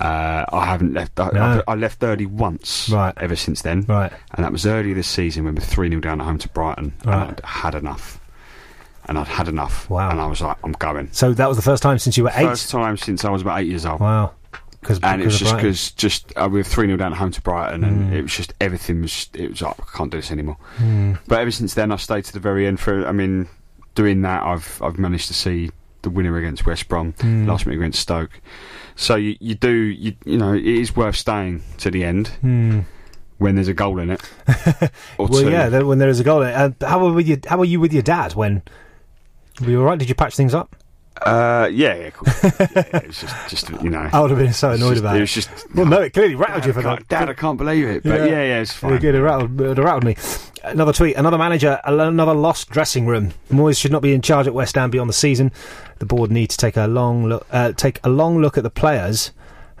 uh, I haven't left. I, No. I, I left early once. Right. Ever since then. Right. And that was earlier this season when we were three 0 down at home to Brighton. Right. And I'd had enough. And I'd had enough. Wow. And I was like, I'm going. So that was the first time since you were eight. First time since I was about eight years old. Wow. Cause, and it was just because just uh, we were three 0 down at home to Brighton, and Mm. it was just everything was it was like I can't do this anymore. Mm. But ever since then, I've stayed to the very end. For I mean, doing that, I've I've managed to see the winner against West Brom, Mm. last minute against Stoke. So you you do you you know it is worth staying to the end. Mm. when there's a goal in it. well, two. yeah, when there is a goal. in it. Uh, how were your How were you with your dad when? Were you all right? Did you patch things up? Uh, yeah, yeah, cool. yeah, it was just, just you know. I would have been so annoyed just- about it. it. was just. Well, no, it clearly rattled Dad, you for that. Dad, I can't believe it. But yeah, yeah, it's fine. Good. It rattled, it rattled me. Another tweet. Another manager. Another lost dressing room. Moyes should not be in charge at West Ham beyond the season. The board need to take a long look. Uh, take a long look at the players,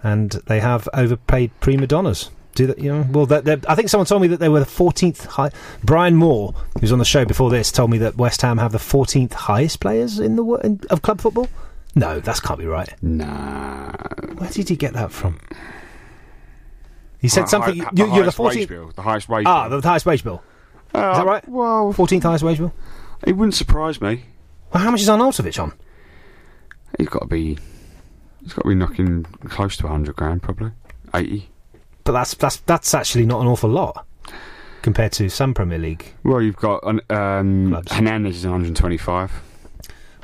and they have overpaid prima donnas. Do that, you know? Well, they're, they're- I think someone told me that they were the 14th. High, Brian Moore, who was on the show before this, told me that West Ham have the 14th highest players in the in, of club football. No, that can't be right. Nah. Where did he get that from? He said Hi- something. hi- you, you're the 14th. bill. The highest wage. Ah, bill. the highest wage bill. Uh, Is that right? Well, 14th highest wage bill. It wouldn't surprise me. Well, how much is Arnautovic on? He's got to be. He's got to be knocking close to hundred grand, probably eighty. But that's that's that's actually not an awful lot compared to some Premier League. Well, you've got um, um, Hernandez is 125.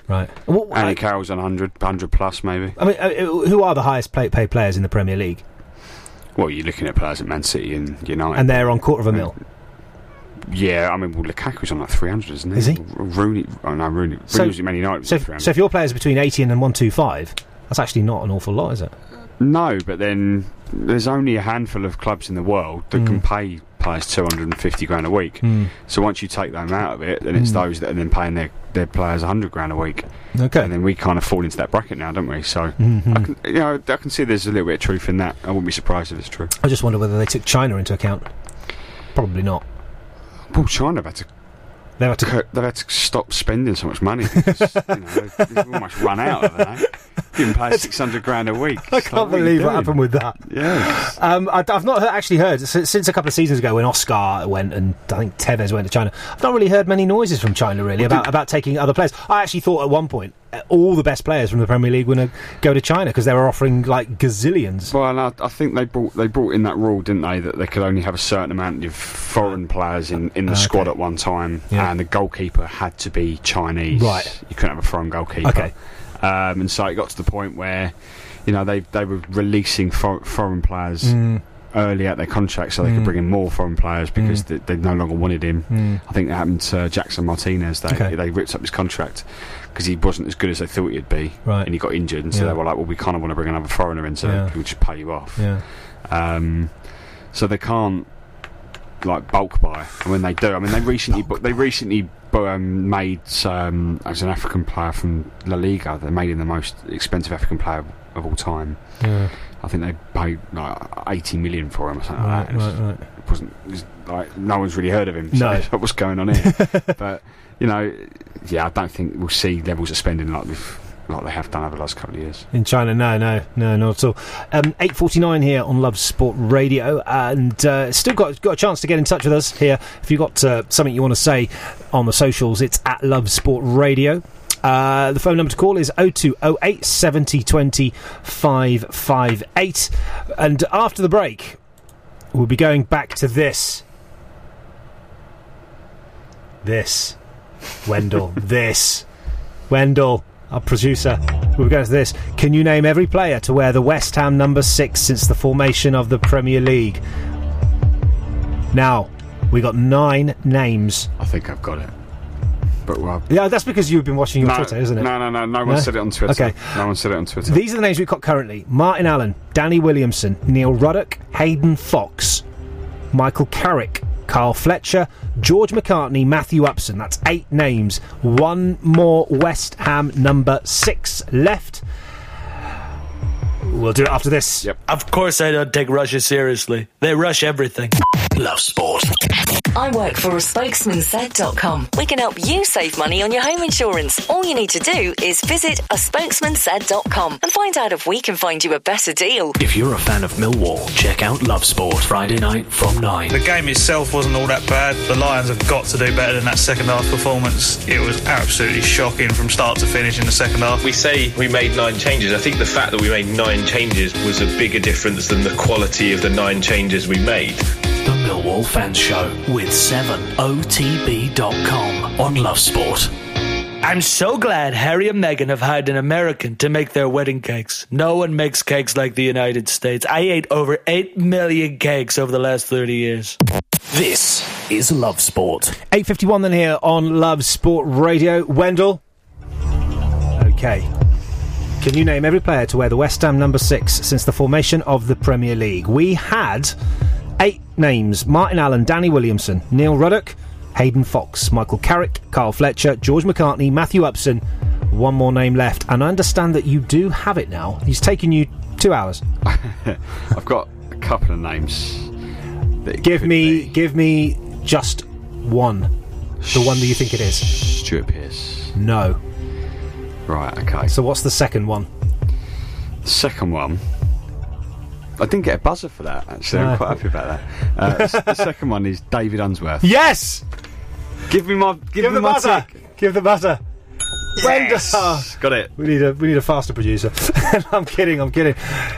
Right. What, Andy I, Carroll's on 100, 100 plus, maybe. I mean, uh, who are the highest pay, paid players in the Premier League? Well, you're looking at players at Man City and United. And they're on quarter of a mil. Yeah, I mean, well, Lukaku's on like 300, isn't he? Is he? Rooney. Oh, no, Rooney. So- Rooney was at Man United. So, if, so if your players between 80 and 125, that's actually not an awful lot, is it? No, but then there's only a handful of clubs in the world that can Mm. pay players 250 grand a week. Mm. So once you take them out of it, then it's Mm. those that are then paying their, their players 100 grand a week. Okay. And then we kind of fall into that bracket now, don't we? So Mhm. I can, you know, I can see there's a little bit of truth in that. I wouldn't be surprised if it's true. I just wonder whether they took China into account. Probably not. Well, China have had to. They've had to, they've had to stop spending so much money because you know, they've, almost run out of it. Giving players 600 grand a week. I can't believe what happened with that. Yeah. Um, I, I've not actually heard since, a couple of seasons ago when Oscar went and I think Tevez went to China. I've not really heard many noises from China really about, about taking other players. I actually thought at one point all the best players from the Premier League were going to go to China because they were offering like gazillions. Well, I, I think they brought they brought in that rule, didn't they, that they could only have a certain amount of foreign players in, in the Okay. squad at one time, Yeah. and the goalkeeper had to be Chinese. Right. You couldn't have a foreign goalkeeper. Okay. Um, and so it got to the point where, you know, they they were releasing for, foreign players. Mm. Early out their contract, so they Mm. could bring in more foreign players because Mm. they, they no longer wanted him. Mm. I think that happened to Jackson Martinez. They Okay. they ripped up his contract because he wasn't as good as they thought he'd be, Right. and he got injured. And so Yeah. they were like, "Well, we kind of want to bring another foreigner in, so Yeah. we'll just pay you off." Yeah. Um, so they can't like bulk buy. And when they do, I mean, they recently bu- they recently bu- um, made um, as an African player from La Liga. They made him the most expensive African player of all time. Yeah. I think they paid like eighty million for him or something Right, like that. Right, right. It wasn't it was like no one's really heard of him. No. So what's going on here? but you know, yeah, I don't think we'll see levels of spending like we've like they have done over the last couple of years. In China, no, no, no, not at all. Um, Eight forty nine here on Love Sport Radio, and uh, still got got a chance to get in touch with us here. If you've got uh, something you want to say on the socials, it's at Love Sport Radio. Uh, the phone number to call is 0208 70 20 558. And after the break, we'll be going back to this. This. Wendell. this. Wendell, our producer. We'll be going to this. Can you name every player to wear the West Ham number six since the formation of the Premier League? Now, we got nine names. I think I've got it. But well, Yeah, that's because you've been watching your no, Twitter, isn't it? No, no, no. No one No? said it on Twitter. Okay. No one said it on Twitter. These are the names we've got currently Martin Allen, Danny Williamson, Neil Ruddock, Hayden Foxe, Michael Carrick, Carl Fletcher, George McCartney, Matthew Upson. That's eight names. One more West Ham number six left. We'll do it after this. Yep. Of course, I don't take Russia seriously. They rush everything. Love sport. I work for a spokesmansaid.com. We can help you save money on your home insurance. All you need to do is visit a spokesmansaid.com and find out if we can find you a better deal. If you're a fan of Millwall, check out Love Sport Friday night from 9. The game itself wasn't all that bad. The Lions have got to do better than that second half performance. It was absolutely shocking from start to finish in the second half. We say we made nine changes. I think the fact that we made nine changes was a bigger difference than the quality of the nine changes we made. The Millwall Fans Show with 7otb.com on Love Sport. I'm so glad Harry and Meghan have hired an American to make their wedding cakes. No one makes cakes like the United States. I ate over 8 million cakes over the last 30 years. This is Love Sport. 8.51 then here on Love Sport Radio. Wendell. Okay. Can you name every player to wear the West Ham number six since the formation of the Premier League? We had eight names Martin Allen, Danny Williamson, Neil Ruddock, Hayden Foxe, Michael Carrick, Carl Fletcher, George McCartney, Matthew Upson. One more name left, and I understand that you do have it now. He's taken you two hours. I've got a couple of names. give me, give me just one. The one that you think it is. Stuart Pearce. No. Right. Okay. So what's the second one? The second one. I didn't get a buzzer for that. Actually, No. I'm quite happy about that. Uh, the second one is David Unsworth. Yes. Give me my give, Give me the my buzzer. tick. Give the buzzer. Yes. Got it. We need a we need a faster producer. I'm kidding. I'm kidding.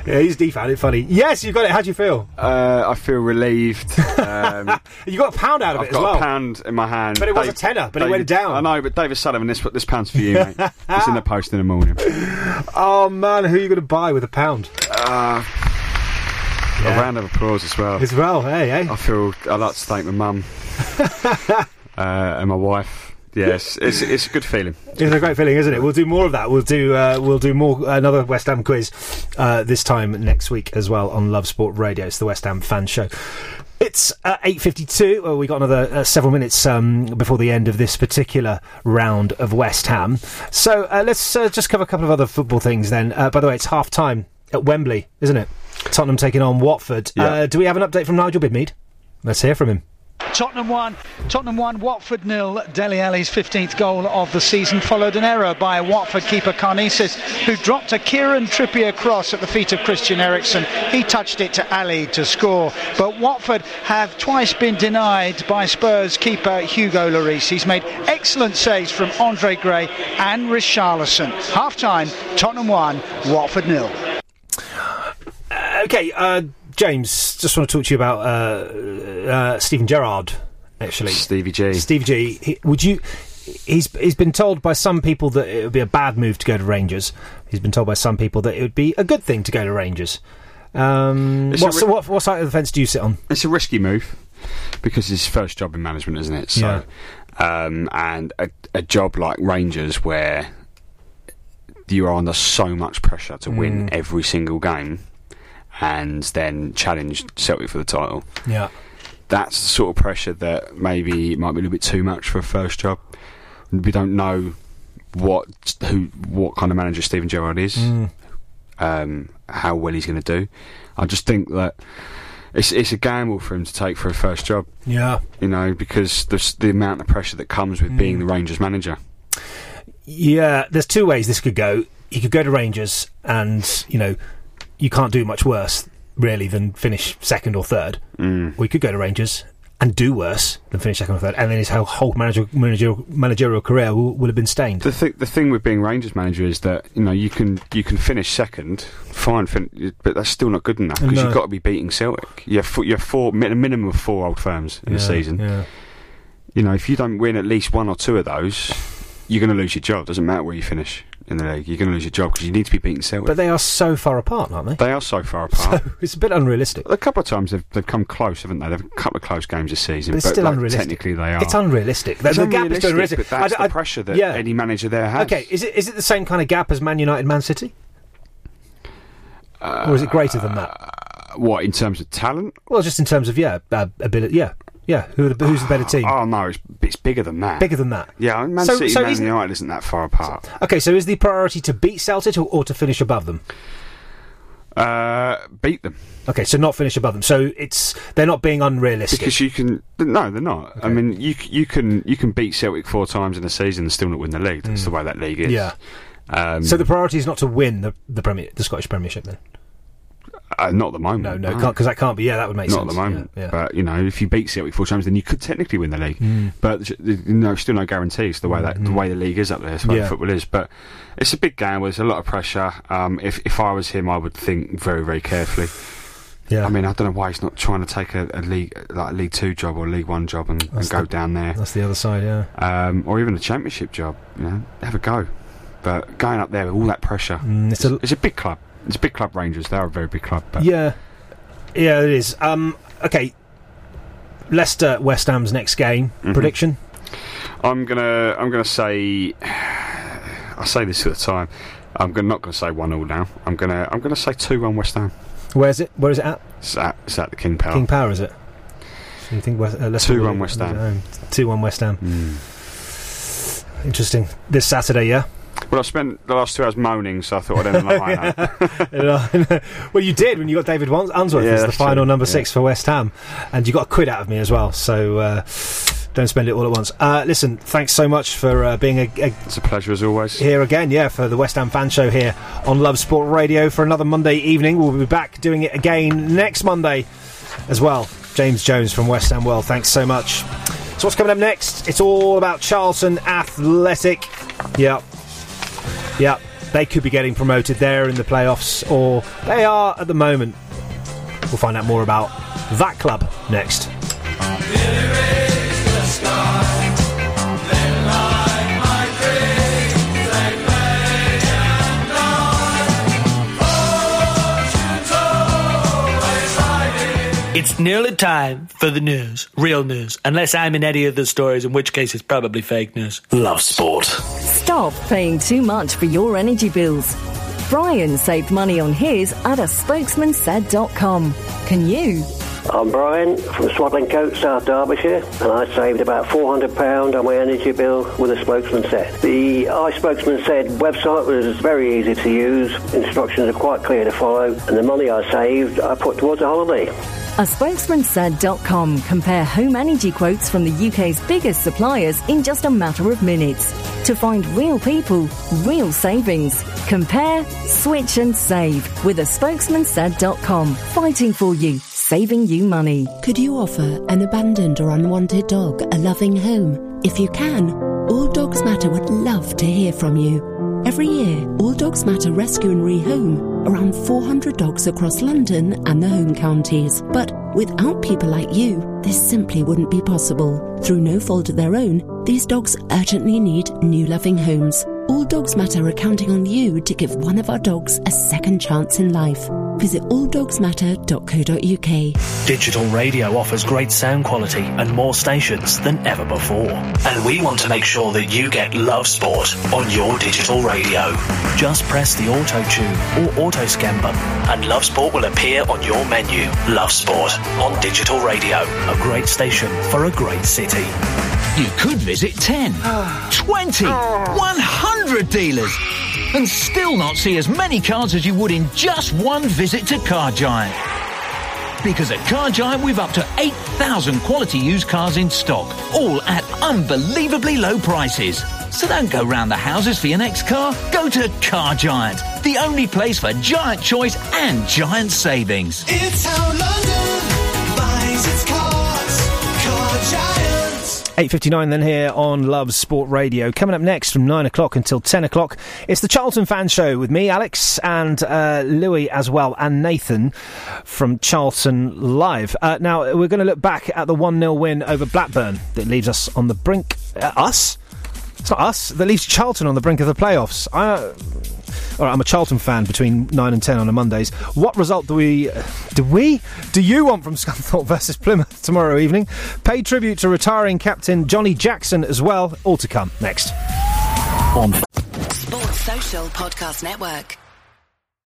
Yeah, he's he found it funny. Yes, you got it. How do you feel? Uh, I feel relieved. Um, You got a pound out of I've it as well. I've Got a pound in my hand. But it was a tenner, but it went down. I know, but David Sullivan, this this pound's for you, mate. it's in the post in the morning. Oh man, who are you going to buy with a pound? Uh, A round of applause as well. As well, hey, hey. I feel I'd like to thank my mum uh, and my wife. Yes, it's it's a good feeling. It's a great feeling, isn't it? We'll do more of that. We'll do uh, we'll do more another West Ham quiz uh, this time next week as well on Love Sport Radio. It's the West Ham fan show. It's uh, eight fifty-two. Well, we got another uh, several minutes um, before the end of this particular round of West Ham. So uh, let's uh, just cover a couple of other football things. Then, uh, by the way, it's half time at Wembley, isn't it? Tottenham taking on Watford. Uh, do we have an update from Nigel Bidmead? Let's hear from him. Tottenham won. Tottenham won. Watford nil. Dele Alli's 15th goal of the season followed an error by Watford keeper Karnezis, who dropped a Kieran Trippier cross at the feet of Christian Eriksen. He touched it to Alli to score. But Watford have twice been denied by Spurs keeper Hugo Lloris. He's made excellent saves from Andre Gray and Richarlison. Half time, Tottenham 1, Watford nil. Okay, uh, James, just want to talk to you about uh, uh, Steven Gerrard. Actually, Stevie G. Stevie G. He, would you? He's he's been told by some people that it would be a bad move to go to Rangers. He's been told by some people that it would be a good thing to go to Rangers. Um, what, ri- so what, what side of the fence do you sit on? It's a risky move because it's his first job in management, isn't it? So, um, and a, a job like Rangers where you are under so much pressure to win Mm. every single game and then challenge Celtic for the title. Yeah. That's the sort of pressure that maybe might be a little bit too much for a first job. We don't know what who what kind of manager Steven Gerrard is, Mm. um, how well he's going to do. I just think that it's it's a gamble for him to take for a first job. Yeah. you know, because the the amount of pressure that comes with being the Rangers manager. Yeah, there's two ways this could go. He could go to Rangers, and you know, you can't do much worse really than finish second or third. Mm. We could go to Rangers and do worse than finish second or third, and then his whole, whole manager, managerial, managerial career will, will have been stained. The th- the thing with being Rangers manager is that you know you can you can finish second, fine, fin- but that's still not good enough because No. you've got to be beating Celtic. You have four, you have four a minimum of four old firms in Yeah, a season. yeah. You know, if you don't win at least one or two of those, you're going to lose your job. Doesn't matter where you finish in the league, you're going to lose your job because you need to be beating Celtic. But they are so far apart, aren't they? They are so far apart. So it's a bit unrealistic. A couple of times they've, they've come close, haven't they? They've had a couple of close games this season, But it's still like, unrealistic. Technically, they are. It's unrealistic. The, It's the gap is still unrealistic, unrealistic. but that's I I- the pressure that yeah. any manager there has. Okay, is it is it the same kind of gap as Man United, Man City, or is it greater than that? Uh, What in terms of talent? Well, just in terms of yeah, uh, ability. Yeah, yeah. Who the, who's the better team? Oh no, it's, it's bigger than that. Bigger than that. Yeah, Man So- City, so Man isn't- United isn't that far apart. Okay, so is the priority to beat Celtic or, or to finish above them? Uh, beat them Okay, so not finish above them. So it's they're not being unrealistic. because you can. No, they're not. I mean, you you can you can beat Celtic four times in a season and still not win the league. That's Mm. the way that league is. Yeah. Um, so the priority is not to win the the Premier, the Scottish Premiership. Then uh, not at the moment. no, no, because that can't be. Yeah, that would make not sense. Not at the moment. Yeah, yeah. But you know, if you beat Celtic four times, then you could technically win the league. Mm. But th- no, still no guarantees. The way that the way the league is up there, the way Yeah. football is. But it's a big game. There's a lot of pressure. Um, if if I was him, I would think very very carefully. Yeah. I mean, I don't know why he's not trying to take a, a league like a League Two job or a League One job and, and go the- down there. That's the other side, yeah. um, or even a championship job. You know, have a go. But going up there with all that pressure, Mm, it's a- it's a big club. It's a big club, Rangers. They are a very big club. But Yeah, yeah, it is. Um, okay, Leicester West Ham's next game Mhm. prediction. I'm gonna I'm gonna say I say this at the time. I'm gonna, not going to say one all now. I'm gonna I'm gonna say two one West Ham. Where's it? Where is it at? It's at, it's at the King Power. King Power, is it? So you think West, uh, Leicester 2-1 West Ham. Two one West Ham. Mm. Interesting. This Saturday, yeah. Well, I spent the last two hours moaning, so I thought I'd end on a high note. You know, well, you did when you got David Unsworth Yeah, as the final true. number Yeah. six for West Ham, and you got a quid out of me as well. So uh, don't spend it all at once. Uh, listen, thanks so much for uh, being a, a It's a pleasure as always. here again, yeah, for the West Ham fan show here on Love Sport Radio for another Monday evening. We'll be back doing it again next Monday as well. James Jones from West Ham World, thanks so much. So what's coming up next? It's all about Charlton Athletic. Yep. Yep. They could be getting promoted there in the playoffs, or they are at the moment. We'll find out more about that club next. It's nearly time for the news. Real news. Unless I'm in any of the stories, in which case it's probably fake news. Love sport. Stop paying too much for your energy bills. Brian saved money on his at a spokesman spokesmansaid.com. Can you? I'm Brian from Swadlincote, South Derbyshire, and I saved about £400 on my energy bill with a spokesman said. The iSpokesman said website was very easy to use, instructions are quite clear to follow, and the money I saved I put towards a holiday. A spokesmansaid.com compare home energy quotes from the UK's biggest suppliers in just a matter of minutes. To find real people, real savings. Compare, switch and save with a spokesmansaid.com. Fighting for you, saving you money. Could you offer an abandoned or unwanted dog a loving home? If you can, All Dogs Matter would love to hear from you. Every year, All Dogs Matter rescue and rehome around 400 dogs across London and the home counties. But without people like you, this simply wouldn't be possible. Through no fault of their own, these dogs urgently need new loving homes. All Dogs Matter are counting on you to give one of our dogs a second chance in life. Visit alldogsmatter.co.uk. Digital radio offers great sound quality and more stations than ever before. And we want to make sure that you get Love Sport on your digital radio. Just press the auto tune or auto scan button and Love Sport will appear on your menu. Love Sport on digital radio. A great station for a great city. You could visit 10, 20, 100 dealers and still not see as many cars as you would in just one visit to Car Giant. Because at Car Giant, we've up to 8,000 quality used cars in stock, all at unbelievably low prices. So don't go round the houses for your next car. Go to Car Giant, the only place for giant choice and giant savings. It's how London buys its cars. Car Giant. 8.59 then here on Love Sport Radio. Coming up next from 9 o'clock until 10 o'clock, it's the Charlton Fan Show with me, Alex, and uh, Louis as well, and Nathan from Charlton Live. Uh, now, we're going to look back at the 1-0 win over Blackburn that leaves us on the brink... Uh, us? It's not us. That leaves Charlton on the brink of the playoffs. I... All right, I'm a Charlton fan between 9 and 10 on a Mondays. What result do we... Do we? Do you want from Scunthorpe versus Plymouth tomorrow evening? Pay tribute to retiring captain Johnny Jackson as well. All to come next. On Sports Social Podcast Network.